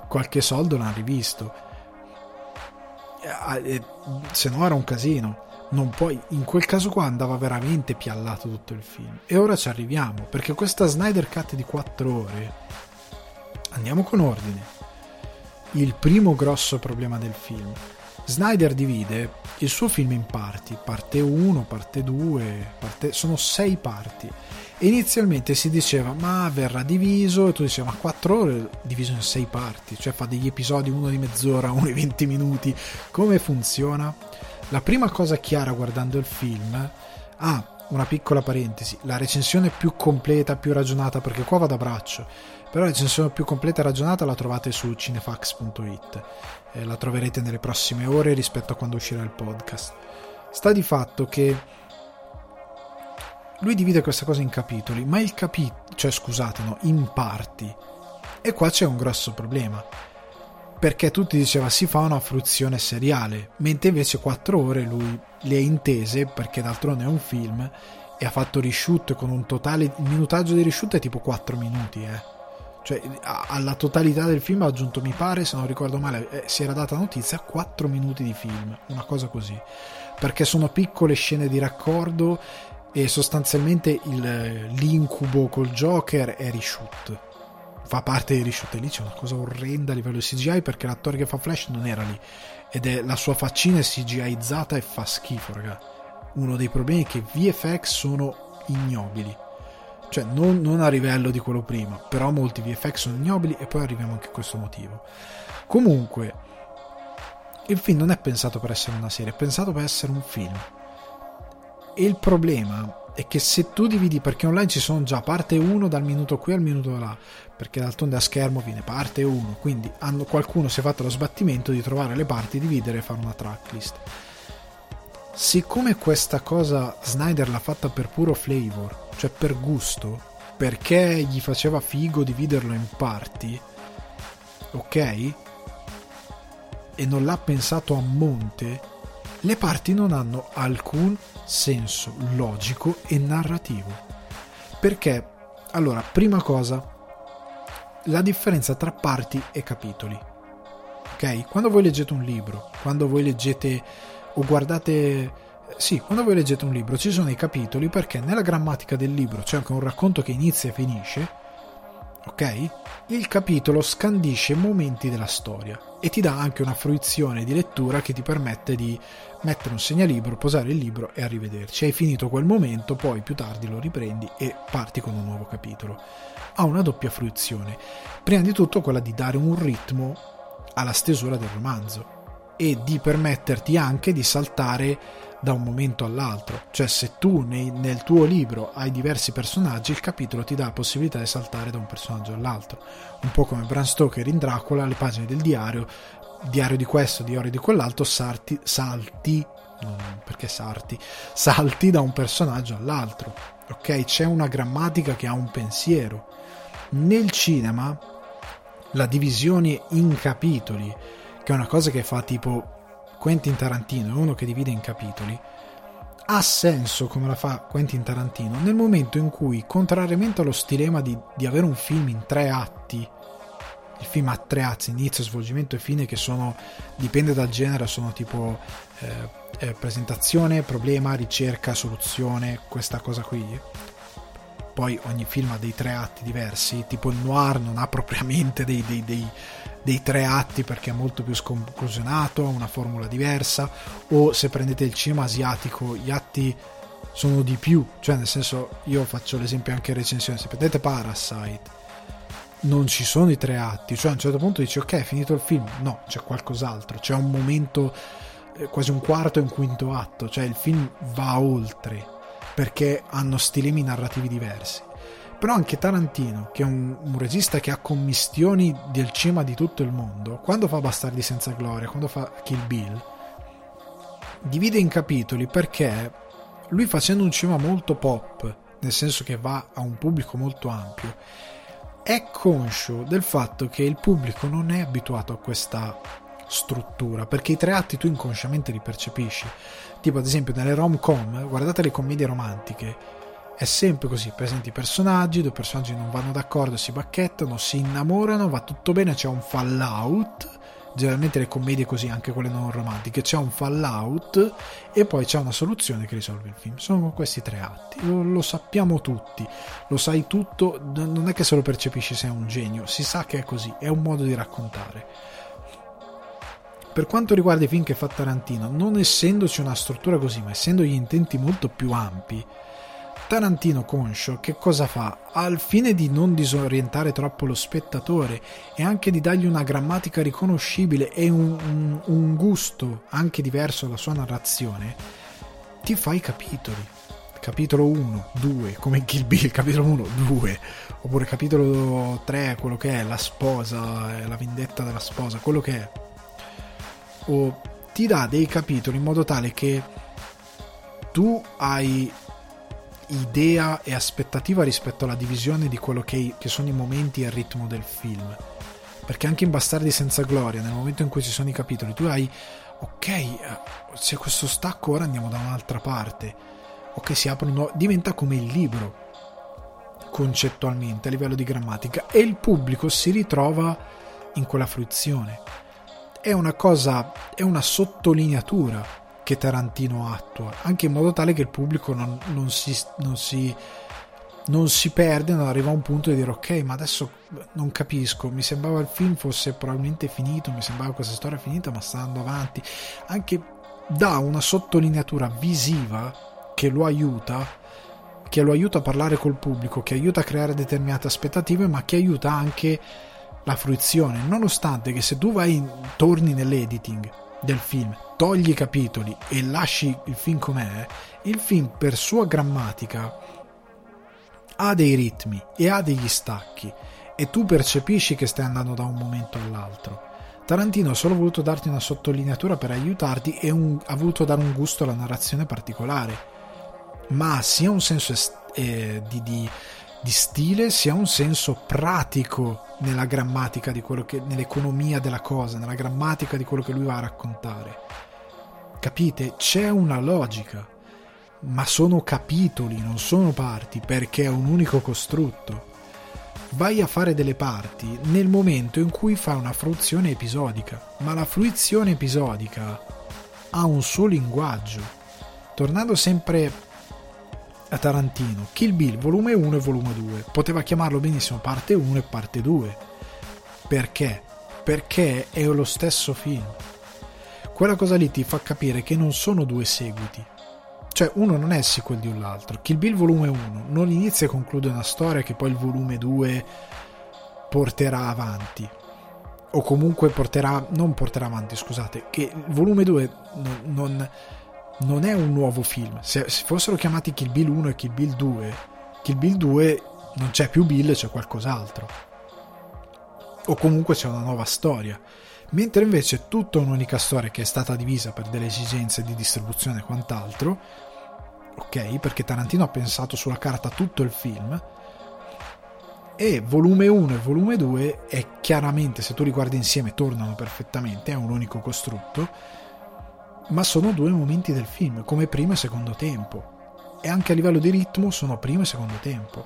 qualche soldo l'hanno rivisto. Eh, se no era un casino non puoi, in quel caso qua andava veramente piallato tutto il film. E ora ci arriviamo, perché questa Snyder Cut di 4 ore, andiamo con ordine. Il primo grosso problema del film. Snyder divide il suo film in parti, parte 1, parte 2, parte... sono 6 parti. E inizialmente si diceva ma verrà diviso e tu dicevi ma 4 ore diviso in 6 parti, cioè fa degli episodi uno di mezz'ora, uno di 20 minuti, come funziona? La prima cosa chiara guardando il film, ah, una piccola parentesi, la recensione più completa, più ragionata, perché qua vado a braccio, però la recensione più completa e ragionata la trovate su cinefax.it, eh, la troverete nelle prossime ore rispetto a quando uscirà il podcast. Sta di fatto che lui divide questa cosa in capitoli, ma il capitolo, cioè scusate, no, in parti. E qua c'è un grosso problema perché tutti diceva si fa una fruizione seriale, mentre invece 4 ore lui le ha intese perché d'altronde è un film e ha fatto reshoot con un totale il minutaggio di reshoot è tipo 4 minuti, eh. Cioè alla totalità del film ha aggiunto mi pare, se non ricordo male, eh, si era data notizia 4 minuti di film, una cosa così. Perché sono piccole scene di raccordo e sostanzialmente il, l'incubo col Joker è reshoot fa parte di reshoot e lì c'è una cosa orrenda a livello di CGI perché l'attore che fa Flash non era lì. Ed è la sua faccina è CGIizzata e fa schifo raga. Uno dei problemi è che VFX sono ignobili. Cioè non, non a livello di quello prima però molti VFX sono ignobili e poi arriviamo anche a questo motivo. Comunque il film non è pensato per essere una serie è pensato per essere un film. E il problema è che se tu dividi, perché online ci sono già parte 1 dal minuto qui al minuto là, perché d'altronde a schermo viene parte 1, quindi hanno, qualcuno si è fatto lo sbattimento di trovare le parti, dividere e fare una tracklist. Siccome questa cosa Snyder l'ha fatta per puro flavor, cioè per gusto, perché gli faceva figo dividerlo in parti, ok? E non l'ha pensato a monte, le parti non hanno alcun senso logico e narrativo. Perché, allora, prima cosa, la differenza tra parti e capitoli. Ok? Quando voi leggete un libro, quando voi leggete o guardate sì, quando voi leggete un libro ci sono i capitoli perché nella grammatica del libro c'è anche un racconto che inizia e finisce, ok? Il capitolo scandisce momenti della storia e ti dà anche una fruizione di lettura che ti permette di mettere un segnalibro, posare il libro e arrivederci. Hai finito quel momento, poi più tardi lo riprendi e parti con un nuovo capitolo. Ha una doppia fruizione. Prima di tutto quella di dare un ritmo alla stesura del romanzo e di permetterti anche di saltare da un momento all'altro. Cioè, se tu nei, nel tuo libro hai diversi personaggi, il capitolo ti dà la possibilità di saltare da un personaggio all'altro. Un po' come Bram Stoker in Dracula, le pagine del diario, diario di questo, diario di quell'altro, sarti, salti, non, perché sarti, salti da un personaggio all'altro. Ok? C'è una grammatica che ha un pensiero. Nel cinema, la divisione in capitoli, che è una cosa che fa tipo Quentin Tarantino è uno che divide in capitoli, ha senso come la fa Quentin Tarantino nel momento in cui, contrariamente allo stilema di, di avere un film in tre atti, il film ha tre atti, inizio, svolgimento e fine, che sono, dipende dal genere, sono tipo eh, eh, presentazione, problema, ricerca, soluzione, questa cosa qui. Poi ogni film ha dei tre atti diversi, tipo il noir non ha propriamente dei, dei, dei dei tre atti perché è molto più sconclusionato, ha una formula diversa, o se prendete il cinema asiatico gli atti sono di più, cioè nel senso io faccio l'esempio anche in recensione, se prendete Parasite non ci sono i tre atti, cioè a un certo punto dici ok è finito il film, no c'è qualcos'altro, c'è un momento eh, quasi un quarto e un quinto atto, cioè il film va oltre perché hanno stilemi narrativi diversi però anche Tarantino, che è un, un, regista che ha commistioni del cinema di tutto il mondo, quando fa Bastardi senza gloria, quando fa Kill Bill, divide in capitoli perché lui facendo un cinema molto pop, nel senso che va a un pubblico molto ampio, è conscio del fatto che il pubblico non è abituato a questa struttura, perché i tre atti tu inconsciamente li percepisci. Tipo ad esempio nelle rom-com, guardate le commedie romantiche, è sempre così, presenti i personaggi, due personaggi non vanno d'accordo, si bacchettano, si innamorano, va tutto bene, c'è un fallout, generalmente le commedie così, anche quelle non romantiche, c'è un fallout e poi c'è una soluzione che risolve il film. Sono questi tre atti, lo, lo sappiamo tutti, lo sai tutto, non è che se lo percepisci sei un genio, si sa che è così, è un modo di raccontare. Per quanto riguarda i film che fa Tarantino, non essendoci una struttura così, ma essendo gli intenti molto più ampi, Tarantino conscio che cosa fa? Al fine di non disorientare troppo lo spettatore e anche di dargli una grammatica riconoscibile e un, un, un gusto anche diverso alla sua narrazione, ti fa i capitoli. Capitolo 1, 2, come Kill Bill, capitolo 1, 2, oppure capitolo 3, quello che è, la sposa, la vendetta della sposa, quello che è. O ti dà dei capitoli in modo tale che tu hai idea e aspettativa rispetto alla divisione di quello che, che sono i momenti e il ritmo del film. Perché anche in Bastardi senza gloria, nel momento in cui ci sono i capitoli, tu hai, ok, eh, c'è questo stacco, ora andiamo da un'altra parte. Ok, si aprono, diventa come il libro concettualmente a livello di grammatica e il pubblico si ritrova in quella fruizione. È una cosa, è una sottolineatura che Tarantino attua, anche in modo tale che il pubblico non, non, si, non, si, non si perde, non arriva a un punto di dire ok, ma adesso non capisco, mi sembrava il film fosse probabilmente finito, mi sembrava questa storia finita, ma sta andando avanti. Anche dà una sottolineatura visiva che lo aiuta che lo aiuta a parlare col pubblico, che aiuta a creare determinate aspettative, ma che aiuta anche la fruizione, nonostante che se tu vai torni nell'editing del film, togli i capitoli e lasci il film com'è, il film per sua grammatica ha dei ritmi e ha degli stacchi e tu percepisci che stai andando da un momento all'altro. Tarantino ha solo voluto darti una sottolineatura per aiutarti e un, ha voluto dare un gusto alla narrazione particolare, ma sia un senso est- eh, di, di, di stile sia un senso pratico nella grammatica di quello che nell'economia della cosa, nella grammatica di quello che lui va a raccontare. Capite? C'è una logica, ma sono capitoli, non sono parti, perché è un unico costrutto. vai a fare delle parti nel momento in cui fa una fruizione episodica, ma la fruizione episodica ha un suo linguaggio. Tornando sempre a Tarantino, Kill Bill volume 1 e volume 2, poteva chiamarlo benissimo parte 1 e parte 2. Perché? Perché è lo stesso film. Quella cosa lì ti fa capire che non sono due seguiti, cioè, uno non è sequel di un altro. Kill Bill volume 1 non inizia e conclude una storia che poi il volume 2 porterà avanti. O comunque porterà, non porterà avanti, scusate, che il volume 2 non, non, non è un nuovo film. Se, se, fossero chiamati Kill Bill 1 e Kill Bill 2, Kill Bill 2 non c'è più Bill, c'è qualcos'altro. O comunque c'è una nuova storia mentre invece tutta un'unica storia che è stata divisa per delle esigenze di distribuzione e quant'altro ok? Perché Tarantino ha pensato sulla carta tutto il film. E volume 1 e volume 2 è chiaramente, se tu li guardi insieme, tornano perfettamente, è un unico costrutto, ma sono due momenti del film, come primo e secondo tempo. E anche a livello di ritmo sono primo e secondo tempo.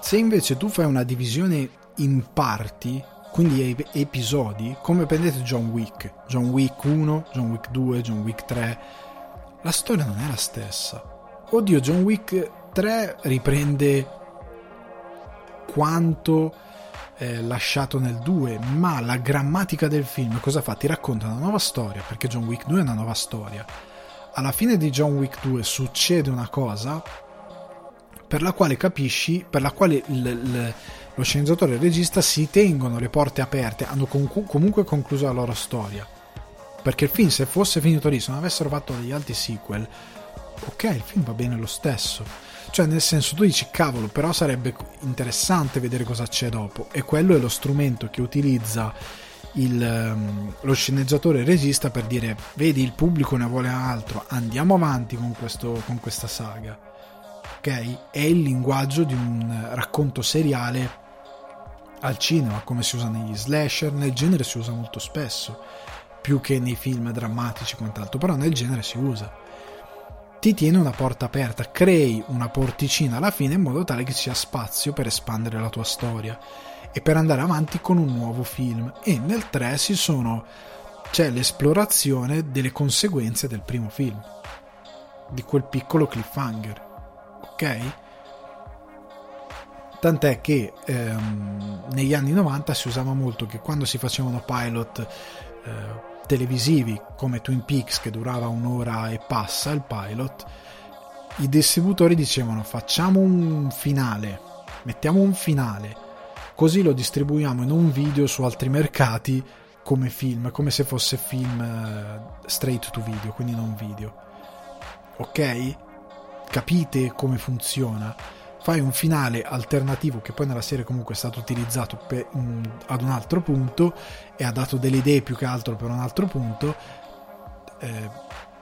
Se invece tu fai una divisione in parti, quindi episodi, come prendete John Wick, John Wick 1, John Wick 2, John Wick 3, la storia non è la stessa. Oddio, John Wick 3 riprende quanto eh, lasciato nel 2, ma la grammatica del film cosa fa? Ti racconta una nuova storia, perché John Wick 2 è una nuova storia. Alla fine di John Wick 2 succede una cosa per la quale capisci, per la quale l- l- lo sceneggiatore e il regista si tengono le porte aperte, hanno con- comunque concluso la loro storia perché il film, se fosse finito lì, se non avessero fatto degli altri sequel, ok, il film va bene lo stesso. Cioè, nel senso, tu dici, cavolo, però sarebbe interessante vedere cosa c'è dopo. E quello è lo strumento che utilizza il, um, lo sceneggiatore regista per dire, vedi, il pubblico ne vuole altro, andiamo avanti con, questo, con questa saga. Ok? È il linguaggio di un racconto seriale al cinema, come si usa negli slasher, nel genere si usa molto spesso più che nei film drammatici e quant'altro, però nel genere si usa. Ti tiene una porta aperta, crei una porticina alla fine in modo tale che ci sia spazio per espandere la tua storia e per andare avanti con un nuovo film. E nel 3 si sono c'è l'esplorazione delle conseguenze del primo film, di quel piccolo cliffhanger. Ok? Tant'è che ehm, negli anni 90 si usava molto che quando si facevano pilot eh, televisivi come Twin Peaks che durava un'ora e passa il pilot, i distributori dicevano facciamo un finale, mettiamo un finale, così lo distribuiamo in un video su altri mercati come film, come se fosse film uh, straight to video, quindi non video. Ok? Capite come funziona? Fai un finale alternativo che poi nella serie comunque è stato utilizzato per, mh, ad un altro punto e ha dato delle idee più che altro per un altro punto eh,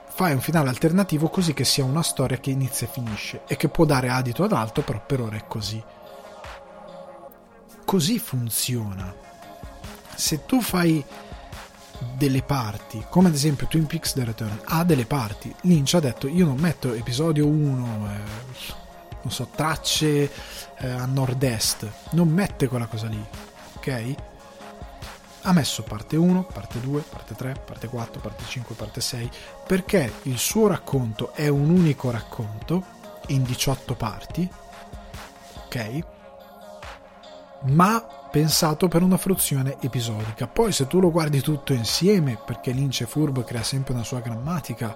fai un finale alternativo così che sia una storia che inizia e finisce e che può dare adito ad altro però per ora è così così funziona se tu fai delle parti, come ad esempio Twin Peaks The Return ha delle parti. Lynch ha detto io non metto episodio 1, eh, non so, tracce eh, a nord-est, non mette quella cosa lì, ok? Ha messo parte 1, parte 2, parte 3, parte 4, parte 5, parte 6, perché il suo racconto è un unico racconto in 18 parti, ok? Ma pensato per una fruizione episodica. Poi se tu lo guardi tutto insieme, perché Lynch e crea sempre una sua grammatica,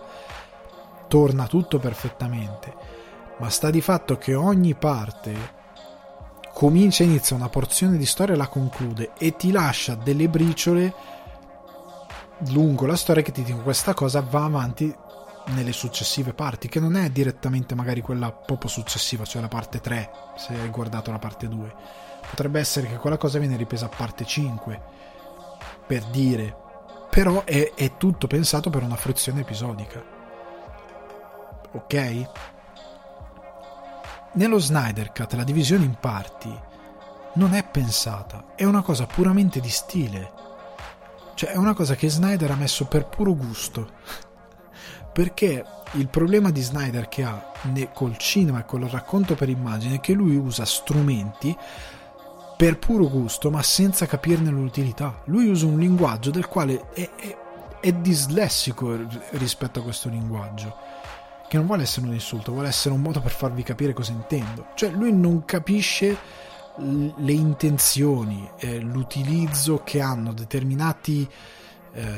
torna tutto perfettamente ma sta di fatto che ogni parte comincia e inizia una porzione di storia e la conclude e ti lascia delle briciole lungo la storia che ti dicono questa cosa va avanti nelle successive parti, che non è direttamente magari quella proprio successiva, cioè la parte 3, se hai guardato la parte 2. Potrebbe essere che quella cosa viene ripresa a parte 5, per dire, però è, è tutto pensato per una fruizione episodica. Ok? Nello Snyder Cut la divisione in parti non è pensata, è una cosa puramente di stile. Cioè è una cosa che Snyder ha messo per puro gusto. Perché il problema di Snyder che ha col cinema e col racconto per immagine è che lui usa strumenti per puro gusto, ma senza capirne l'utilità. Lui usa un linguaggio del quale è, è, è dislessico rispetto a questo linguaggio che non vuole essere un insulto, vuole essere un modo per farvi capire cosa intendo. Cioè lui non capisce le intenzioni, eh, l'utilizzo che hanno determinati, eh,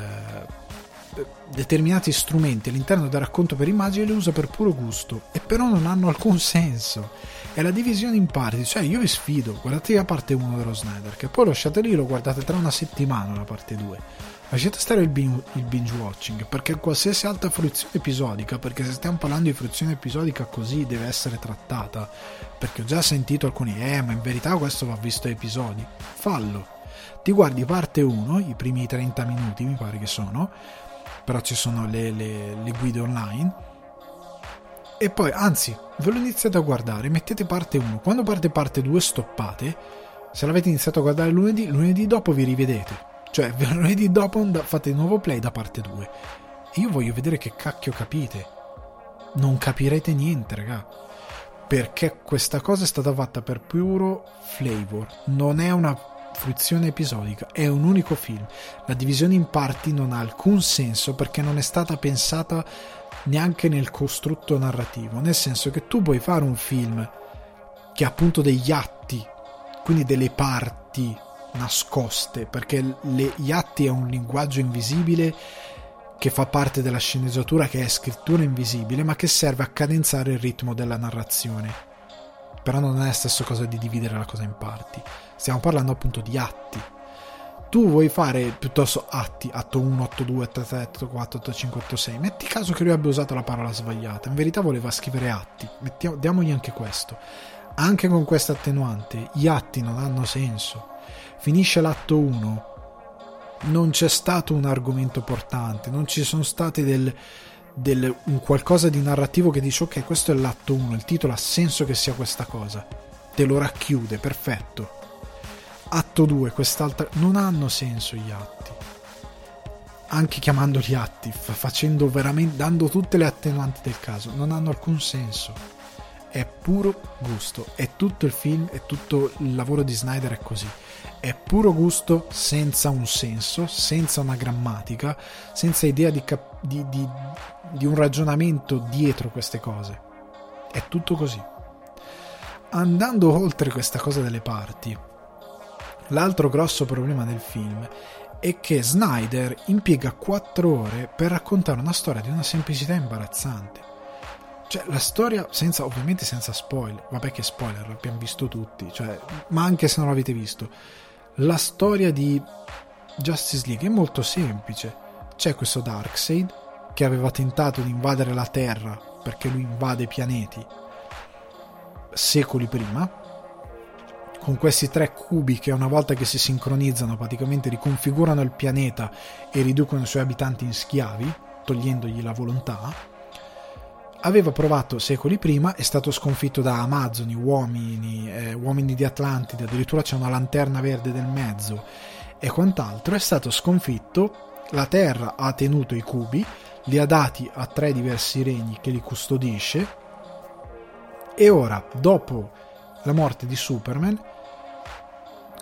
determinati strumenti all'interno del racconto per immagini li usa per puro gusto e però non hanno alcun senso. È la divisione in parti, cioè io vi sfido, guardate la parte 1 dello Snyder, che poi lasciate lì, lo guardate tra una settimana la parte 2 Lasciate stare il binge, watching, perché qualsiasi altra fruizione episodica, perché se stiamo parlando di fruizione episodica così deve essere trattata, perché ho già sentito alcuni, eh, ma in verità questo va visto a episodi. Fallo. Ti guardi parte 1, i primi 30 minuti mi pare che sono, però ci sono le, le, le guide online, e poi, anzi, ve lo iniziate a guardare, mettete parte 1, quando parte parte 2 stoppate, se l'avete iniziato a guardare lunedì, lunedì dopo vi rivedete cioè, lunedì dopo fate il nuovo play da parte 2. E io voglio vedere che cacchio capite. Non capirete niente, raga. Perché questa cosa è stata fatta per puro flavor. Non è una fruizione episodica, è un unico film. La divisione in parti non ha alcun senso perché non è stata pensata neanche nel costrutto narrativo. Nel senso che tu puoi fare un film che ha appunto degli atti, quindi delle parti nascoste, perché le, gli atti è un linguaggio invisibile che fa parte della sceneggiatura, che è scrittura invisibile, ma che serve a cadenzare il ritmo della narrazione. Però non è la stessa cosa di dividere la cosa in parti. Stiamo parlando appunto di atti. Tu vuoi fare piuttosto atti, atto 1, atto 2, atto 3, atto 4, atto 5, atto 6. Metti caso che lui abbia usato la parola sbagliata. In verità voleva scrivere atti. Mettiamo, diamogli anche questo. Anche con questa attenuante, gli atti non hanno senso finisce l'atto 1, non c'è stato un argomento portante, non ci sono stati del, del, un qualcosa di narrativo che dice ok, questo è l'atto 1, il titolo ha senso che sia questa cosa, te lo racchiude, perfetto. Atto 2, quest'altra... non hanno senso gli atti. Anche chiamandoli atti, facendo veramente, dando tutte le attenuanti del caso, non hanno alcun senso. È puro gusto, è tutto il film, è tutto il lavoro di Snyder è così è puro gusto senza un senso, senza una grammatica, senza idea di, cap- di, di, di un ragionamento dietro queste cose. È tutto così. Andando oltre questa cosa delle parti, l'altro grosso problema del film è che Snyder impiega 4 ore per raccontare una storia di una semplicità imbarazzante. Cioè, la storia, senza, ovviamente senza spoiler, vabbè che spoiler, l'abbiamo visto tutti, cioè, ma anche se non l'avete visto, la storia di Justice League è molto semplice. C'è questo Darkseid che aveva tentato di invadere la Terra perché lui invade pianeti secoli prima con questi tre cubi che una volta che si sincronizzano praticamente riconfigurano il pianeta e riducono i suoi abitanti in schiavi togliendogli la volontà aveva provato secoli prima, è stato sconfitto da Amazzoni, uomini, eh, uomini di Atlantide, addirittura c'è una lanterna verde del mezzo e quant'altro, è stato sconfitto, la Terra ha tenuto i cubi, li ha dati a tre diversi regni che li custodisce e ora, dopo la morte di Superman,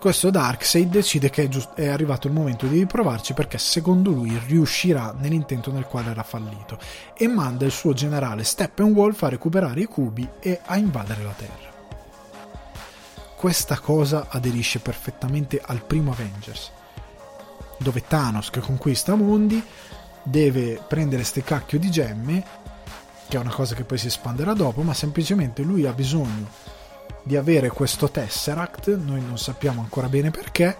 questo Darkseid decide che è, giust- è, arrivato il momento di riprovarci perché secondo lui riuscirà nell'intento nel quale era fallito e manda il suo generale Steppenwolf a recuperare i cubi e a invadere la Terra. Questa cosa aderisce perfettamente al primo Avengers, dove Thanos che conquista mondi deve prendere ste cacchio di gemme, che è una cosa che poi si espanderà dopo, ma semplicemente lui ha bisogno di avere questo Tesseract, noi non sappiamo ancora bene perché,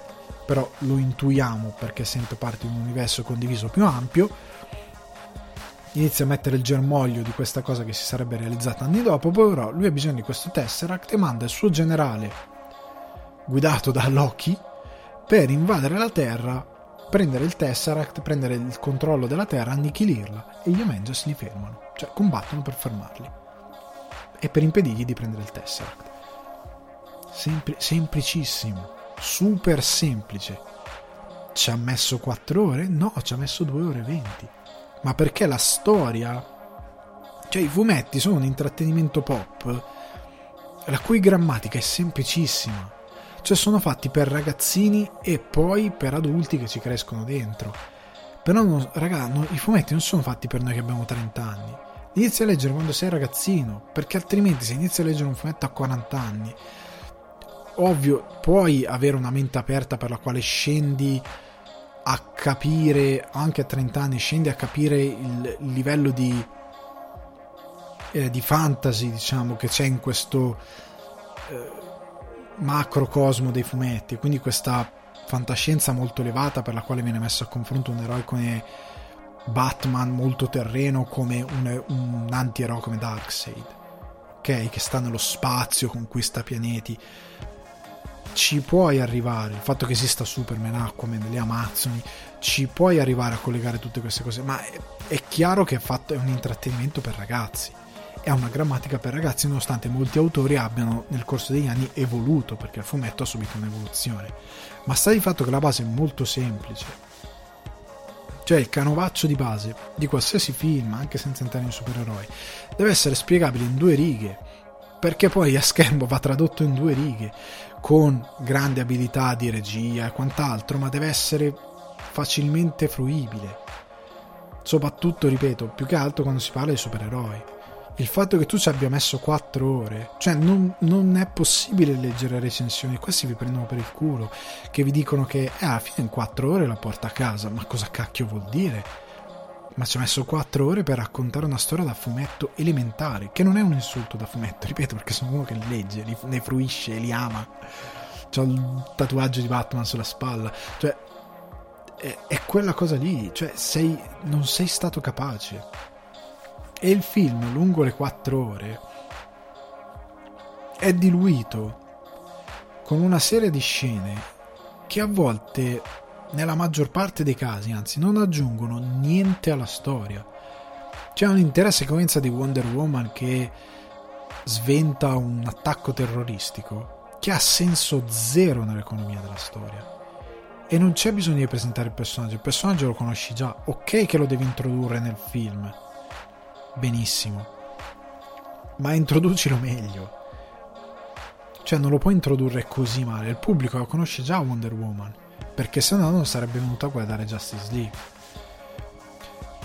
però lo intuiamo perché sente parte di un universo condiviso più ampio. Inizia a mettere il germoglio di questa cosa che si sarebbe realizzata anni dopo, però lui ha bisogno di questo Tesseract e manda il suo generale, guidato da Loki, per invadere la Terra, prendere il Tesseract, prendere il controllo della Terra, annichilirla e gli Avengers li fermano, cioè combattono per fermarli e per impedirgli di prendere il Tesseract. Sempl- semplicissimo, super semplice. Ci ha messo 4 ore? No, ci ha messo 2 ore e 20. Ma perché la storia, cioè i fumetti sono un intrattenimento pop la cui grammatica è semplicissima. Cioè sono fatti per ragazzini e poi per adulti che ci crescono dentro. Però, non, raga, no, i fumetti non sono fatti per noi che abbiamo 30 anni. Inizi a leggere quando sei ragazzino, perché altrimenti se inizi a leggere un fumetto a 40 anni, ovvio, puoi avere una mente aperta per la quale scendi a capire, anche a 30 anni, scendi a capire il, livello di, eh, di fantasy, diciamo, che c'è in questo eh, macrocosmo dei fumetti, quindi questa fantascienza molto elevata per la quale viene messo a confronto un eroe come Batman molto terreno come un, un anti-eroe come Darkseid. Ok? Che sta nello spazio conquista pianeti ci puoi arrivare il fatto che esista Superman, Aquaman, le Amazzoni ci puoi arrivare a collegare tutte queste cose ma è, è chiaro che è, fatto, è un intrattenimento per ragazzi è una grammatica per ragazzi nonostante molti autori abbiano nel corso degli anni evoluto perché il fumetto ha subito un'evoluzione. Ma sta di fatto che la base è molto semplice. Cioè il canovaccio di base di qualsiasi film, anche senza entrare in supereroi, deve essere spiegabile in due righe, perché poi a schermo va tradotto in due righe, con grande abilità di regia e quant'altro, ma deve essere facilmente fruibile. Soprattutto, ripeto, più che altro quando si parla di supereroi il fatto che tu ci abbia messo 4 ore, cioè non, non, è possibile leggere recensioni, questi vi prendono per il culo, che vi dicono che eh, alla fine in 4 ore la porta a casa, ma cosa cacchio vuol dire? Ma ci ha messo 4 ore per raccontare una storia da fumetto elementare, che non è un insulto da fumetto, ripeto, perché sono uno che legge, li, ne fruisce, li ama. C'ho il tatuaggio di Batman sulla spalla, cioè è, è quella cosa lì, cioè sei, non sei stato capace e il film, lungo le quattro ore, è diluito con una serie di scene che a volte, nella maggior parte dei casi, anzi, non aggiungono niente alla storia. C'è un'intera sequenza di Wonder Woman che sventa un attacco terroristico che ha senso zero nell'economia della storia. E non c'è bisogno di presentare il personaggio, il personaggio lo conosci già, ok che lo devi introdurre nel film, benissimo, ma introducilo meglio. Cioè non lo puoi introdurre così male, il pubblico lo conosce già Wonder Woman, perché se no non sarebbe venuto a guardare Justice League.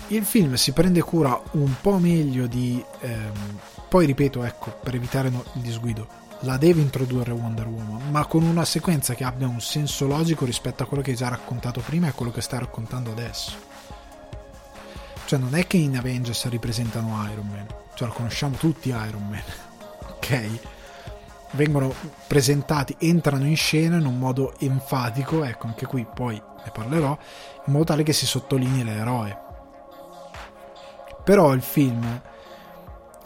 Il film si prende cura un po' meglio di... Ehm, poi ripeto, ecco, per evitare il disguido, la deve introdurre Wonder Woman, ma con una sequenza che abbia un senso logico rispetto a quello che hai già raccontato prima e a quello che stai raccontando adesso. Cioè non è che in Avengers ripresentano Iron Man, cioè lo conosciamo tutti Iron Man, ok? Vengono presentati, entrano in scena in un modo enfatico, ecco anche qui poi ne parlerò, in modo tale che si sottolinei l'eroe. Però il film,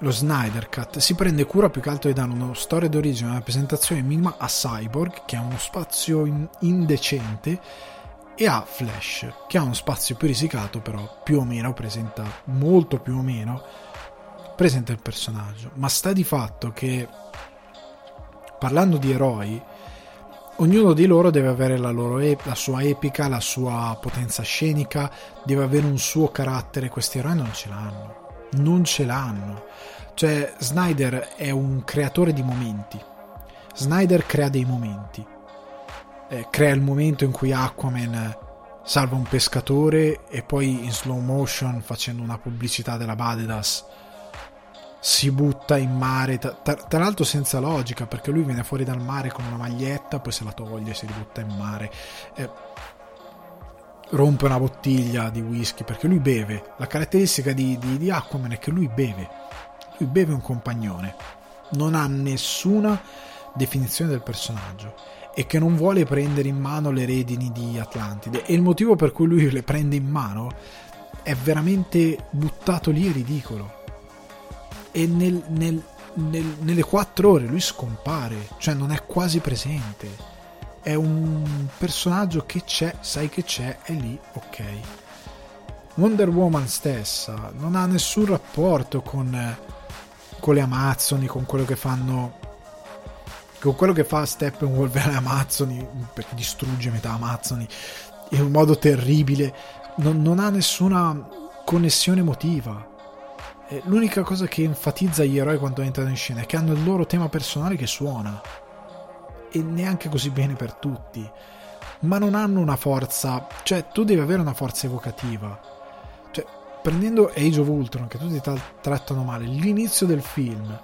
lo Snyder Cut, si prende cura più che altro di dare una storia d'origine, una presentazione minima a Cyborg, che ha uno spazio in- indecente e ha Flash che ha uno spazio più risicato però più o meno presenta molto più o meno presenta il personaggio ma sta di fatto che parlando di eroi ognuno di loro deve avere la, loro la sua epica la sua potenza scenica deve avere un suo carattere. Questi eroi non ce l'hanno non ce l'hanno. Cioè Snyder è un creatore di momenti. Snyder crea dei momenti. Eh, crea il momento in cui Aquaman salva un pescatore e poi in slow motion facendo una pubblicità della Badedas si butta in mare tra, tra, l'altro senza logica perché lui viene fuori dal mare con una maglietta poi se la toglie si butta in mare eh, rompe una bottiglia di whisky perché lui beve. La caratteristica di, di, di Aquaman è che lui beve. Lui beve un compagnone. Non ha nessuna definizione del personaggio. E che non vuole prendere in mano le redini di Atlantide. E il motivo per cui lui le prende in mano è veramente buttato lì e ridicolo e nel, nel, nel, nelle quattro ore lui scompare cioè non è quasi presente. È un personaggio che c'è sai che c'è è lì ok. Wonder Woman stessa non ha nessun rapporto con, con le Amazzoni con quello che fanno con quello che fa Steppenwolf alle Amazzoni, perché distrugge metà Amazzoni in un modo terribile, non, non ha nessuna connessione emotiva. L'unica cosa che enfatizza gli eroi quando entrano in scena è che hanno il loro tema personale che suona. e neanche così bene per tutti, ma non hanno una forza, cioè tu devi avere una forza evocativa. Cioè, prendendo Age of Ultron, che tutti tra- trattano male, l'inizio del film,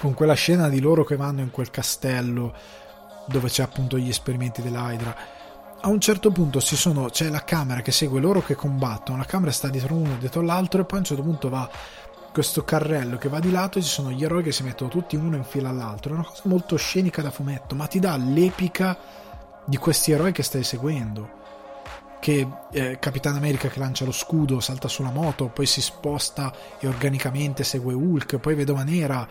con quella scena di loro che vanno in quel castello dove c'è appunto gli esperimenti dell'Hydra, a un certo punto sono, c'è la camera che segue loro che combattono, la camera sta dietro uno, dietro l'altro e poi a un certo punto va questo carrello che va di lato e ci sono gli eroi che si mettono tutti uno in fila all'altro. È una cosa molto scenica da fumetto, ma ti dà l'epica di questi eroi che stai seguendo. Che eh, Capitan America che lancia lo scudo, salta sulla moto, poi si sposta e organicamente segue Hulk, poi Vedova Nera,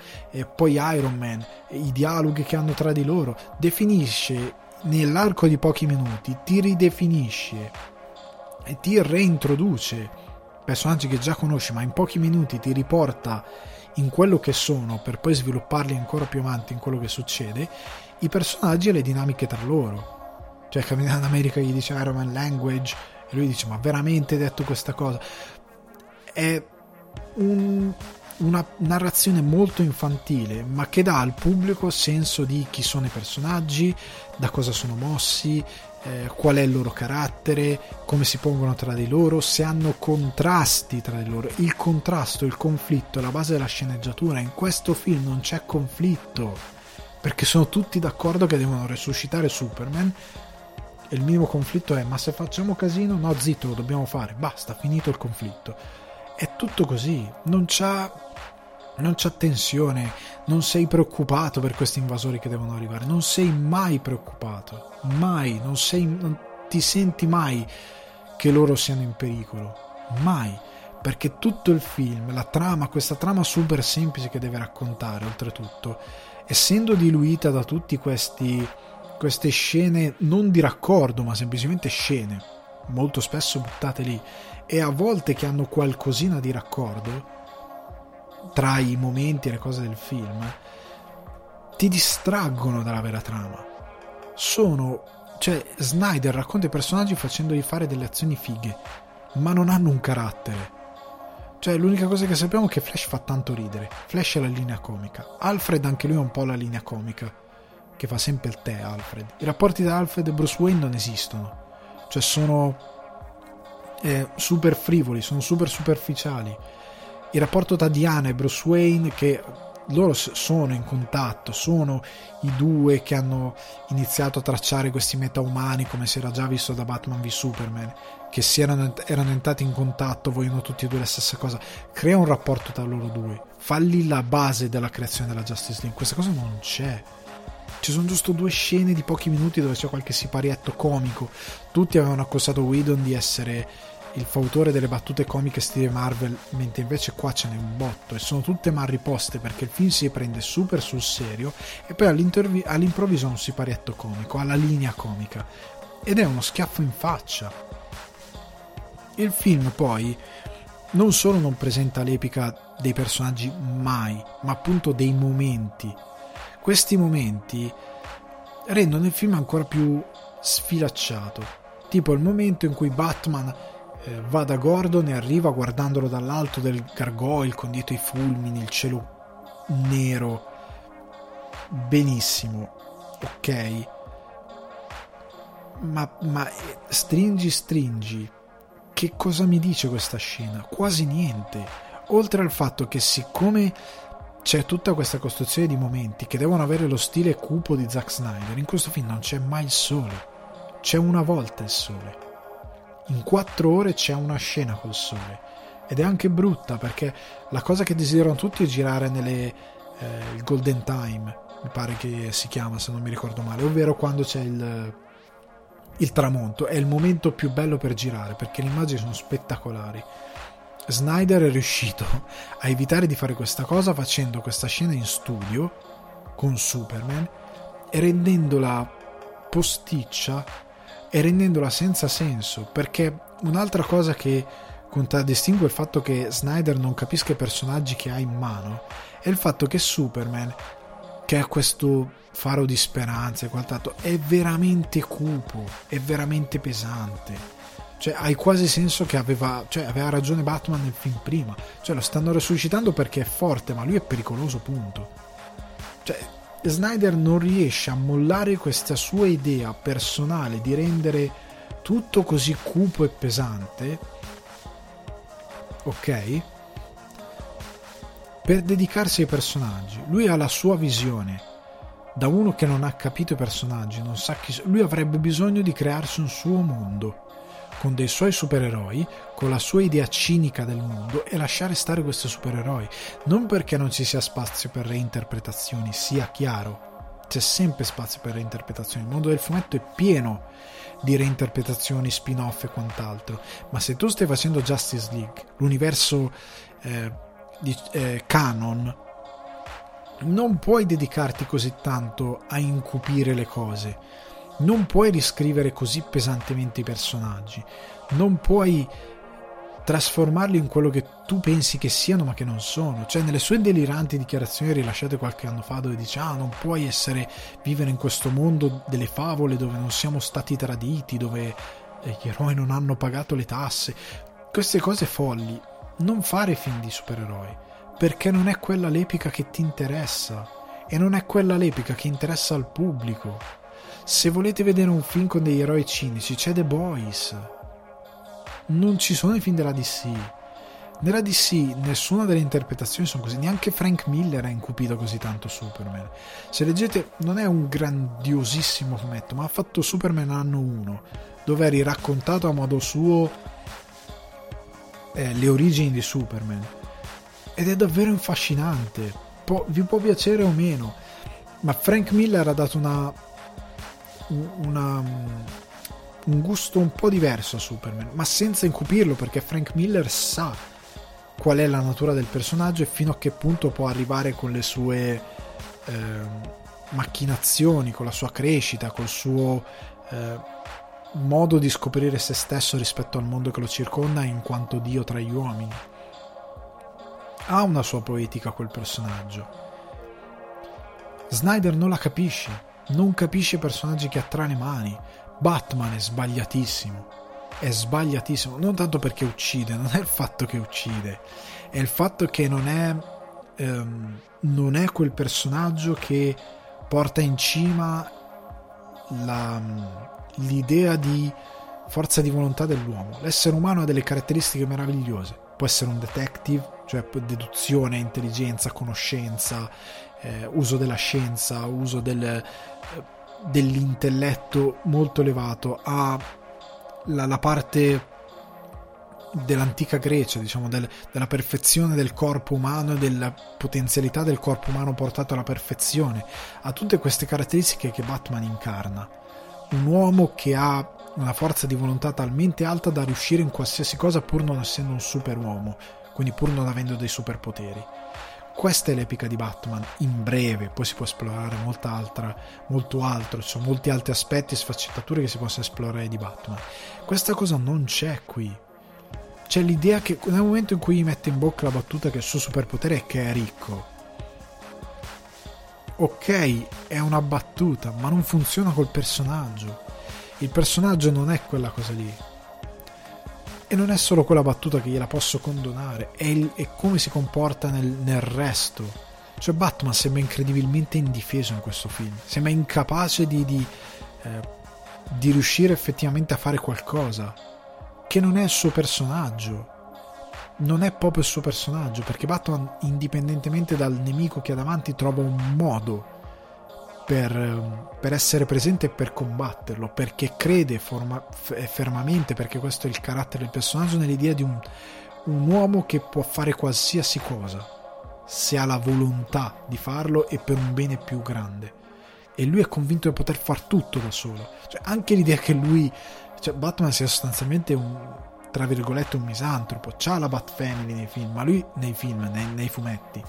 poi Iron Man, i dialoghi che hanno tra di loro. Definisce nell'arco di pochi minuti ti ridefinisce e ti reintroduce personaggi che già conosci, ma in pochi minuti ti riporta in quello che sono per poi svilupparli ancora più avanti in quello che succede, i personaggi e le dinamiche tra loro. Cioè Capitan America gli dice Iron Man Language e lui dice ma veramente hai detto questa cosa? È un, una narrazione molto infantile, ma che dà al pubblico senso di chi sono i personaggi, da cosa sono mossi, eh, qual è il loro carattere, come si pongono tra di loro, se hanno contrasti tra di loro. Il contrasto, il conflitto è la base della sceneggiatura. In questo film non c'è conflitto, perché sono tutti d'accordo che devono resuscitare Superman. E il minimo conflitto è: ma se facciamo casino, no, zitto, lo dobbiamo fare, basta, finito il conflitto. È tutto così, non c'ha non c'è tensione, non sei preoccupato per questi invasori che devono arrivare, non sei mai preoccupato, mai, non, sei, non ti senti mai che loro siano in pericolo, mai, perché tutto il film, la trama, questa trama super semplice che deve raccontare, oltretutto, essendo diluita da tutte queste scene non di raccordo, ma semplicemente scene, molto spesso buttate lì, e a volte che hanno qualcosina di raccordo, tra i momenti e le cose del film ti distraggono dalla vera trama. Sono. cioè, Snyder racconta i personaggi facendogli fare delle azioni fighe, ma non hanno un carattere. Cioè, l'unica cosa che sappiamo è che Flash fa tanto ridere. Flash è la linea comica. Alfred, anche lui, è un po' la linea comica. Che fa sempre il tè, Alfred. I rapporti tra Alfred e Bruce Wayne non esistono. Cioè, sono. Eh, super frivoli, sono super superficiali il rapporto tra Diana e Bruce Wayne che loro sono in contatto, sono i due che hanno iniziato a tracciare questi metaumani come si era già visto da Batman v Superman, che si erano, erano entrati in contatto, vogliono tutti e due la stessa cosa, crea un rapporto tra loro due, falli la base della creazione della Justice League, questa cosa non c'è. Ci sono giusto due scene di pochi minuti dove c'è qualche siparietto comico. Tutti avevano accusato Whedon di essere il fautore delle battute comiche stile Marvel, mentre invece qua ce n'è un botto e sono tutte mal riposte perché il film si prende super sul serio e poi all'improvviso ha un siparietto comico, ha la linea comica ed è uno schiaffo in faccia. Il film poi non solo non presenta l'epica dei personaggi mai, ma appunto dei momenti. Questi momenti rendono il film ancora più sfilacciato. Tipo il momento in cui Batman eh, va da Gordon e arriva guardandolo dall'alto del gargoyle con dietro i fulmini, il cielo nero. Benissimo, ok. Ma, ma eh, stringi, stringi. Che cosa mi dice questa scena? Quasi niente. Oltre al fatto che siccome c'è tutta questa costruzione di momenti che devono avere lo stile cupo di Zack Snyder, in questo film non c'è mai il sole. C'è una volta il sole in quattro ore c'è una scena col sole. Ed è anche brutta perché la cosa che desiderano tutti è girare nelle eh, il golden time mi pare che si chiama se non mi ricordo male ovvero quando c'è il, il tramonto. È il momento più bello per girare perché le immagini sono spettacolari. Snyder è riuscito a evitare di fare questa cosa facendo questa scena in studio con Superman e rendendola posticcia e rendendola senza senso, perché un'altra cosa che contraddistingue il fatto che Snyder non capisca i personaggi che ha in mano è il fatto che Superman, che ha questo faro di speranza e quant'altro, è veramente cupo, è veramente pesante. Cioè, hai quasi senso che aveva, cioè, aveva ragione Batman nel film prima. Cioè, lo stanno resuscitando perché è forte, ma lui è pericoloso, punto. Snyder non riesce a mollare questa sua idea personale di rendere tutto così cupo e pesante, ok? Per dedicarsi ai personaggi. Lui ha la sua visione. Da uno che non ha capito i personaggi, non sa chi. Lui avrebbe bisogno di crearsi un suo mondo con dei suoi supereroi, con la sua idea cinica del mondo e lasciare stare questi supereroi. Non perché non ci sia spazio per reinterpretazioni, sia chiaro, c'è sempre spazio per reinterpretazioni. Il mondo del fumetto è pieno di reinterpretazioni, spin-off e quant'altro. Ma se tu stai facendo Justice League, l'universo eh, di, eh, canon, non puoi dedicarti così tanto a incupire le cose non puoi riscrivere così pesantemente i personaggi, non puoi trasformarli in quello che tu pensi che siano ma che non sono. Cioè nelle sue deliranti dichiarazioni rilasciate qualche anno fa dove dice ah non puoi essere vivere in questo mondo delle favole dove non siamo stati traditi, dove eh, gli eroi non hanno pagato le tasse. Queste cose folli. Non fare film di supereroi perché non è quella l'epica che ti interessa e non è quella l'epica che interessa al pubblico. Se volete vedere un film con degli eroi cinici, c'è The Boys. Non ci sono i film della DC. Nella DC nessuna delle interpretazioni sono così, neanche Frank Miller ha incupito così tanto Superman. Se leggete, non è un grandiosissimo fumetto, ma ha fatto Superman anno 1, dove è riraccontato a modo suo eh, le origini di Superman. Ed è davvero affascinante. Vi può piacere o meno, ma Frank Miller ha dato una una, un gusto un po' diverso a Superman, ma senza incupirlo perché Frank Miller sa qual è la natura del personaggio e fino a che punto può arrivare con le sue eh, macchinazioni, con la sua crescita, col suo eh, modo di scoprire se stesso rispetto al mondo che lo circonda in quanto Dio tra gli uomini. Ha una sua poetica quel personaggio. Snyder non la capisce non capisce personaggi che ha tra le mani. Batman è sbagliatissimo. È sbagliatissimo. Non tanto perché uccide, non è il fatto che uccide, è il fatto che non è. Ehm, non è quel personaggio che porta in cima la, l'idea di forza di volontà dell'uomo. L'essere umano ha delle caratteristiche meravigliose. Può essere un detective, cioè deduzione, intelligenza, conoscenza, eh, uso della scienza, uso del, dell'intelletto molto elevato, ha la, la parte dell'antica Grecia, diciamo, del, della perfezione del corpo umano e della potenzialità del corpo umano portato alla perfezione, ha tutte queste caratteristiche che Batman incarna. Un uomo che ha una forza di volontà talmente alta da riuscire in qualsiasi cosa pur non essendo un superuomo, quindi pur non avendo dei superpoteri. Questa è l'epica di Batman, in breve, poi si può esplorare altra, molto altro, ci sono molti altri aspetti e sfaccettature che si possono esplorare di Batman. Questa cosa non c'è qui. C'è l'idea che nel momento in cui mette in bocca la battuta che il suo superpotere è che è ricco. Ok, è una battuta, ma non funziona col personaggio. Il personaggio non è quella cosa lì e non è solo quella battuta che gliela posso condonare, è, il, è come si comporta nel, nel, resto. Cioè Batman sembra incredibilmente indifeso in questo film, sembra incapace di, di, eh, di riuscire effettivamente a fare qualcosa, che non è il suo personaggio. Non è proprio il suo personaggio, perché Batman, indipendentemente dal nemico che ha davanti, trova un modo per, per, essere presente e per combatterlo, perché crede forma, fermamente, perché questo è il carattere del personaggio, nell'idea di un, un uomo che può fare qualsiasi cosa, se ha la volontà di farlo e per un bene più grande. E lui è convinto di poter far tutto da solo. Cioè, anche l'idea che lui, cioè Batman sia sostanzialmente un, tra virgolette, un misantropo, c'ha la Bat Family nei film, ma lui nei film, nei, nei fumetti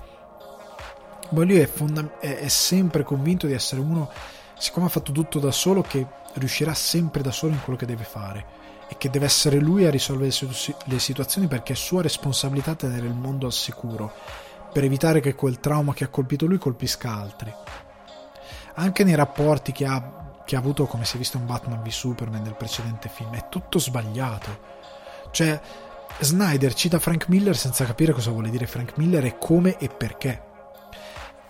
ma lui è, fonda- è, è sempre convinto di essere uno, siccome ha fatto tutto da solo, che riuscirà sempre da solo in quello che deve fare e che deve essere lui a risolvere le situazioni perché è sua responsabilità tenere il mondo al sicuro per evitare che quel trauma che ha colpito lui colpisca altri. Anche nei rapporti che ha, che ha avuto, come si è visto in Batman v Superman nel precedente film, è tutto sbagliato. Cioè, Snyder cita Frank Miller senza capire cosa vuole dire Frank Miller e come e perché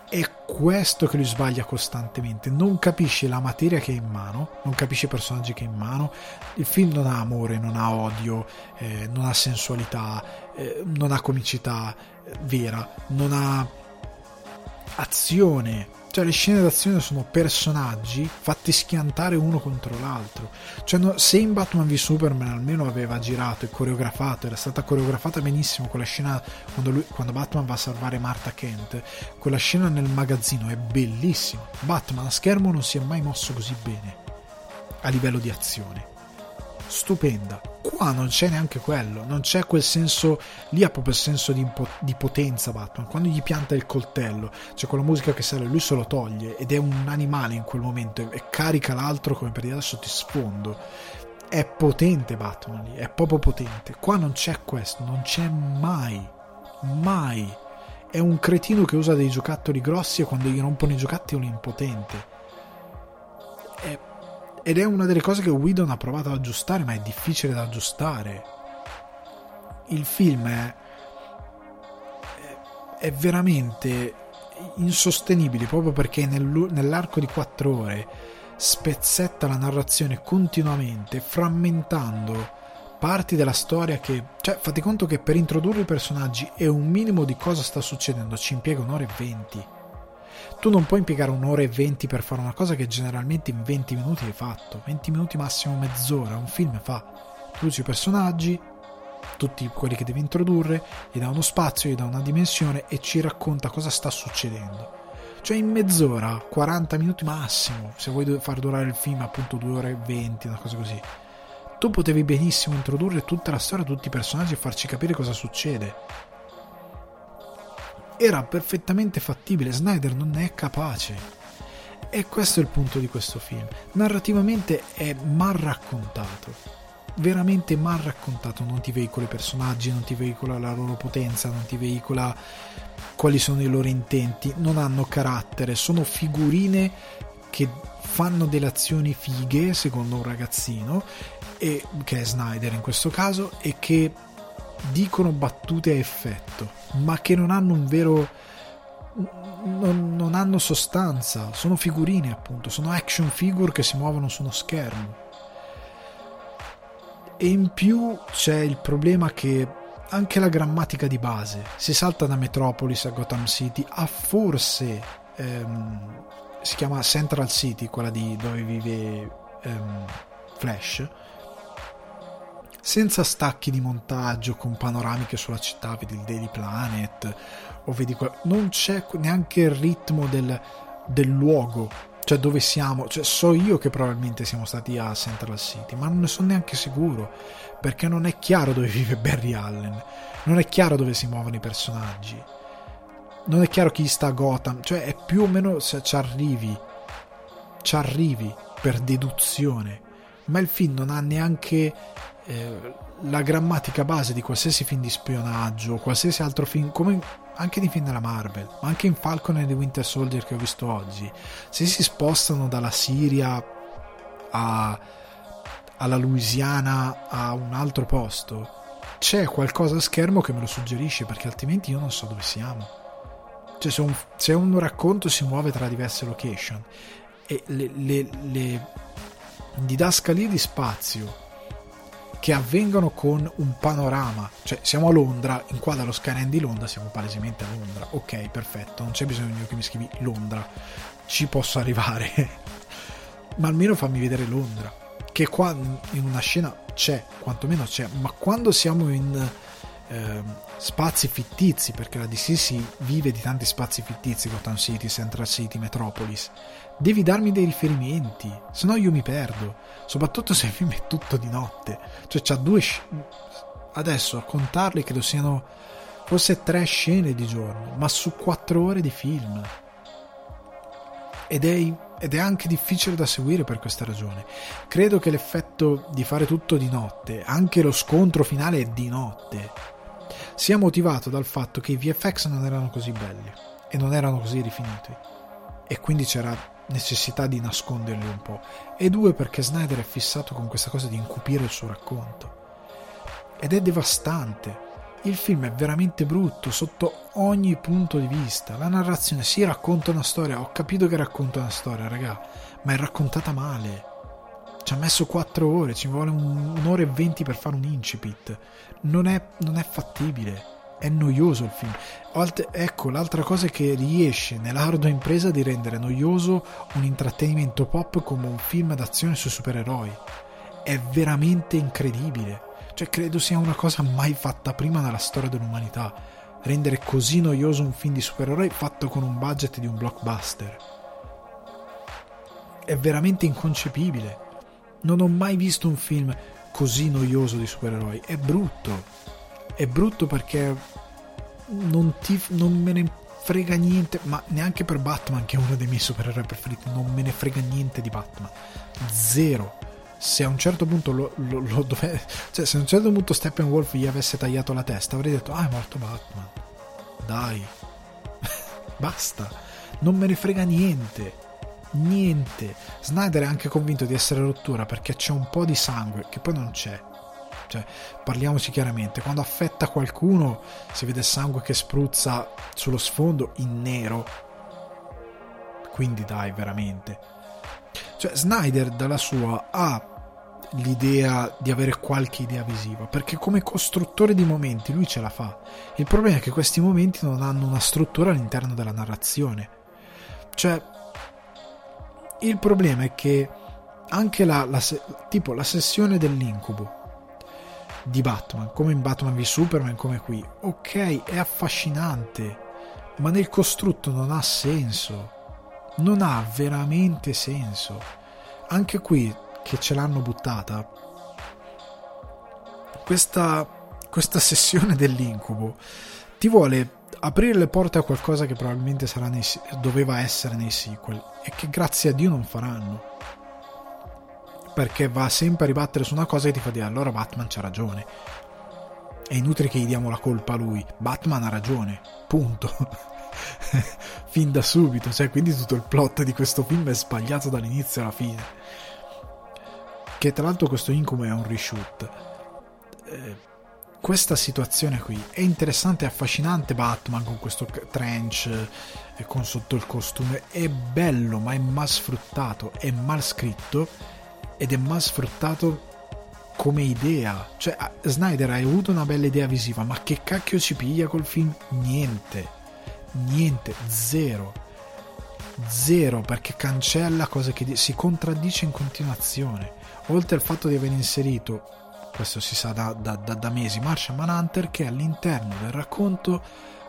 è questo che lui sbaglia costantemente. Non capisce la materia che è in mano, non capisce i personaggi che è in mano. Il film non ha amore, non ha odio, eh, non ha sensualità, eh, non ha comicità eh, vera, non ha azione cioè le scene d'azione sono personaggi fatti schiantare uno contro l'altro. Cioè no, se in Batman v Superman almeno aveva girato e coreografato, era stata coreografata benissimo quella scena quando, lui, quando Batman va a salvare Martha Kent, quella scena nel magazzino è bellissima. Batman a schermo non si è mai mosso così bene a livello di azione stupenda. Qua non c'è neanche quello, non c'è quel senso, lì ha proprio il senso di, di, potenza Batman, quando gli pianta il coltello, c'è quella musica che sale, lui se lo toglie ed è un animale in quel momento e carica l'altro come per dire adesso ti sfondo. È potente Batman lì, è proprio potente. Qua non c'è questo, non c'è mai, mai. È un cretino che usa dei giocattoli grossi e quando gli rompono i giocattoli è un impotente. Ed è una delle cose che Whedon ha provato ad aggiustare, ma è difficile da aggiustare. Il film è, è veramente insostenibile proprio perché nell'arco di quattro ore spezzetta la narrazione continuamente, frammentando parti della storia che... Cioè, fate conto che per introdurre i personaggi e un minimo di cosa sta succedendo ci impiega un'ora e venti tu non puoi impiegare un'ora e venti per fare una cosa che generalmente in 20 minuti hai fatto. 20 minuti massimo mezz'ora, un film fa. Tu i personaggi, tutti quelli che devi introdurre, gli dà uno spazio, gli dà una dimensione e ci racconta cosa sta succedendo. Cioè in mezz'ora, 40 minuti massimo, se vuoi far durare il film appunto 2 ore e 20, una cosa così. Tu potevi benissimo introdurre tutta la storia, tutti i personaggi e farci capire cosa succede era perfettamente fattibile, Snyder non ne è capace. E questo è il punto di questo film. Narrativamente è mal raccontato, veramente mal raccontato, non ti veicola i personaggi, non ti veicola la loro potenza, non ti veicola quali sono i loro intenti, non hanno carattere, sono figurine che fanno delle azioni fighe secondo un ragazzino e, che è Snyder in questo caso e che dicono battute a effetto, ma che non hanno un vero. Non, non, hanno sostanza, sono figurine appunto, sono action figure che si muovono su uno schermo. E in più c'è il problema che anche la grammatica di base si salta da Metropolis a Gotham City a forse ehm, si chiama Central City, quella di dove vive ehm, Flash senza stacchi di montaggio con panoramiche sulla città, vedi il Daily Planet o vedi que- non c'è neanche il ritmo del, del luogo, cioè dove siamo, cioè so io che probabilmente siamo stati a Central City, ma non ne sono neanche sicuro, perché non è chiaro dove vive Barry Allen, non è chiaro dove si muovono i personaggi, non è chiaro chi sta a Gotham, cioè è più o meno se ci arrivi, ci arrivi per deduzione, ma il film non ha neanche eh, la grammatica base di qualsiasi film di spionaggio, qualsiasi altro film, come anche di film della Marvel, ma anche in Falcon e The Winter Soldier che ho visto oggi, se si spostano dalla Siria a, alla Louisiana a un altro posto, c'è qualcosa a schermo che me lo suggerisce perché altrimenti io non so dove siamo. Cioè se un, se un racconto si muove tra diverse location e le, le, le didascalie di spazio che avvengono con un panorama. Cioè, siamo a Londra, inquadra lo skyline di Londra, siamo palesemente a Londra. Ok, perfetto, non c'è bisogno che mi scrivi Londra, ci posso arrivare. ma almeno fammi vedere Londra. Che qua in una scena c'è, quantomeno c'è, ma quando siamo in eh, spazi fittizi, perché la DC si vive di tanti spazi fittizi, Gotham City, Central City, Metropolis, devi darmi dei riferimenti, se no io mi perdo, soprattutto se il film è tutto di notte, cioè c'ha due... Sc- adesso a contarli credo siano forse tre scene di giorno, ma su quattro ore di film. Ed è, ed è anche difficile da seguire per questa ragione. Credo che l'effetto di fare tutto di notte, anche lo scontro finale è di notte, sia motivato dal fatto che i VFX non erano così belli e non erano così rifiniti. E quindi c'era necessità di nasconderli un po', e due perché Snyder è fissato con questa cosa di incupire il suo racconto. Ed è devastante. il film è veramente brutto sotto ogni punto di vista. La narrazione si sì, racconta una storia, ho capito che racconta una storia, raga, ma è raccontata male. Ci ha messo 4 ore, ci vuole un, un'ora e 20 per fare un incipit. Non è, non è fattibile è noioso il film. ecco, l'altra cosa è che riesce nell'ardua impresa di rendere noioso un intrattenimento pop come un film d'azione sui supereroi. È veramente incredibile. Cioè, credo sia una cosa mai fatta prima nella storia dell'umanità. Rendere così noioso un film di supereroi fatto con un budget di un blockbuster. È veramente inconcepibile. Non ho mai visto un film così noioso di supereroi. È brutto. È brutto perché non, ti, non me ne frega niente, ma neanche per Batman, che è uno dei miei supereroi preferiti, non me ne frega niente di Batman. Zero. Se a un certo punto lo, lo, lo dove... cioè se a un certo punto Steppenwolf gli avesse tagliato la testa avrei detto ah è morto Batman. Dai. Basta. Non me ne frega niente. Niente. Snyder è anche convinto di essere rottura perché c'è un po' di sangue che poi non c'è cioè parliamoci chiaramente quando affetta qualcuno si vede sangue che spruzza sullo sfondo in nero quindi dai veramente cioè, Snyder dalla sua ha l'idea di avere qualche idea visiva, perché come costruttore di momenti lui ce la fa. Il problema è che questi momenti non hanno una struttura all'interno della narrazione. Cioè, il problema è che anche la, la tipo la sessione dell'incubo di Batman, come in Batman v Superman, come qui, ok, è affascinante, ma nel costrutto non ha senso non ha veramente senso. Anche qui che ce l'hanno buttata, questa, questa sessione dell'incubo ti vuole aprire le porte a qualcosa che probabilmente nei, doveva essere nei sequel e che grazie a Dio non faranno. Perché va sempre a ribattere su una cosa e ti fa dire allora Batman c'ha ragione. È inutile che gli diamo la colpa a lui. Batman ha ragione. Punto. fin da subito, cioè quindi tutto il plot di questo film è sbagliato dall'inizio alla fine. Che tra l'altro questo incubo è un reshoot. Eh, questa situazione qui è interessante e affascinante Batman con questo trench e con sotto il costume è bello ma è mal sfruttato è mal scritto ed è mal sfruttato come idea cioè Snyder ha avuto una bella idea visiva ma che cacchio ci piglia col film niente niente, zero. Zero perché cancella cose che si contraddice in continuazione. Oltre al fatto di aver inserito, questo si sa da, da, da, da mesi, Martian Manhunter che all'interno del racconto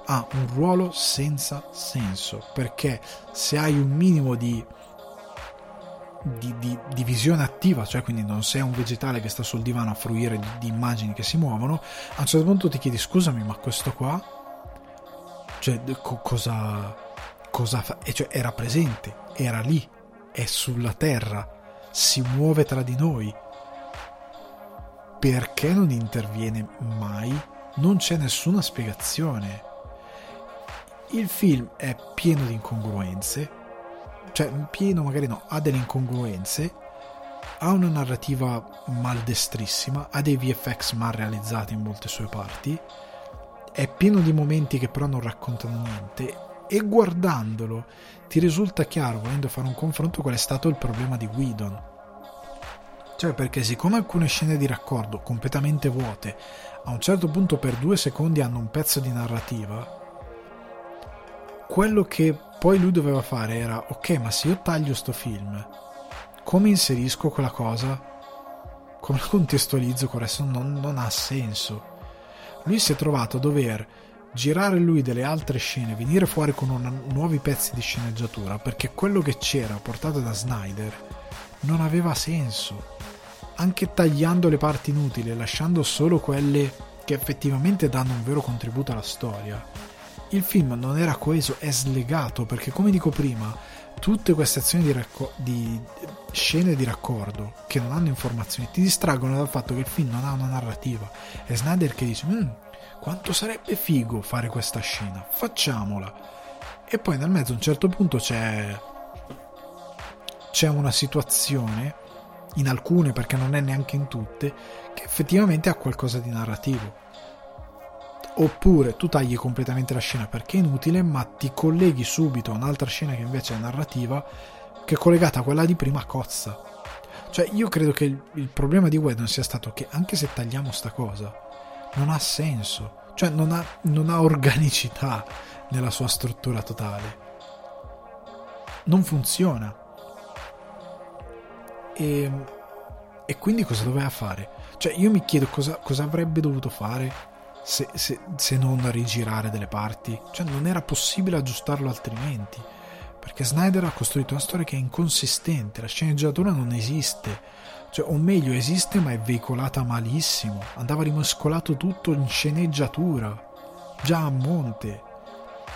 ha un ruolo senza senso. Perché se hai un minimo di di, di, di, visione attiva, cioè quindi non sei un vegetale che sta sul divano a fruire di, di, immagini che si muovono, a un certo punto ti chiedi scusami ma questo qua cioè, co- cosa, cosa fa? E cioè, era presente, era lì, è sulla terra, si muove tra di noi. Perché non interviene mai? Non c'è nessuna spiegazione. Il film è pieno di incongruenze, cioè pieno magari no, ha delle incongruenze, ha una narrativa maldestrissima, ha dei VFX mal realizzati in molte sue parti, è pieno di momenti che però non raccontano niente e guardandolo ti risulta chiaro, volendo fare un confronto, qual è stato il problema di Whedon. Cioè perché siccome alcune scene di raccordo completamente vuote a un certo punto per due secondi hanno un pezzo di narrativa, quello che poi lui doveva fare era ok ma se io taglio sto film come inserisco quella cosa? Come la contestualizzo con il resto non, non ha senso. Lui si è trovato a dover girare lui delle altre scene, venire fuori con una, nuovi pezzi di sceneggiatura, perché quello che c'era portato da Snyder non aveva senso. Anche tagliando le parti inutili lasciando solo quelle che effettivamente danno un vero contributo alla storia, il film non era coeso, è slegato, perché come dico prima, tutte queste azioni di, racco- di scene di raccordo che non hanno informazioni ti distraggono dal fatto che il film non ha una narrativa. È Snyder che dice: mm, Quanto sarebbe figo fare questa scena, facciamola. E poi nel mezzo a un certo punto c'è. C'è una situazione, in alcune perché non è neanche in tutte, che effettivamente ha qualcosa di narrativo. Oppure tu tagli completamente la scena perché è inutile, ma ti colleghi subito a un'altra scena che invece è narrativa, che è collegata a quella di prima cozza. Cioè, io credo che il, il problema di Whedon sia stato che anche se tagliamo sta cosa, non ha senso. Cioè, non ha, non ha organicità nella sua struttura totale. Non funziona. E, e quindi cosa doveva fare? Cioè, io mi chiedo cosa, cosa avrebbe dovuto fare se, se, se, non rigirare delle parti. Cioè, non era possibile aggiustarlo altrimenti. Perché Snyder ha costruito una storia che è inconsistente, la sceneggiatura non esiste. Cioè, o meglio, esiste ma è veicolata malissimo. Andava rimescolato tutto in sceneggiatura, già a monte.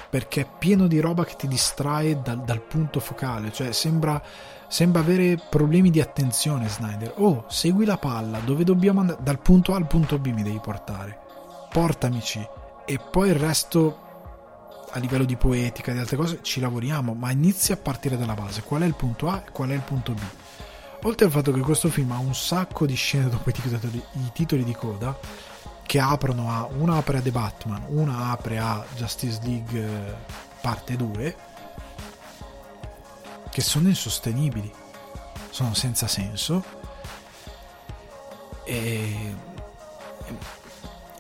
Perché è pieno di roba che ti distrae dal, dal punto focale. Cioè, sembra, sembra avere problemi di attenzione Snyder. Oh, segui la palla, dove dobbiamo andare? Dal punto A al punto B mi devi portare portamici e poi il resto a livello di poetica e di altre cose ci lavoriamo, ma inizia a partire dalla base. Qual è il punto A e qual è il punto B? Oltre al fatto che questo film ha un sacco di scene dopo i titoli, di coda che aprono a una apre a The Batman, una apre a Justice League eh, parte 2 che sono insostenibili, sono senza senso e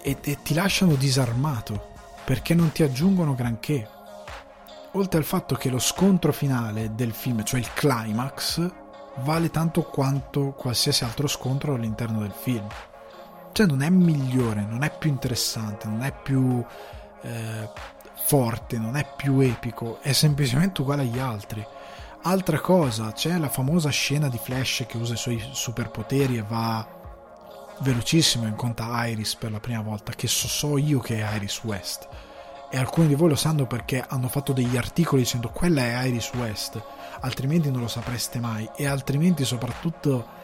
e, e ti lasciano disarmato perché non ti aggiungono granché. Oltre al fatto che lo scontro finale del film, cioè il climax, vale tanto quanto qualsiasi altro scontro all'interno del film. Cioè non è migliore, non è più interessante, non è più eh, forte, non è più epico, è semplicemente uguale agli altri. Altra cosa, c'è la famosa scena di Flash che usa i suoi superpoteri e va velocissimo incontra Iris per la prima volta, che so, so io che è Iris West. E alcuni di voi lo sanno perché hanno fatto degli articoli dicendo quella è Iris West, altrimenti non lo sapreste mai. E altrimenti soprattutto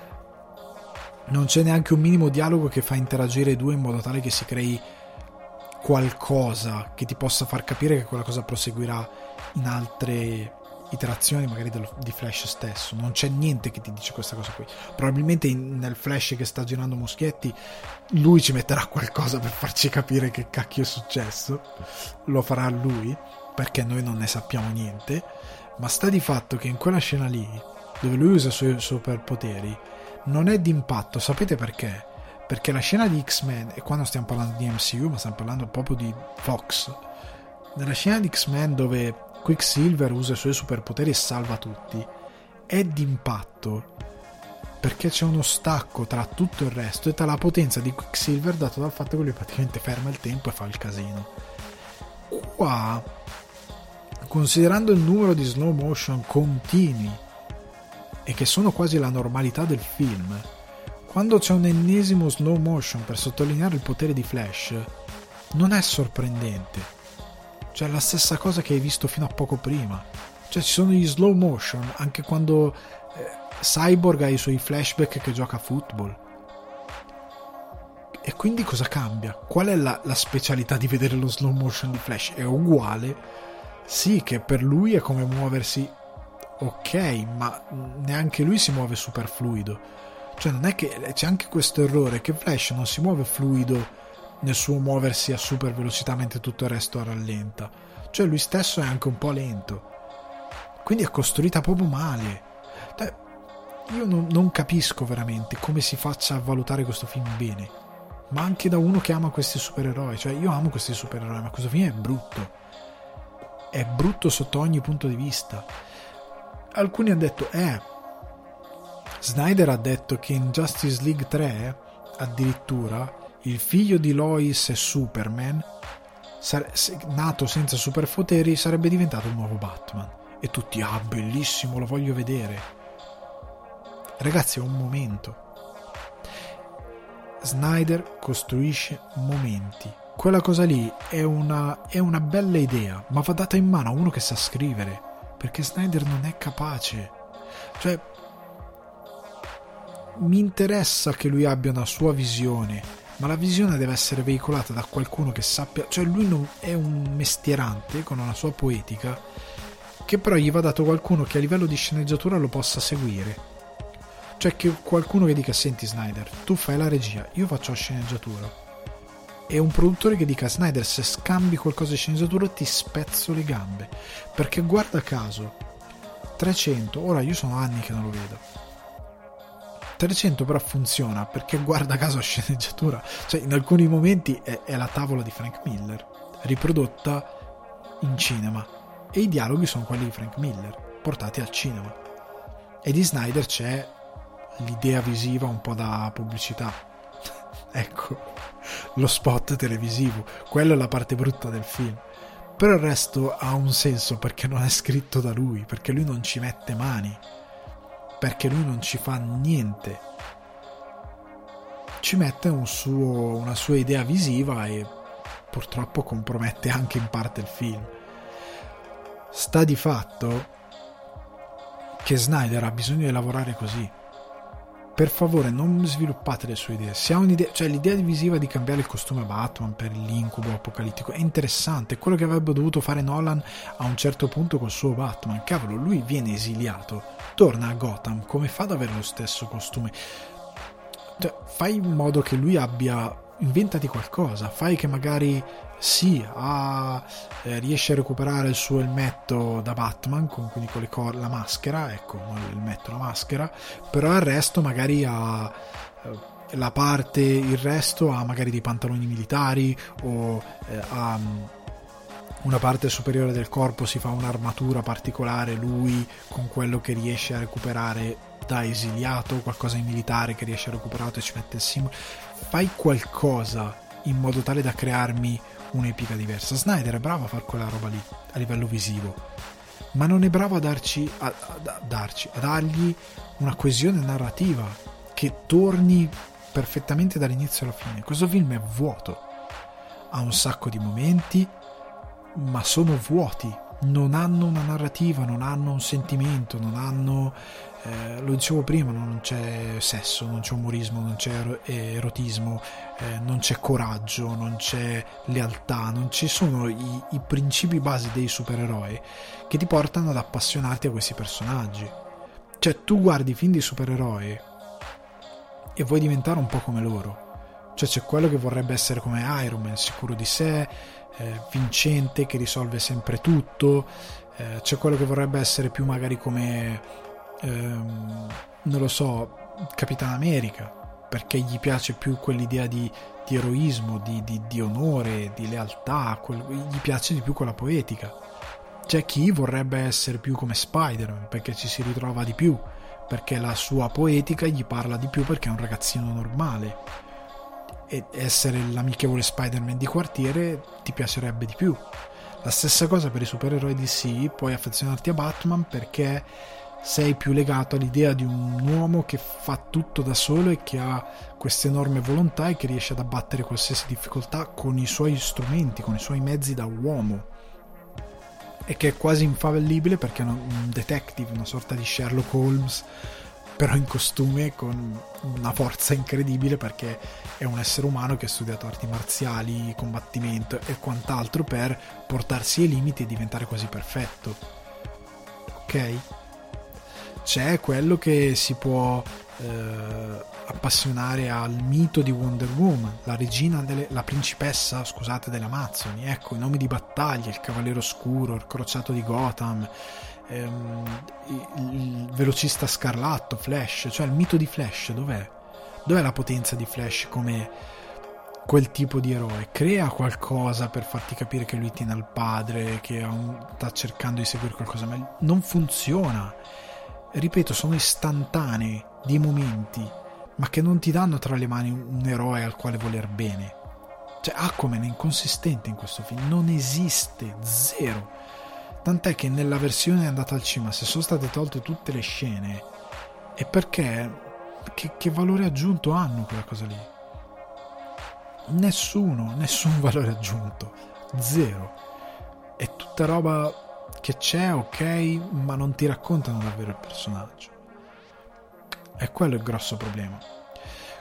non c'è neanche un minimo dialogo che fa interagire i due in modo tale che si crei qualcosa che ti possa far capire che quella cosa proseguirà in altre iterazioni magari del, di Flash stesso. Non c'è niente che ti dice questa cosa qui. Probabilmente in, nel Flash che sta girando Muschietti lui ci metterà qualcosa per farci capire che cacchio è successo. Lo farà lui perché noi non ne sappiamo niente. Ma sta di fatto che in quella scena lì dove lui usa i suoi superpoteri non è d'impatto. Sapete perché? perché la scena di X-Men e qua non stiamo parlando di MCU ma stiamo parlando proprio di Fox. Nella scena di X-Men dove Quicksilver usa i suoi superpoteri e salva tutti, è d'impatto perché c'è uno stacco tra tutto il resto e tra la potenza di Quicksilver dato dal fatto che lui praticamente ferma il tempo e fa il casino. Qua, considerando il numero di slow motion continui e che sono quasi la normalità del film, quando c'è un ennesimo slow motion per sottolineare il potere di Flash, non è sorprendente cioè la stessa cosa che hai visto fino a poco prima. Cioè ci sono gli slow motion anche quando eh, Cyborg ha i suoi flashback che gioca a football. E quindi cosa cambia? Qual è la, la specialità di vedere lo slow motion di Flash? È uguale? Sì, che per lui è come muoversi ok, ma neanche lui si muove super fluido. Cioè non è che c'è anche questo errore che Flash non si muove fluido nel suo muoversi a super velocità mentre tutto il resto rallenta. Cioè lui stesso è anche un po' lento. Quindi è costruita proprio male. Cioè, io non, non capisco veramente come si faccia a valutare questo film bene. Ma anche da uno che ama questi supereroi. Cioè io amo questi supereroi, ma questo film è brutto. È brutto sotto ogni punto di vista. Alcuni hanno detto, eh, Snyder ha detto che in Justice League 3 addirittura il figlio di Lois e Superman, nato senza superpoteri, sarebbe diventato il nuovo Batman. E tutti, ah, bellissimo, lo voglio vedere. Ragazzi, è un momento. Snyder costruisce momenti. Quella cosa lì è una, è una bella idea, ma va data in mano a uno che sa scrivere. Perché Snyder non è capace. Cioè, mi interessa che lui abbia una sua visione ma la visione deve essere veicolata da qualcuno che sappia, cioè lui non è un mestierante con una sua poetica, che però gli va dato qualcuno che a livello di sceneggiatura lo possa seguire. Cioè che qualcuno che dica, senti Snyder, tu fai la regia, io faccio la sceneggiatura. è un produttore che dica Snyder se scambi qualcosa di sceneggiatura ti spezzo le gambe perché guarda caso 300 ora io sono anni che non lo vedo 300 però funziona perché guarda caso la sceneggiatura. Cioè in alcuni momenti è, è la tavola di Frank Miller riprodotta in cinema. E i dialoghi sono quelli di Frank Miller portati al cinema. E di Snyder c'è l'idea visiva un po' da pubblicità. Ecco lo spot televisivo. Quella è la parte brutta del film. Però il resto ha un senso perché non è scritto da lui, perché lui non ci mette mani, perché lui non ci fa niente. Ci mette un suo, una sua idea visiva e purtroppo compromette anche in parte il film. Sta di fatto che Snyder ha bisogno di lavorare così per favore non sviluppate le sue idee. Se ha un'idea, cioè l'idea visiva di cambiare il costume Batman per l'incubo apocalittico è interessante, quello che avrebbe dovuto fare Nolan a un certo punto col suo Batman. Cavolo, lui viene esiliato, torna a Gotham, come fa ad avere lo stesso costume? Cioè, fai in modo che lui abbia inventati qualcosa, fai che magari sì, ha, eh, riesce a recuperare il suo elmetto da Batman, con, quindi con cor- la maschera, ecco, non l'elmetto, la maschera, però il resto magari ha eh, la parte, il resto ha magari dei pantaloni militari o eh, ha mm, una parte superiore del corpo si fa un'armatura particolare lui con quello che riesce a recuperare da esiliato, qualcosa di militare che riesce a recuperare e ci mette il simbolo. Fai qualcosa in modo tale da crearmi un'epica diversa. Snyder è bravo a fare quella roba lì a livello visivo, ma non è bravo a darci, a, a, darci, a dargli una coesione narrativa che torni perfettamente dall'inizio alla fine. Questo film è vuoto, ha un sacco di momenti, ma sono vuoti, non hanno una narrativa, non hanno un sentimento, non hanno eh, lo dicevo prima, non c'è sesso, non c'è umorismo, non c'è erotismo, eh, non c'è coraggio, non c'è lealtà, non ci sono i, i principi basi dei supereroi che ti portano ad appassionarti a questi personaggi. Cioè, tu guardi film di supereroi e vuoi diventare un po' come loro. Cioè, c'è quello che vorrebbe essere come Iron Man, sicuro di sé, eh, vincente, che risolve sempre tutto. Eh, c'è quello che vorrebbe essere più magari come ehm, non lo so, Capitan America, perché gli piace più quell'idea di, di eroismo, di, di, di, onore, di lealtà, quel, gli piace di più quella poetica. C'è chi vorrebbe essere più come Spider-Man, perché ci si ritrova di più, perché la sua poetica gli parla di più perché è un ragazzino normale. E essere l'amichevole Spider-Man di quartiere ti piacerebbe di più. La stessa cosa per i supereroi DC, puoi affezionarti a Batman perché sei più legato all'idea di un uomo che fa tutto da solo e che ha questa enorme volontà e che riesce ad abbattere qualsiasi difficoltà con i suoi strumenti, con i suoi mezzi da uomo e che è quasi infallibile perché è un detective, una sorta di Sherlock Holmes però in costume con una forza incredibile perché è un essere umano che ha studiato arti marziali, combattimento e quant'altro per portarsi ai limiti e diventare quasi perfetto. Ok? C'è quello che si può eh, appassionare al mito di Wonder Woman, la regina, delle, la principessa, scusate, delle Amazzoni, ecco, i nomi di battaglia, il cavaliere oscuro, il crociato di Gotham, ehm, il, velocista scarlatto, Flash, cioè il mito di Flash, dov'è? Dov'è la potenza di Flash come quel tipo di eroe? Crea qualcosa per farti capire che lui tiene al padre, che un, sta cercando di seguire qualcosa, ma non funziona ripeto, sono istantanei di momenti, ma che non ti danno tra le mani un eroe al quale voler bene. Cioè, Aquaman è inconsistente in questo film, non esiste, zero. Tant'è che nella versione andata al cinema, se sono state tolte tutte le scene, è perché che, che valore aggiunto hanno quella cosa lì? Nessuno, nessun valore aggiunto, zero. È tutta roba che c'è, ok, ma non ti raccontano davvero il personaggio. E quello è il grosso problema.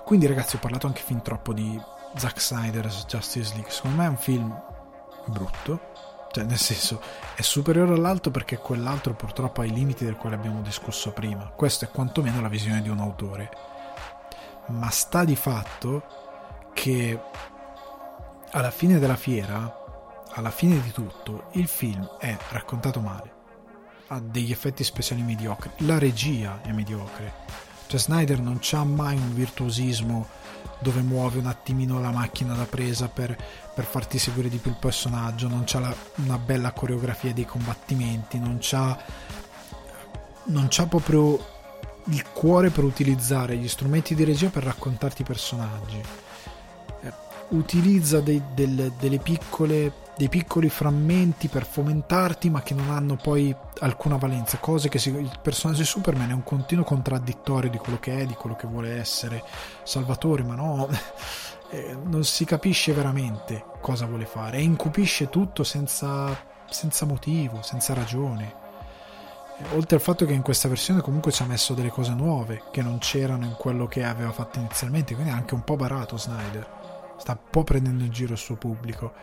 Quindi, ragazzi, ho parlato anche fin troppo di Zack Snyder's Justice League. Secondo me è un film brutto. Cioè, nel senso, è superiore all'altro perché quell'altro purtroppo ha i limiti del quale abbiamo discusso prima. Questa è quantomeno la visione di un autore. Ma sta di fatto che alla fine della fiera, alla fine di tutto, il film è raccontato male. Ha degli effetti speciali mediocri. La regia è mediocre. Cioè Snyder non c'ha mai un virtuosismo dove muove un attimino la macchina da presa per, per farti seguire di più il personaggio, non c'ha la, una bella coreografia dei combattimenti, non c'ha, non c'ha proprio il cuore per utilizzare gli strumenti di regia per raccontarti i personaggi. Eh, utilizza dei, delle piccole dei piccoli frammenti per fomentarti ma che non hanno poi alcuna valenza. Cose che si, il personaggio di Superman è un continuo contraddittorio di quello che è di quello che vuole essere Salvatore ma no eh, non si capisce veramente cosa vuole fare. E incupisce tutto senza, senza motivo senza ragione. Oltre al fatto che in questa versione comunque ci ha messo delle cose nuove che non c'erano in quello che aveva fatto inizialmente, quindi è anche un po' barato Snyder, sta un po' prendendo in giro il suo pubblico.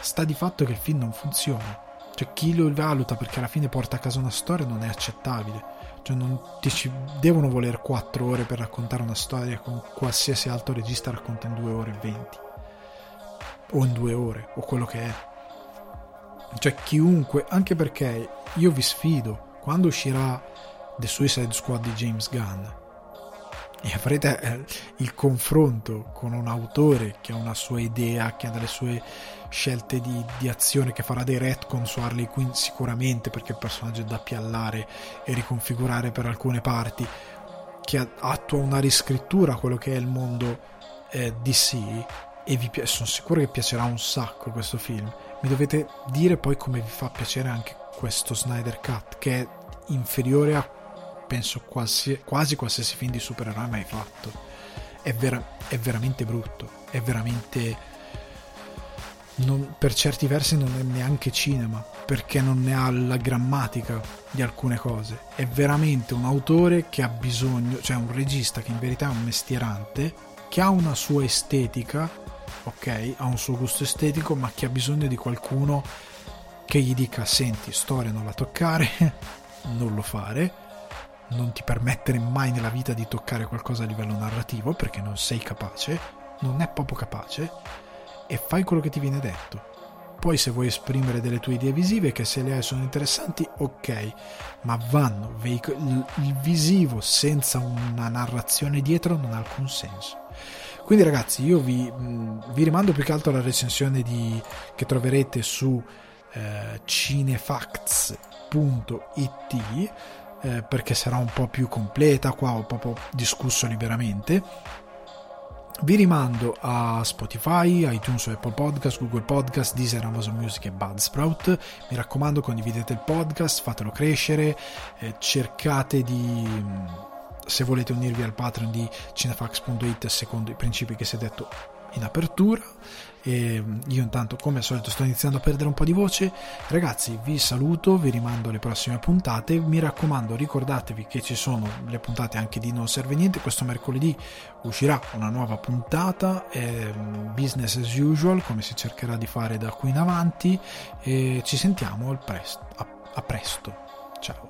Sta di fatto che il film non funziona, cioè chi lo valuta perché alla fine porta a casa una storia non è accettabile, cioè non ti ci devono voler 4 ore per raccontare una storia con qualsiasi altro regista racconta in 2 ore e 20 o in 2 ore o quello che è. Cioè chiunque, anche perché io vi sfido, quando uscirà The Suicide Squad di James Gunn e avrete eh, il confronto con un autore che ha una sua idea, che ha delle sue scelte di, di azione, che farà dei retcon su Harley Quinn sicuramente perché il personaggio è da piallare e riconfigurare per alcune parti, che attua una riscrittura a quello che è il mondo eh, DC e vi sono sicuro che piacerà un sacco questo film. Mi dovete dire poi come vi fa piacere anche questo Snyder Cut che è inferiore a penso quasi, quasi qualsiasi film di supereroi mai fatto. È, vera, è veramente brutto, è veramente... Non, per certi versi non è neanche cinema perché non ne ha la grammatica di alcune cose è veramente un autore che ha bisogno cioè un regista che in verità è un mestierante che ha una sua estetica ok ha un suo gusto estetico ma che ha bisogno di qualcuno che gli dica senti storia non la toccare non lo fare, non ti permettere mai nella vita di toccare qualcosa a livello narrativo perché non sei capace, non è proprio capace e fai quello che ti viene detto. Poi se vuoi esprimere delle tue idee visive che se le hai sono interessanti, ok, ma vanno, il visivo senza una narrazione dietro non ha alcun senso. Quindi ragazzi io vi, vi rimando più che altro alla recensione di, che troverete su eh, cinefacts www.it eh, perché sarà un po' più completa, qua ho proprio discusso liberamente. Vi rimando a Spotify, iTunes, Apple Podcast, Google Podcast, Deezer, Amazon Music e Budsprout. Mi raccomando, condividete il podcast, fatelo crescere, eh, cercate di, se volete unirvi al Patreon di cinefax.it secondo i principi che si è detto in apertura e io intanto come al solito sto iniziando a perdere un po' di voce. Ragazzi vi saluto vi rimando alle prossime puntate. Mi raccomando ricordatevi che ci sono le puntate anche di non serve niente. Questo mercoledì uscirà una nuova puntata eh, business as usual come si cercherà di fare da qui in avanti. E ci sentiamo al presto, a, a presto. Ciao